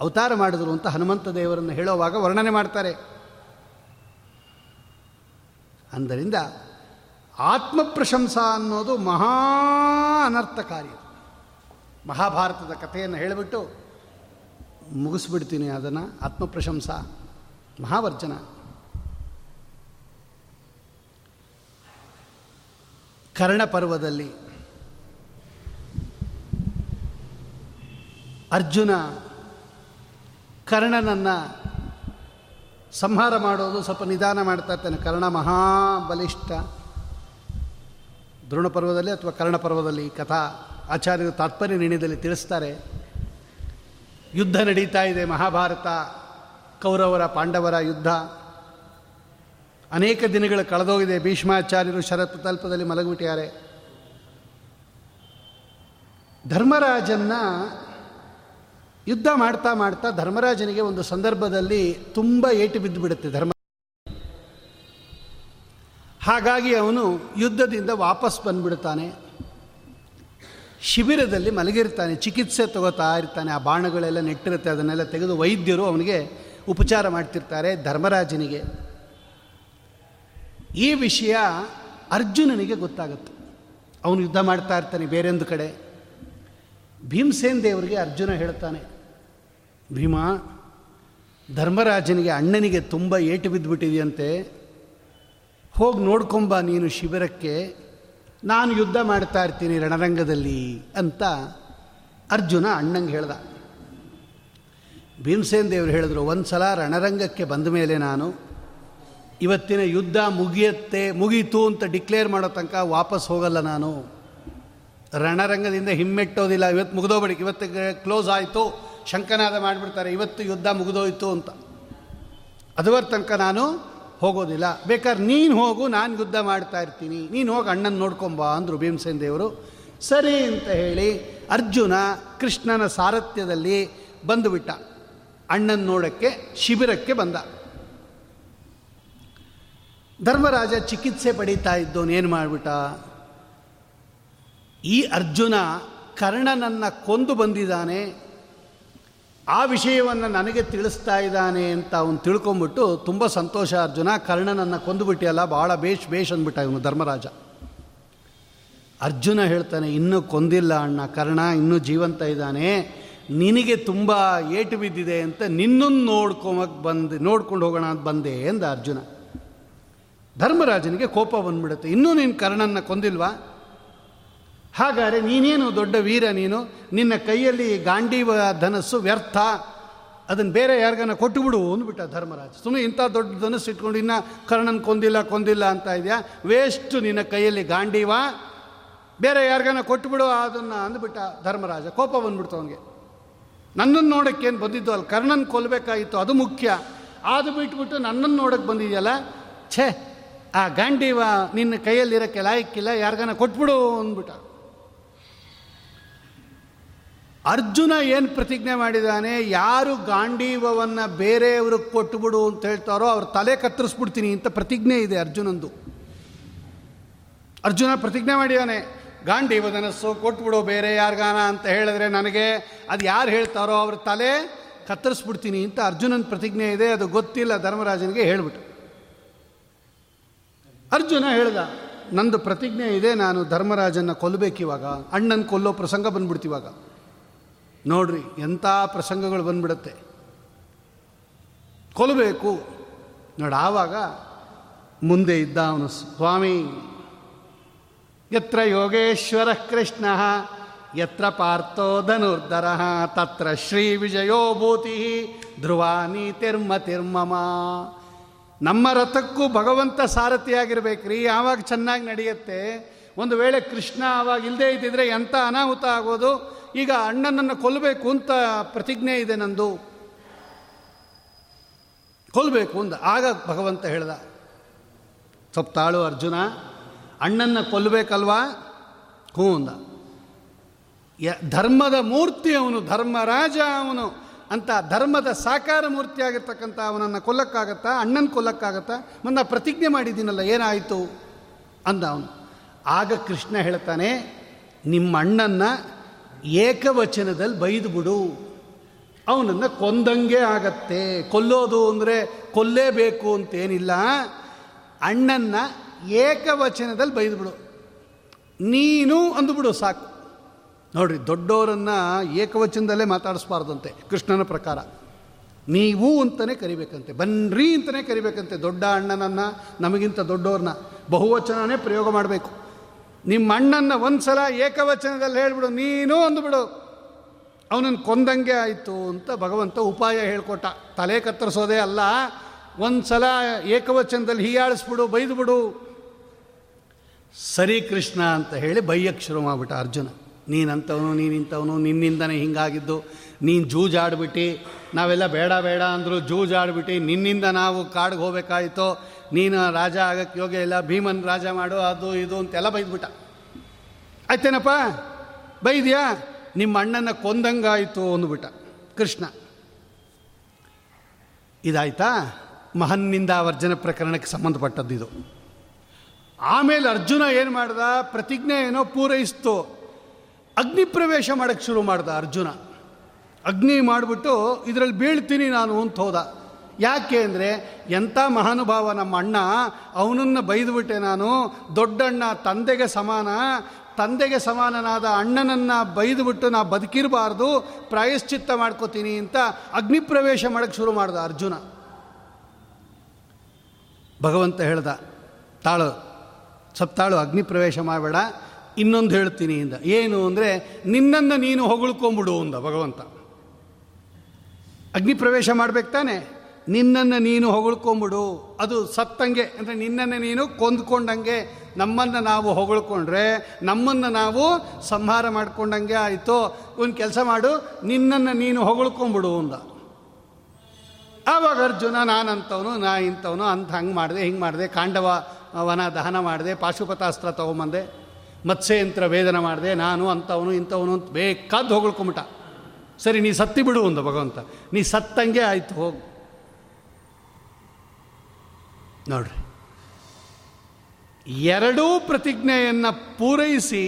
ಅವತಾರ ಮಾಡಿದ್ರು ಅಂತ ಹನುಮಂತ ದೇವರನ್ನು ಹೇಳುವಾಗ ವರ್ಣನೆ ಮಾಡ್ತಾರೆ. ಆದ್ದರಿಂದ ಆತ್ಮ ಪ್ರಶಂಸಾ ಅನ್ನೋದು ಮಹಾ ಅನರ್ಥಕಾರಿ ಮಹಾಭಾರತದ ಕಥೆಯನ್ನು ಹೇಳಿಬಿಟ್ಟು ಮುಗಿಸ್ಬಿಡ್ತೀನಿ ಅದನ್ನು. ಆತ್ಮಪ್ರಶಂಸಾ, ಮಹಾವರ್ಜನ. ಕರ್ಣಪರ್ವದಲ್ಲಿ ಅರ್ಜುನ ಕರ್ಣನನ್ನು ಸಂಹಾರ ಮಾಡೋದು ಸ್ವಲ್ಪ ನಿಧಾನ ಮಾಡ್ತಾ ಇರ್ತಾನೆ. ಕರ್ಣ ಮಹಾಬಲಿಷ್ಠ ದ್ರೋಣಪರ್ವದಲ್ಲಿ ಅಥವಾ ಕರ್ಣಪರ್ವದಲ್ಲಿ ಕಥಾ ಆಚಾರ್ಯರು ತಾತ್ಪರ್ಯ ನಿರ್ಣಯದಲ್ಲಿ ತಿಳಿಸ್ತಾರೆ. ಯುದ್ಧ ನಡೀತಾ ಇದೆ, ಮಹಾಭಾರತ, ಕೌರವರ, ಪಾಂಡವರ ಯುದ್ಧ. ಅನೇಕ ದಿನಗಳು ಕಳೆದೋಗಿದೆ, ಭೀಷ್ಮಾಚಾರ್ಯರು ಶರತ್ ತಲ್ಪದಲ್ಲಿ ಮಲಗಿಬಿಟ್ಟಿದ್ದಾರೆ. ಧರ್ಮರಾಜನ್ನ ಯುದ್ಧ ಮಾಡ್ತಾ ಮಾಡ್ತಾ ಧರ್ಮರಾಜನಿಗೆ ಒಂದು ಸಂದರ್ಭದಲ್ಲಿ ತುಂಬ ಏಟು ಬಿದ್ದು ಬಿಡುತ್ತೆ ಧರ್ಮ ಹಾಗಾಗಿ ಅವನು ಯುದ್ಧದಿಂದ ವಾಪಸ್ ಬಂದ್ಬಿಡ್ತಾನೆ. ಶಿಬಿರದಲ್ಲಿ ಮಲಗಿರ್ತಾನೆ, ಚಿಕಿತ್ಸೆ ತಗೋತಾ ಇರ್ತಾನೆ, ಆ ಬಾಣಗಳೆಲ್ಲ ನೆಟ್ಟಿರುತ್ತೆ, ಅದನ್ನೆಲ್ಲ ತೆಗೆದು ವೈದ್ಯರು ಅವನಿಗೆ ಉಪಚಾರ ಮಾಡ್ತಿರ್ತಾರೆ ಧರ್ಮರಾಜನಿಗೆ. ಈ ವಿಷಯ ಅರ್ಜುನನಿಗೆ ಗೊತ್ತಾಗುತ್ತೆ. ಅವನು ಯುದ್ಧ ಮಾಡ್ತಾ ಇರ್ತಾನೆ ಬೇರೊಂದು ಕಡೆ. ಭೀಮಸೇನ್ ದೇವರಿಗೆ ಅರ್ಜುನ ಹೇಳ್ತಾನೆ, ಭೀಮ, ಧರ್ಮರಾಜನಿಗೆ ಅಣ್ಣನಿಗೆ ತುಂಬ ಏಟು ಬಿದ್ದುಬಿಟ್ಟಿದೆಯಂತೆ ಹೋಗಿ ನೋಡ್ಕೊಂಬ ನೀನು ಶಿಬಿರಕ್ಕೆ, ನಾನು ಯುದ್ಧ ಮಾಡ್ತಾ ಇರ್ತೀನಿ ರಣರಂಗದಲ್ಲಿ ಅಂತ ಅರ್ಜುನ ಅಣ್ಣಂಗೆ ಹೇಳ್ದ. ಭೀಮಸೇನ್ ದೇವರು ಹೇಳಿದ್ರು ಒಂದು ಸಲ ರಣರಂಗಕ್ಕೆ ಬಂದ ಮೇಲೆ ನಾನು ಇವತ್ತಿನ ಯುದ್ಧ ಮುಗಿಯತ್ತೆ, ಮುಗೀತು ಅಂತ ಡಿಕ್ಲೇರ್ ಮಾಡೋ ತನಕ ವಾಪಸ್ ಹೋಗಲ್ಲ ನಾನು. ರಣರಂಗದಿಂದ ಹಿಮ್ಮೆಟ್ಟೋದಿಲ್ಲ. ಇವತ್ತು ಮುಗಿದೋಗ್ಬಿಡಿ ಇವತ್ತು ಕ್ಲೋಸ್ ಆಯಿತು, ಶಂಕನಾದ ಮಾಡಿಬಿಡ್ತಾರೆ. ಇವತ್ತು ಯುದ್ಧ ಮುಗಿದೋಯ್ತು ಅಂತ. ಅದುವರ ತನಕ ನಾನು ಹೋಗೋದಿಲ್ಲ. ಬೇಕಾದ್ರೆ ನೀನು ಹೋಗು, ನಾನು ಯುದ್ಧ ಮಾಡ್ತಾ ಇರ್ತೀನಿ. ನೀನು ಹೋಗಿ ಅಣ್ಣನ ನೋಡ್ಕೊಂಬ ಅಂದರು ಭೀಮಸೇನ್ ದೇವರು. ಸರಿ ಅಂತ ಹೇಳಿ ಅರ್ಜುನ ಕೃಷ್ಣನ ಸಾರಥ್ಯದಲ್ಲಿ ಬಂದುಬಿಟ್ಟ. ಅಣ್ಣನ ನೋಡೋಕ್ಕೆ, ಶಿಬಿರಕ್ಕೆ ಬಂದ. ಧರ್ಮರಾಜ ಚಿಕಿತ್ಸೆ ಪಡೀತಾ ಇದ್ದವನು ಏನು ಮಾಡಿಬಿಟ್ಟ? ಈ ಅರ್ಜುನ ಕರ್ಣನನ್ನು ಕೊಂದು ಬಂದಿದ್ದಾನೆ. ಆ ವಿಷಯವನ್ನು ನನಗೆ ತಿಳಿಸ್ತಾ ಇದ್ದಾನೆ ಅಂತ ಅವನು ತಿಳ್ಕೊಂಬಿಟ್ಟು ತುಂಬ ಸಂತೋಷ ಅರ್ಜುನ, ಕರ್ಣನನ್ನು ಕೊಂದುಬಿಟ್ಟಿಯಲ್ಲ ಭಾಳ ಬೇಷ್ ಬೇಷ್ ಅಂದ್ಬಿಟ್ಟ ಇವನು ಧರ್ಮರಾಜ. ಅರ್ಜುನ ಹೇಳ್ತಾನೆ, ಇನ್ನೂ ಕೊಂದಿಲ್ಲ ಅಣ್ಣ, ಕರ್ಣ ಇನ್ನೂ ಜೀವಂತ ಇದ್ದಾನೆ. ನಿನಗೆ ತುಂಬ ಏಟು ಬಿದ್ದಿದೆ ಅಂತ ನಿನ್ನನ್ನು ನೋಡ್ಕೊಂಬಕ್ಕೆ ಬಂದು, ನೋಡ್ಕೊಂಡು ಹೋಗೋಣ ಅಂತ ಬಂದೆ ಎಂದ ಅರ್ಜುನ. ಧರ್ಮರಾಜನಿಗೆ ಕೋಪ ಬಂದ್ಬಿಡುತ್ತೆ, ಇನ್ನೂ ನೀನು ಕರ್ಣನ ಕೊಂದಿಲ್ವಾ? ಹಾಗಾದರೆ ನೀನೇನು ದೊಡ್ಡ ವೀರ ನೀನು? ನಿನ್ನ ಕೈಯಲ್ಲಿ ಗಾಂಡೀವ ಧನಸ್ಸು ವ್ಯರ್ಥ. ಅದನ್ನು ಬೇರೆ ಯಾರಿಗಾನ ಕೊಟ್ಟುಬಿಡು ಅಂದ್ಬಿಟ್ಟ ಧರ್ಮರಾಜ. ಸುಮ್ಮನೆ ಇಂಥ ದೊಡ್ಡ ಧನಸ್ಸು ಇಟ್ಕೊಂಡು ಇನ್ನ ಕರ್ಣನ್ ಕೊಂದಿಲ್ಲ ಕೊಂದಿಲ್ಲ ಅಂತ ಇದೆಯಾ? ವೇಸ್ಟು ನಿನ್ನ ಕೈಯಲ್ಲಿ ಗಾಂಡೀವ. ಬೇರೆ ಯಾರಿಗಾನ ಕೊಟ್ಟುಬಿಡು ಅದನ್ನು ಅಂದ್ಬಿಟ್ಟ ಧರ್ಮರಾಜ. ಕೋಪ ಬಂದ್ಬಿಡ್ತು ಅವನಿಗೆ. ನನ್ನನ್ನು ನೋಡೋಕ್ಕೇನು ಬಂದಿದ್ದು? ಅಲ್ಲಿ ಕರ್ಣನ್ ಕೊಲ್ಲಬೇಕಾಗಿತ್ತು ಅದು ಮುಖ್ಯ. ಅದು ಬಿಟ್ಬಿಟ್ಟು ನನ್ನನ್ನು ನೋಡೋಕ್ಕೆ ಬಂದಿದೆಯಲ್ಲ? ಛೇ, ಆ ಗಾಂಡೀವ ನಿನ್ನ ಕೈಯಲ್ಲಿರೋಕ್ಕೆ ಲಾಯಕ್ಕಿಲ್ಲ, ಯಾರಿಗಾನ ಕೊಟ್ಬಿಡು ಅಂದ್ಬಿಟ್ಟ. ಅರ್ಜುನ ಏನು ಪ್ರತಿಜ್ಞೆ ಮಾಡಿದ್ದಾನೆ ಯಾರು ಗಾಂಡೀವವನ್ನು ಬೇರೆಯವ್ರಿಗೆ ಕೊಟ್ಟುಬಿಡು ಅಂತ ಹೇಳ್ತಾರೋ ಅವ್ರ ತಲೆ ಕತ್ತರಿಸ್ಬಿಡ್ತೀನಿ ಅಂತ ಪ್ರತಿಜ್ಞೆ ಇದೆ ಅರ್ಜುನಂದು. ಅರ್ಜುನ ಪ್ರತಿಜ್ಞೆ ಮಾಡಿದ್ದಾನೆ ಗಾಂಡೀವದನಸ್ಸು ಕೊಟ್ಬಿಡು, ಬೇರೆ ಯಾರಿಗಾನ ಅಂತ ಹೇಳಿದ್ರೆ ನನಗೆ ಅದು ಯಾರು ಹೇಳ್ತಾರೋ ಅವ್ರ ತಲೆ ಕತ್ತರಿಸ್ಬಿಡ್ತೀನಿ ಅಂತ ಅರ್ಜುನನ ಪ್ರತಿಜ್ಞೆ ಇದೆ. ಅದು ಗೊತ್ತಿಲ್ಲ, ಧರ್ಮರಾಜನಿಗೆ ಹೇಳ್ಬಿಟ್ಟು ಅರ್ಜುನ ಹೇಳ್ದ, ನಂದು ಪ್ರತಿಜ್ಞೆ ಇದೆ, ನಾನು ಧರ್ಮರಾಜನ ಕೊಲ್ಲಬೇಕಿವಾಗ ಅಣ್ಣನ ಕೊಲ್ಲೋ ಪ್ರಸಂಗ ಬಂದ್ಬಿಡ್ತಿವಾಗ. ನೋಡ್ರಿ, ಎಂಥ ಪ್ರಸಂಗಗಳು ಬಂದ್ಬಿಡುತ್ತೆ. ಕೊಲ್ಲಬೇಕು ನೋಡಿ, ಆವಾಗ ಮುಂದೆ ಇದ್ದ ಅವನು ಸ್ವಾಮಿ, ಯತ್ರ ಯೋಗೇಶ್ವರ ಕೃಷ್ಣ, ಯತ್ರ ಪಾರ್ಥೋ ಧನುರ್ಧರ, ತತ್ರ ಶ್ರೀ ವಿಜಯೋ ಭೂತಿ ತಿರ್ಮ ತಿರ್ಮಮ. ನಮ್ಮ ರಥಕ್ಕೂ ಭಗವಂತ ಸಾರಥಿಯಾಗಿರ್ಬೇಕ್ರಿ ಯಾವಾಗ ಚೆನ್ನಾಗಿ ನಡೆಯುತ್ತೆ. ಒಂದು ವೇಳೆ ಕೃಷ್ಣ ಆವಾಗ ಇಲ್ಲದೆ ಇದ್ದಿದ್ರೆ ಎಂಥ ಅನಾಹುತ ಆಗೋದು? ಈಗ ಅಣ್ಣನನ್ನು ಕೊಲ್ಲಬೇಕು ಅಂತ ಪ್ರತಿಜ್ಞೆ ಇದೆ ನಂದು. ಕೊಲ್ಲಬೇಕು ಅಂದ. ಆಗ ಭಗವಂತ ಹೇಳ್ದ ಸ್ವಲ್ಪ ತಾಳು ಅರ್ಜುನ, ಅಣ್ಣನ್ನ ಕೊಲ್ಲಬೇಕಲ್ವಾ ಹ್ಞೂ ಅಂದ. ಧರ್ಮದ ಮೂರ್ತಿ ಅವನು, ಧರ್ಮರಾಜ ಅವನು ಅಂತ ಧರ್ಮದ ಸಾಕಾರ ಮೂರ್ತಿ ಆಗಿರ್ತಕ್ಕಂಥ ಅವನನ್ನು ಕೊಲ್ಲಕ್ಕಾಗತ್ತಾ, ಅಣ್ಣನ ಕೊಲ್ಲಕ್ಕಾಗತ್ತಾ? ಮೊನ್ನೆ ಪ್ರತಿಜ್ಞೆ ಮಾಡಿದ್ದೀನಲ್ಲ, ಏನಾಯಿತು? ಅಂದ ಅವನು. ಆಗ ಕೃಷ್ಣ ಹೇಳ್ತಾನೆ, ನಿಮ್ಮ ಅಣ್ಣನ್ನ ಏಕವಚನದಲ್ಲಿ ಬೈದು ಬಿಡು. ಅವನನ್ನು ಕೊಂದಂಗೆ ಆಗತ್ತೆ. ಕೊಲ್ಲೋದು ಅಂದರೆ ಕೊಲ್ಲೇಬೇಕು ಅಂತೇನಿಲ್ಲ. ಅಣ್ಣನ್ನ ಏಕವಚನದಲ್ಲಿ ಬೈದು ಬಿಡು. ನೀನು ಅಂದುಬಿಡು ಸಾಕು. ನೋಡ್ರಿ ದೊಡ್ಡವರನ್ನು ಏಕವಚನದಲ್ಲೇ ಮಾತಾಡಿಸ್ಬಾರ್ದಂತೆ. ಕೃಷ್ಣನ ಪ್ರಕಾರ. ನೀವು ಅಂತಲೇ ಕರಿಬೇಕಂತೆ. ಬನ್ರಿ ಅಂತಲೇ ಕರಿಬೇಕಂತೆ. ದೊಡ್ಡ ಅಣ್ಣನನ್ನು, ನಮಗಿಂತ ದೊಡ್ಡವ್ರನ್ನ ಬಹುವಚನನೇ ಪ್ರಯೋಗ ಮಾಡಬೇಕು. ನಿಮ್ಮ ಅಣ್ಣನ್ನು ಒಂದು ಸಲ ಏಕವಚನದಲ್ಲಿ ಹೇಳಿಬಿಡು, ನೀನು ಅಂದುಬಿಡು. ಅವನನ್ನು ಕೊಂದಂಗೆ ಆಯಿತು ಅಂತ ಭಗವಂತ ಉಪಾಯ ಹೇಳ್ಕೊಟ್ಟ. ತಲೆ ಕತ್ತರಿಸೋದೇ ಅಲ್ಲ ಒಂದು ಸಲ ಏಕವಚನದಲ್ಲಿ ಹೀಯಾಳಿಸ್ಬಿಡು ಬೈದು ಬಿಡು ಸರಿ ಕೃಷ್ಣ ಅಂತ ಹೇಳಿ ಬೈಯಕ್ಕೆ ಶುರು ಮಾಡ್ಬಿಟ್ಟ ಅರ್ಜುನ. ನೀನಂತವನು ನೀನಿಂಥವನು ನಿನ್ನಿಂದನೇ ಹಿಂಗಾಗಿದ್ದು, ನೀನು ಜೂಜಾಡ್ಬಿಟ್ಟು. ನಾವೆಲ್ಲ ಬೇಡ ಬೇಡ ಅಂದರು ಜೂಜಾಡ್ಬಿಟ್ಟು. ನಿನ್ನಿಂದ ನಾವು ಕಾಡಿಗೆ ಹೋಗ್ಬೇಕಾಯಿತು ನೀನು ರಾಜ ಆಗಕ್ಕೆ ಯೋಗ್ಯ ಇಲ್ಲ, ಭೀಮನ್ ರಾಜ ಮಾಡು, ಅದು ಇದು ಅಂತೆಲ್ಲ ಬೈದ್ಬಿಟ್ಟ. ಆಯ್ತೇನಪ್ಪ? ಬೈದ್ಯಾ? ನಿಮ್ಮ ಅಣ್ಣನ ಕೊಂದಂಗಾಯಿತು ಅಂದ್ಬಿಟ್ಟ ಕೃಷ್ಣ. ಇದಾಯ್ತಾ? ಮಹನ್ನಿಂದ ವರ್ಜನ ಪ್ರಕರಣಕ್ಕೆ ಸಂಬಂಧಪಟ್ಟದ್ದು ಇದು. ಆಮೇಲೆ ಅರ್ಜುನ ಏನು ಮಾಡ್ದ? ಪ್ರತಿಜ್ಞೆ ಏನೋ ಪೂರೈಸ್ತು. ಅಗ್ನಿ ಪ್ರವೇಶ ಮಾಡೋಕ್ಕೆ ಶುರು ಮಾಡ್ದ ಅರ್ಜುನ. ಅಗ್ನಿ ಮಾಡಿಬಿಟ್ಟು, ಇದರಲ್ಲಿ ಬೀಳ್ತೀನಿ ನಾನು ಅಂತ ಹೋದ. ಯಾಕೆ ಅಂದರೆ ಎಂಥ ಮಹಾನುಭಾವ ನಮ್ಮ ಅಣ್ಣ, ಅವನನ್ನು ಬೈದುಬಿಟ್ಟೆ ನಾನು. ದೊಡ್ಡಣ್ಣ ತಂದೆಗೆ ಸಮಾನ. ತಂದೆಗೆ ಸಮಾನನಾದ ಅಣ್ಣನನ್ನು ಬೈದುಬಿಟ್ಟು ನಾ ಬದುಕಿರಬಾರ್ದು, ಪ್ರಾಯಶ್ಚಿತ್ತ ಮಾಡ್ಕೋತೀನಿ ಅಂತ ಅಗ್ನಿ ಪ್ರವೇಶ ಮಾಡೋಕ್ಕೆ ಶುರು ಮಾಡ್ದ ಅರ್ಜುನ. ಭಗವಂತ ಹೇಳ್ದ, ತಾಳು ಸಪ್ತಾಳು ತಾಳು, ಅಗ್ನಿ ಪ್ರವೇಶ ಮಾಡಬೇಡ. ಇನ್ನೊಂದು ಹೇಳ್ತೀನಿ ಇಂದ ಏನು ಅಂದರೆ, ನಿನ್ನನ್ನು ನೀನು ಹೊಗಳ್ಕೊಂಬಿಡು ಅಂದ ಭಗವಂತ. ಅಗ್ನಿ ಪ್ರವೇಶ ಮಾಡ್ಬೇಕು ತಾನೆ? ನಿನ್ನನ್ನು ನೀನು ಹೊಗಳ್ಕೊಂಬಿಡು. ಅದು ಸತ್ತಂಗೆ, ಅಂದರೆ ನಿನ್ನನ್ನು ನೀನು ಕೊಂದ್ಕೊಂಡಂಗೆ, ನಮ್ಮನ್ನು ನಾವು ಹೊಗಳ್ಕೊಂಡ್ರೆ, ನಮ್ಮನ್ನು ನಾವು ಸಂಹಾರ ಮಾಡ್ಕೊಂಡಂಗೆ ಆಯಿತು. ಒಂದು ಕೆಲಸ ಮಾಡು, ನಿನ್ನನ್ನು ನೀನು ಹೊಗಳ್ಕೊಂಬಿಡು ಅಂದ. ಆವಾಗ ಅರ್ಜುನ, ನಾನಂತವನು, ನಾ ಇಂಥವನು ಅಂತ ಹಂಗೆ ಮಾಡಿದೆ, ಹಿಂಗೆ ಮಾಡಿದೆ, ಕಾಂಡವ, ವನ ದಹನ ಮಾಡಿದೆ, ಪಾಶುಪತಾಸ್ತ್ರ ತೊಗೊಂಬಂದೆ, ಮತ್ಸ್ಯಯಂತ್ರ ವೇದನ ಮಾಡಿದೆ, ನಾನು ಅಂಥವನು, ಇಂಥವನು ಅಂತ ಬೇಕಾದ್ದು ಹೊಗಳ್ಕೊಂಬಿಟ ಸರಿ, ನೀ ಸತ್ತಿ ಬಿಡು ಅಂದ ಭಗವಂತ. ನೀ ಸತ್ತಂಗೆ ಆಯಿತು, ಹೋಗು. ನೋಡ್ರಿ. ಎರಡೂ ಪ್ರತಿಜ್ಞೆಯನ್ನು ಪೂರೈಸಿ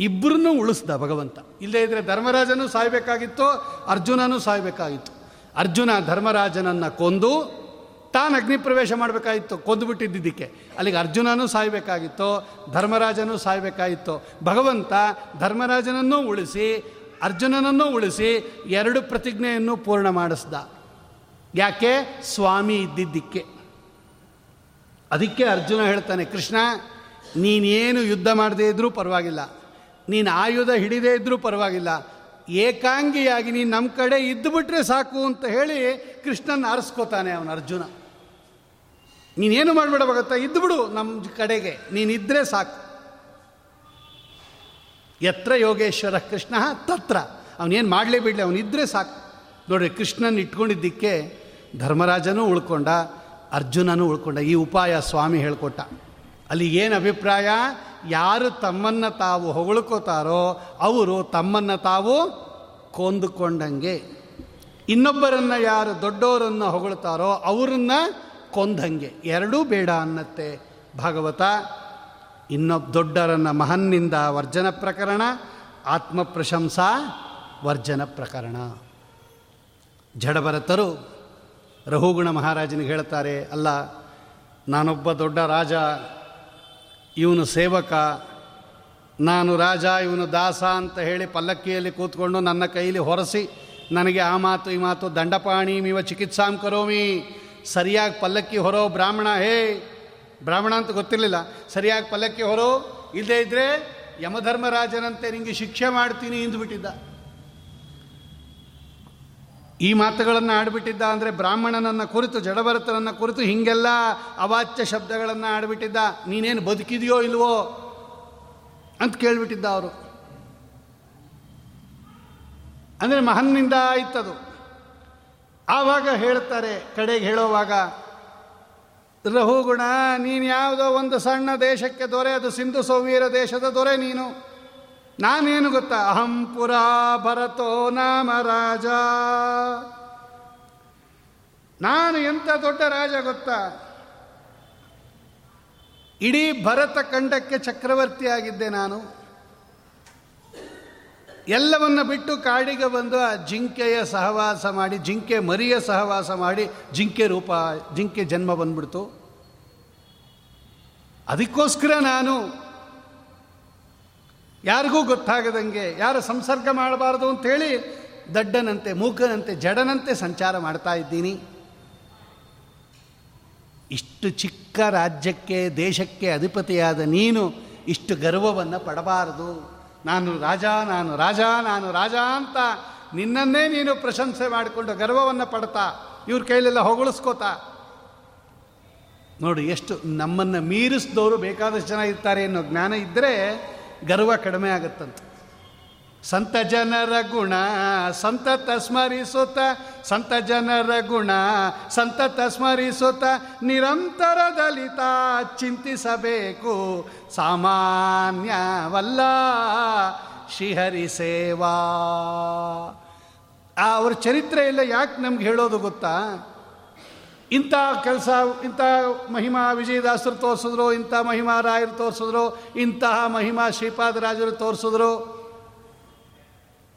ಇಬ್ಬರನ್ನು ಉಳಿಸ್ದ ಭಗವಂತ. ಇಲ್ಲದೇ ಇದ್ರೆ ಧರ್ಮರಾಜನೂ ಸಾಯಬೇಕಾಗಿತ್ತು, ಅರ್ಜುನನೂ ಸಾಯಬೇಕಾಗಿತ್ತು. ಅರ್ಜುನ ಧರ್ಮರಾಜನನ್ನು ಕೊಂದು ತಾನು ಅಗ್ನಿ ಪ್ರವೇಶ ಮಾಡಬೇಕಾಗಿತ್ತು ಕೊಂದುಬಿಟ್ಟಿದ್ದಕ್ಕೆ ಅಲ್ಲಿಗೆ ಅರ್ಜುನನೂ ಸಾಯಬೇಕಾಗಿತ್ತು, ಧರ್ಮರಾಜನೂ ಸಾಯಬೇಕಾಗಿತ್ತು. ಭಗವಂತ ಧರ್ಮರಾಜನನ್ನೂ ಉಳಿಸಿ, ಅರ್ಜುನನನ್ನೂ ಉಳಿಸಿ ಎರಡು ಪ್ರತಿಜ್ಞೆಯನ್ನು ಪೂರ್ಣ ಮಾಡಿಸ್ದ. ಯಾಕೆ? ಸ್ವಾಮಿ ಇದ್ದಿದ್ದಕ್ಕೆ. ಅದಕ್ಕೆ ಅರ್ಜುನ ಹೇಳ್ತಾನೆ, ಕೃಷ್ಣ, ನೀನೇನು ಯುದ್ಧ ಮಾಡದೇ ಇದ್ರೂ ಪರವಾಗಿಲ್ಲ. ನೀನು ಆಯುಧ ಹಿಡಿದೇ ಇದ್ರೂ ಪರವಾಗಿಲ್ಲ. ಏಕಾಂಗಿಯಾಗಿ ನೀನು ನಮ್ಮ ಕಡೆ ಇದ್ದುಬಿಟ್ರೆ ಸಾಕು ಅಂತ ಹೇಳಿ ಕೃಷ್ಣನ ಆರಿಸ್ಕೋತಾನೆ ಅವನು ಅರ್ಜುನ. ನೀನೇನು ಮಾಡಬೇಡ ಭಗತ್ತ ಇದ್ದುಬಿಡು ನಮ್ಮ ಕಡೆಗೆ. ನೀನಿದ್ರೆ ಸಾಕು. ಎತ್ರ ಯೋಗೇಶ್ವರ ಕೃಷ್ಣ ತತ್ರ. ಅವನೇನು ಮಾಡಲೇ ಬಿಡಲಿ ಅವನಿದ್ರೆ ಸಾಕು. ನೋಡ್ರಿ, ಕೃಷ್ಣನ ಇಟ್ಕೊಂಡಿದ್ದಕ್ಕೆ ಧರ್ಮರಾಜನೂ ಉಳ್ಕೊಂಡ. ಅರ್ಜುನನೂ ಉಳ್ಕೊಂಡ. ಈ ಉಪಾಯ ಸ್ವಾಮಿ ಹೇಳಿಕೊಟ್ಟ. ಅಲ್ಲಿ ಏನು ಅಭಿಪ್ರಾಯ? ಯಾರು ತಮ್ಮನ್ನು ತಾವು ಹೊಗಳ್ಕೋತಾರೋ ಅವರು ತಮ್ಮನ್ನು ತಾವು ಕೊಂದುಕೊಂಡಂಗೆ. ಇನ್ನೊಬ್ಬರನ್ನು ಯಾರು ದೊಡ್ಡವರನ್ನು ಹೊಗಳ್ತಾರೋ ಅವರನ್ನು ಕೊಂದಂಗೆ. ಎರಡೂ ಬೇಡ ಅನ್ನತ್ತೆ. ಭಾಗವತ ಇನ್ನೊಬ್ಬ ದೊಡ್ಡರನ್ನ ಮಹನ್ನಿಂದ ವರ್ಜನ ಪ್ರಕರಣ ಆತ್ಮ ಪ್ರಶಂಸಾ ವರ್ಜನ ಪ್ರಕರಣ. ಜಡಭರತರು ರಹುಗುಣ ಮಹಾರಾಜನಿಗೆ ಹೇಳ್ತಾರೆ ಅಲ್ಲ, ನಾನೊಬ್ಬ ದೊಡ್ಡ ರಾಜ, ಇವನು ಸೇವಕ, ನಾನು ರಾಜ, ಇವನು ದಾಸ ಅಂತ ಹೇಳಿ ಪಲ್ಲಕ್ಕಿಯಲ್ಲಿ ಕೂತ್ಕೊಂಡು ನನ್ನ ಕೈಲಿ ಹೊರಸಿ, ನನಗೆ ಆ ಮಾತು, ಈ ಮಾತು ದಂಡಪಾಣಿ ಮೀವ ಚಿಕಿತ್ಸಾಂ ಕರೋಮಿ. ಸರಿಯಾಗಿ ಪಲ್ಲಕ್ಕಿ ಹೊರೋ ಬ್ರಾಹ್ಮಣ, ಹೇ, ಬ್ರಾಹ್ಮಣ ಅಂತ ಗೊತ್ತಿರಲಿಲ್ಲ. ಸರಿಯಾಗಿ ಪಲ್ಲಕ್ಕಿ ಹೊರೋ, ಇಲ್ಲದೇ ಇದ್ದರೆ ಯಮಧರ್ಮರಾಜನಂತೆ ನಿಮಗೆ ಶಿಕ್ಷೆ ಮಾಡ್ತೀನಿ ಬಿಟ್ಟಿದ್ದ. ಈ ಮಾತುಗಳನ್ನು ಆಡಿಬಿಟ್ಟಿದ್ದ ಅಂದರೆ ಬ್ರಾಹ್ಮಣನನ್ನು ಕುರಿತು, ಜಡಭರತನನ್ನು ಕುರಿತು ಹೀಗೆಲ್ಲ ಅವಾಚ್ಯ ಶಬ್ದಗಳನ್ನು ಆಡಿಬಿಟ್ಟಿದ್ದ. ನೀನೇನು ಬದುಕಿದೆಯೋ ಇಲ್ವೋ ಅಂತ ಕೇಳಿಬಿಟ್ಟಿದ್ದ ಅವರು. ಅಂದರೆ ಮಹನ್ನಿಂದ ಆಯ್ತದು. ಆವಾಗ ಹೇಳ್ತಾರೆ, ಕಡೆಗೆ ಹೇಳೋವಾಗ ರಹುಗುಣ ನೀನು ಯಾವುದೋ ಒಂದು ಸಣ್ಣ ದೇಶಕ್ಕೆ ದೊರೆ, ಅದು ಸಿಂಧು ಸೌವೀರ ದೇಶದ ದೊರೆ ನೀನು. ನಾನೇನು ಗೊತ್ತಾ? ಅಹಂ ಪುರಾ ಭರತೋ ನಾಮ ರಾಜ. ನಾನು ಎಂಥ ದೊಡ್ಡ ರಾಜ ಗೊತ್ತಾ? ಇಡೀ ಭರತ ಖಂಡಕ್ಕೆ ಚಕ್ರವರ್ತಿಯಾಗಿದ್ದೆ ನಾನು. ಎಲ್ಲವನ್ನ ಬಿಟ್ಟು ಕಾಡಿಗೆ ಬಂದು ಆ ಜಿಂಕೆಯ ಸಹವಾಸ ಮಾಡಿ, ಜಿಂಕೆ ಮರಿಯ ಸಹವಾಸ ಮಾಡಿ, ಜಿಂಕೆ ರೂಪ, ಜಿಂಕೆ ಜನ್ಮ ಬಂದ್ಬಿಡ್ತು. ಅದಕ್ಕೋಸ್ಕರ ನಾನು ಯಾರಿಗೂ ಗೊತ್ತಾಗದಂಗೆ, ಯಾರು ಸಂಸರ್ಗ ಮಾಡಬಾರ್ದು ಅಂತೇಳಿ ದಡ್ಡನಂತೆ, ಮೂಕನಂತೆ, ಜಡನಂತೆ ಸಂಚಾರ ಮಾಡ್ತಾ ಇದ್ದೀನಿ. ಇಷ್ಟು ಚಿಕ್ಕ ರಾಜ್ಯಕ್ಕೆ, ದೇಶಕ್ಕೆ ಅಧಿಪತಿಯಾದ ನೀನು ಇಷ್ಟು ಗರ್ವವನ್ನು ಪಡಬಾರದು. ನಾನು ರಾಜ ನಾನು ರಾಜ ನಾನು ರಾಜ ಅಂತ ನಿನ್ನನ್ನೇ ನೀನು ಪ್ರಶಂಸೆ ಮಾಡಿಕೊಂಡು ಗರ್ವವನ್ನು ಪಡ್ತಾ, ಇವ್ರ ಕೈಲೆಲ್ಲ ಹೊಗಳಿಸ್ಕೋತಾ. ನೋಡಿ, ಎಷ್ಟು ನಮ್ಮನ್ನು ಮೀರಿಸಿದವರು ಬೇಕಾದಷ್ಟು ಜನ ಇರ್ತಾರೆ ಅನ್ನೋ ಜ್ಞಾನ ಇದ್ದರೆ ಗರ್ವ ಕಡಿಮೆ ಆಗುತ್ತಂತ. ಸಂತ ಜನರ ಗುಣ ಸಂತತ ಸ್ಮರಿಸುತ್ತ, ಸಂತ ಜನರ ಗುಣ ಸಂತತ ಸ್ಮರಿಸುತ್ತ ನಿರಂತರದಲಿತ ಚಿಂತಿಸಬೇಕು. ಸಾಮಾನ್ಯವಲ್ಲ, ಶ್ರೀಹರಿ ಸೇವಾ. ಅವ್ರ ಚರಿತ್ರೆ ಎಲ್ಲ ಯಾಕೆ ನಮ್ಗೆ ಹೇಳೋದು ಗೊತ್ತಾ? ಇಂಥ ಕೆಲಸ, ಇಂಥ ಮಹಿಮಾ ವಿಜಯದಾಸರು ತೋರಿಸಿದ್ರು, ಇಂಥ ಮಹಿಮಾ ರಾಯರು ತೋರಿಸಿದ್ರು, ಇಂತಹ ಮಹಿಮಾ ಶ್ರೀಪಾದರಾಜರು ತೋರಿಸಿದ್ರು.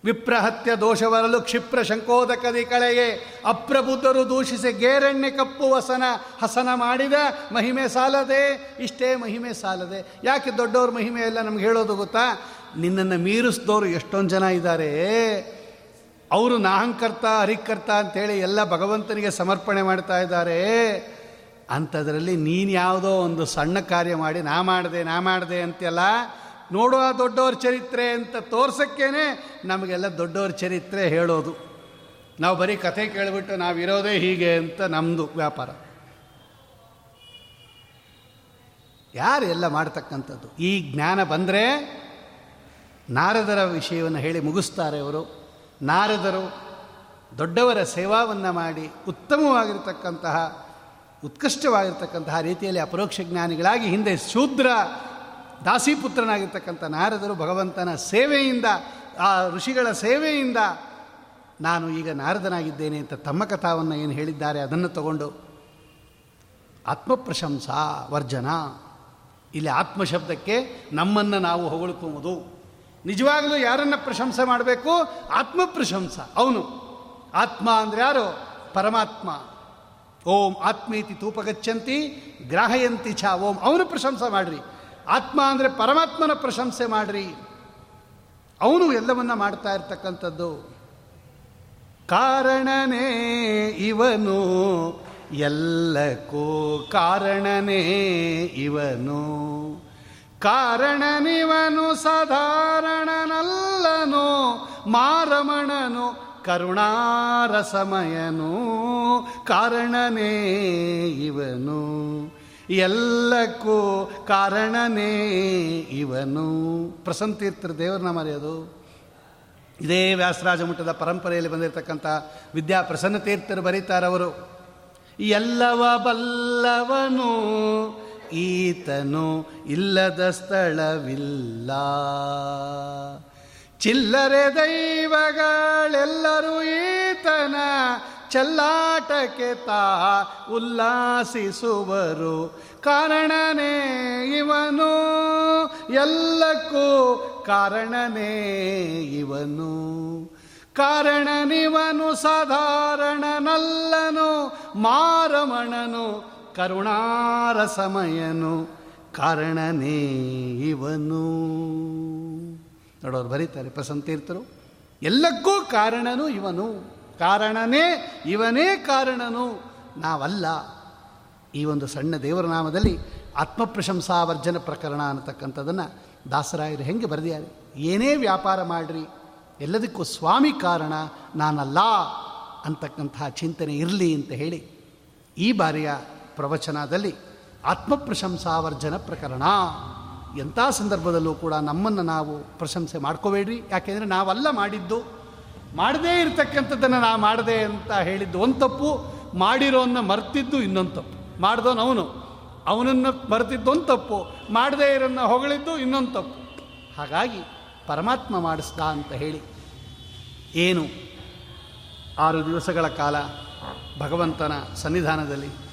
ವಿಪ್ರಹತ್ಯ ದೋಷವರಲು ಕ್ಷಿಪ್ರ ಶಂಕೋದಕದಿ ಕಳೆಗೆ ಅಪ್ರಬುದ್ಧರು ದೂಷಿಸಿ ಗೇರಣ್ಯ ಕಪ್ಪು ವಸನ ಹಸನ ಮಾಡಿದ. ಮಹಿಮೆ ಸಾಲದೆ, ಇಷ್ಟೇ ಮಹಿಮೆ ಸಾಲದೆ. ಯಾಕೆ ದೊಡ್ಡವ್ರ ಮಹಿಮೆ ಎಲ್ಲ ನಮ್ಗೆ ಹೇಳೋದು ಗೊತ್ತಾ? ನಿನ್ನನ್ನು ಮೀರಿಸಿದವರು ಎಷ್ಟೊಂದು ಜನ ಇದ್ದಾರೆ ಅವರು ನಾಹಂಕರ್ತ ಹರಿಕರ್ತ ಅಂತೇಳಿ ಎಲ್ಲ ಭಗವಂತನಿಗೆ ಸಮರ್ಪಣೆ ಮಾಡ್ತಾ ಇದ್ದಾರೆ. ಅಂಥದ್ರಲ್ಲಿ ನೀನು ಯಾವುದೋ ಒಂದು ಸಣ್ಣ ಕಾರ್ಯ ಮಾಡಿ, ನಾ ಮಾಡಿದೆ ನಾ ಮಾಡಿದೆ ಅಂತೆಲ್ಲ ನೋಡುವ ದೊಡ್ಡವ್ರ ಚರಿತ್ರೆ ಅಂತ ತೋರ್ಸಕ್ಕೇನೆ ನಮಗೆಲ್ಲ ದೊಡ್ಡವ್ರ ಚರಿತ್ರೆ ಹೇಳೋದು. ನಾವು ಬರೀ ಕಥೆ ಕೇಳಿಬಿಟ್ಟು ನಾವಿರೋದೇ ಹೀಗೆ ಅಂತ ನಮ್ಮದು ವ್ಯಾಪಾರ. ಯಾರು ಎಲ್ಲ ಮಾಡ್ತಕ್ಕಂಥದ್ದು? ಈ ಜ್ಞಾನ ಬಂದರೆ ನಾರದರ ವಿಷಯವನ್ನು ಹೇಳಿ ಮುಗಿಸ್ತಾರೆ ಅವರು ನಾರದರು ದೊಡ್ಡವರ ಸೇವಾವನ್ನು ಮಾಡಿ ಉತ್ತಮವಾಗಿರ್ತಕ್ಕಂತಹ, ಉತ್ಕೃಷ್ಟವಾಗಿರ್ತಕ್ಕಂತಹ ರೀತಿಯಲ್ಲಿ ಅಪರೋಕ್ಷ ಜ್ಞಾನಿಗಳಾಗಿ ಹಿಂದೆ ಶೂದ್ರ ದಾಸಿಪುತ್ರನಾಗಿರ್ತಕ್ಕಂಥ ನಾರದರು ಭಗವಂತನ ಸೇವೆಯಿಂದ, ಆ ಋಷಿಗಳ ಸೇವೆಯಿಂದ ನಾನು ಈಗ ನಾರದನಾಗಿದ್ದೇನೆ ಅಂತ ತಮ್ಮ ಕಥಾವನ್ನು ಏನು ಹೇಳಿದ್ದಾರೆ ಅದನ್ನು ತಗೊಂಡು, ಆತ್ಮಪ್ರಶಂಸಾ ವರ್ಜನ. ಇಲ್ಲಿ ಆತ್ಮಶಬ್ದಕ್ಕೆ ನಮ್ಮನ್ನು ನಾವು ಹೊಗಳ್ಕೊಂಬುದು ನಿಜವಾಗಲೂ ಯಾರನ್ನ ಪ್ರಶಂಸೆ ಮಾಡಬೇಕು? ಆತ್ಮ ಪ್ರಶಂಸ ಅವನು. ಆತ್ಮ ಅಂದರೆ ಯಾರು? ಪರಮಾತ್ಮ. ಓಂ ಆತ್ಮೀತಿ ತೂಪಗಚ್ಚಂತಿ ಗ್ರಾಹಯಂತಿ ಛ ಓಂ ಅವನು ಪ್ರಶಂಸೆ ಮಾಡ್ರಿ. ಆತ್ಮ ಅಂದರೆ ಪರಮಾತ್ಮನ ಪ್ರಶಂಸೆ ಮಾಡ್ರಿ. ಅವನು ಎಲ್ಲವನ್ನ ಮಾಡ್ತಾ ಇರ್ತಕ್ಕಂಥದ್ದು. ಕಾರಣನೇ ಇವನು. ಎಲ್ಲಕ್ಕೂ ಕಾರಣನೇ ಇವನು. ಕಾರಣನಿವನು ಸಾಧಾರಣನಲ್ಲನು, ಮಾರಮಣನು ಕರುಣಾರಸಮಯನು, ಕಾರಣನೇ ಇವನು. ಎಲ್ಲಕ್ಕೂ ಕಾರಣನೇ ಇವನು. ಪ್ರಸಂತೀರ್ಥರು ದೇವರನ್ನ ಮರೆಯೋದು. ಇದೇ ವ್ಯಾಸರಾಜ ಮಠದ ಪರಂಪರೆಯಲ್ಲಿ ಬಂದಿರತಕ್ಕಂಥ ವಿದ್ಯಾ ಪ್ರಸನ್ನ ತೀರ್ಥರು ಬರೀತಾರವರು. ಎಲ್ಲವ ಬಲ್ಲವನು ಈತನು ಇಲ್ಲದ ಸ್ಥಳವಿಲ್ಲ. ಚಿಲ್ಲರೆ ದೈವಗಳೆಲ್ಲರೂ ಈತನ ಚೆಲ್ಲಾಟಕ್ಕೆ ತಾ ಉಲ್ಲಾಸಿಸುವರು. ಕಾರಣನೇ ಇವನು, ಎಲ್ಲಕ್ಕೂ ಕಾರಣನೇ ಇವನು. ಕಾರಣನಿವನು ಸಾಧಾರಣನಲ್ಲನು, ಮಾರಮಣನು ಕರುಣಾರ ಸಮಯನು ಕಾರಣನೇ ಇವನು. ನೋಡೋರು ಬರೀತಾರೆ ಪ್ರಸಂತೀರ್ಥರು. ಎಲ್ಲಕ್ಕೂ ಕಾರಣನು ಇವನು. ಕಾರಣನೇ ಇವನೇ ಕಾರಣನು. ನಾವಲ್ಲ. ಈ ಒಂದು ಸಣ್ಣ ದೇವರ ನಾಮದಲ್ಲಿ ಆತ್ಮಪ್ರಶಂಸಾವರ್ಜನ ಪ್ರಕರಣ ಅನ್ನತಕ್ಕಂಥದ್ದನ್ನು ದಾಸರಾಯರು ಹೆಂಗೆ ಬರೆದಿದ್ದಾರೆ? ಏನೇ ವ್ಯಾಪಾರ ಮಾಡಿರಿ. ಎಲ್ಲದಕ್ಕೂ ಸ್ವಾಮಿ ಕಾರಣ, ನಾನಲ್ಲ ಅಂತಕ್ಕಂತಹ ಚಿಂತನೆ ಇರಲಿ ಅಂತ ಹೇಳಿ ಈ ಬಾರಿಯ ಪ್ರವಚನದಲ್ಲಿ ಆತ್ಮಪ್ರಶಂಸಾವರ್ಜನ ಪ್ರಕರಣ. ಎಂಥ ಸಂದರ್ಭದಲ್ಲೂ ಕೂಡ ನಮ್ಮನ್ನು ನಾವು ಪ್ರಶಂಸೆ ಮಾಡ್ಕೋಬೇಡ್ರಿ. ಯಾಕೆಂದರೆ ನಾವೆಲ್ಲ ಮಾಡಿದ್ದು. ಮಾಡದೇ ಇರತಕ್ಕಂಥದ್ದನ್ನು ನಾ ಮಾಡಿದೆ ಅಂತ ಹೇಳಿದ್ದು ಒಂದು ತಪ್ಪು. ಮಾಡಿರೋನ್ನ ಮರ್ತಿದ್ದು ಇನ್ನೊಂದು ತಪ್ಪು. ಮಾಡ್ದವನು ಅವನು. ಅವನನ್ನು ಮರೆತಿದ್ದು ಒಂದು ತಪ್ಪು. ಮಾಡದೇ ಇರೋನ್ನ ಹೊಗಳಿದ್ದು ಇನ್ನೊಂದು ತಪ್ಪು. ಹಾಗಾಗಿ ಪರಮಾತ್ಮ ಮಾಡಿಸ್ದ ಅಂತ ಹೇಳಿ ಏನು? ಆರು ದಿವಸಗಳ ಕಾಲ ಭಗವಂತನ ಸನ್ನಿಧಾನದಲ್ಲಿ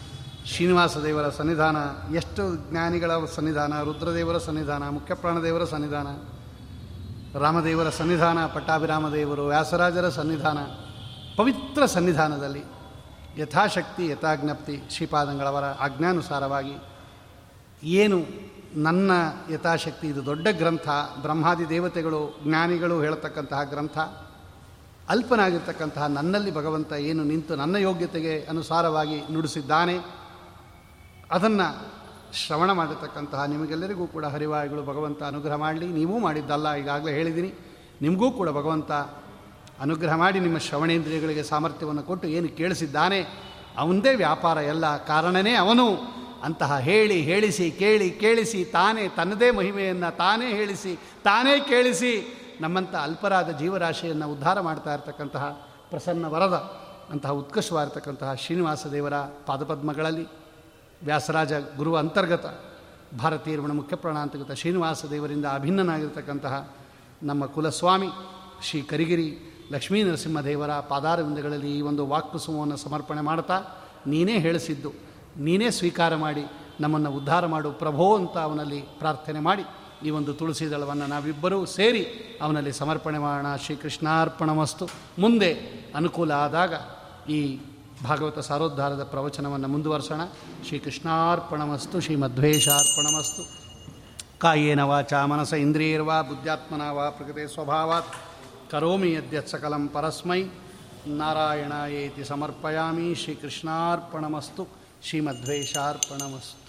ಶ್ರೀನಿವಾಸ ದೇವರ ಸನ್ನಿಧಾನ, ಎಷ್ಟು ಜ್ಞಾನಿಗಳ ಸನ್ನಿಧಾನ, ರುದ್ರದೇವರ ಸನ್ನಿಧಾನ, ಮುಖ್ಯಪ್ರಾಣದೇವರ ಸನ್ನಿಧಾನ, ರಾಮದೇವರ ಸನ್ನಿಧಾನ, ಪಟ್ಟಾಭಿರಾಮದೇವರು, ವ್ಯಾಸರಾಜರ ಸನ್ನಿಧಾನ, ಪವಿತ್ರ ಸನ್ನಿಧಾನದಲ್ಲಿ ಯಥಾಶಕ್ತಿ, ಯಥಾಜ್ಞಪ್ತಿ ಶ್ರೀಪಾದಂಗಳವರ ಆಜ್ಞಾನುಸಾರವಾಗಿ ಏನು ನನ್ನ ಯಥಾಶಕ್ತಿ, ಇದು ದೊಡ್ಡ ಗ್ರಂಥ, ಬ್ರಹ್ಮಾದಿ ದೇವತೆಗಳು, ಜ್ಞಾನಿಗಳು ಹೇಳ್ತಕ್ಕಂತಹ ಗ್ರಂಥ, ಅಲ್ಪನಾಗಿರ್ತಕ್ಕಂತಹ ನನ್ನಲ್ಲಿ ಭಗವಂತ ಏನು ನಿಂತು ನನ್ನ ಯೋಗ್ಯತೆಗೆ ಅನುಸಾರವಾಗಿ ನುಡಿಸಿದ್ದಾನೆ ಅದನ್ನು ಶ್ರವಣ ಮಾಡಿರ್ತಕ್ಕಂತಹ ನಿಮಗೆಲ್ಲರಿಗೂ ಕೂಡ ಹರಿವಾಯುಗಳು ಭಗವಂತ ಅನುಗ್ರಹ ಮಾಡಲಿ. ನೀವೂ ಮಾಡಿದ್ದಲ್ಲ, ಈಗಾಗಲೇ ಹೇಳಿದ್ದೀನಿ. ನಿಮಗೂ ಕೂಡ ಭಗವಂತ ಅನುಗ್ರಹ ಮಾಡಿ ನಿಮ್ಮ ಶ್ರವಣೇಂದ್ರಿಯಗಳಿಗೆ ಸಾಮರ್ಥ್ಯವನ್ನು ಕೊಟ್ಟು ಏನು ಕೇಳಿಸಿದ್ದಾನೆ, ಅವಂದೇ ವ್ಯಾಪಾರ ಎಲ್ಲ ಕಾರಣನೇ ಅವನು. ಅಂತಹ ಹೇಳಿ, ಹೇಳಿಸಿ, ಕೇಳಿ, ಕೇಳಿಸಿ, ತಾನೇ ತನ್ನದೇ ಮಹಿಮೆಯನ್ನು ತಾನೇ ಹೇಳಿಸಿ, ತಾನೇ ಕೇಳಿಸಿ ನಮ್ಮಂಥ ಅಲ್ಪರಾದ ಜೀವರಾಶಿಯನ್ನು ಉದ್ಧಾರ ಮಾಡ್ತಾ ಇರತಕ್ಕಂತಹ ಪ್ರಸನ್ನ ವರದ, ಅಂತಹ ಉತ್ಕೃಷ್ಟವಾಗಿರ್ತಕ್ಕಂತಹ ಶ್ರೀನಿವಾಸ ದೇವರ ಪಾದಪದ್ಮಗಳಲ್ಲಿ ವ್ಯಾಸರಾಜ ಗುರುವ ಅಂತರ್ಗತ ಭಾರತೀಯರ್ಮಣ ಮುಖ್ಯ ಅಂತರ್ಗತ ಶ್ರೀನಿವಾಸ ದೇವರಿಂದ ಅಭಿನ್ನನಾಗಿರ್ತಕ್ಕಂತಹ ನಮ್ಮ ಕುಲಸ್ವಾಮಿ ಶ್ರೀ ಕರಿಗಿರಿ ಲಕ್ಷ್ಮೀ ನರಸಿಂಹದೇವರ ಪಾದಾರವಿಂದಗಳಲ್ಲಿ ಈ ಒಂದು ವಾಕ್ಪುಸುಮವನ್ನು ಸಮರ್ಪಣೆ ಮಾಡ್ತಾ ನೀನೇ ಹೇಳಿಸಿದ್ದು, ನೀನೇ ಸ್ವೀಕಾರ ಮಾಡಿ ನಮ್ಮನ್ನು ಉದ್ಧಾರ ಮಾಡು ಪ್ರಭೋ ಅಂತ ಅವನಲ್ಲಿ ಪ್ರಾರ್ಥನೆ ಮಾಡಿ ಈ ಒಂದು ತುಳಸಿ ದಳವನ್ನು ನಾವಿಬ್ಬರೂ ಸೇರಿ ಅವನಲ್ಲಿ ಸಮರ್ಪಣೆ ಮಾಡೋಣ. ಶ್ರೀಕೃಷ್ಣಾರ್ಪಣಮಸ್ತು. ಮುಂದೆ ಅನುಕೂಲ ಆದಾಗ ಈ ಭಾಗವತ ಸಾರೋದ್ಧಾರದ ಪ್ರವಚನವನ್ನು ಮುಂದುವರ್ಸೋಣ. ಶ್ರೀಕೃಷ್ಣಾರ್ಪಣಮಸ್ತು ಶ್ರೀಮಧ್ವೇಶಾರ್ಪಣಮಸ್ತು ಕಾಯೇನ ವಾಚ ಮನಸ ಇಂದ್ರಿಯರ್ವಾ, ಬುದ್ಧ್ಯಾತ್ಮನ ವಾ ಪ್ರಕೃತಿ ಸ್ವಭಾವಾತ್. ಕರೋಮಿ ಯದ್ಯತ್ ಸಕಲಂ ಪರಸ್ಮೈ. ನಾರಾಯಣಾಯೇತಿ ಸಮರ್ಪಯಾಮಿ. ಶ್ರೀಕೃಷ್ಣಾರ್ಪಣಮಸ್ತು ಶ್ರೀಮಧ್ವೇಶಾರ್ಪಣಮಸ್ತು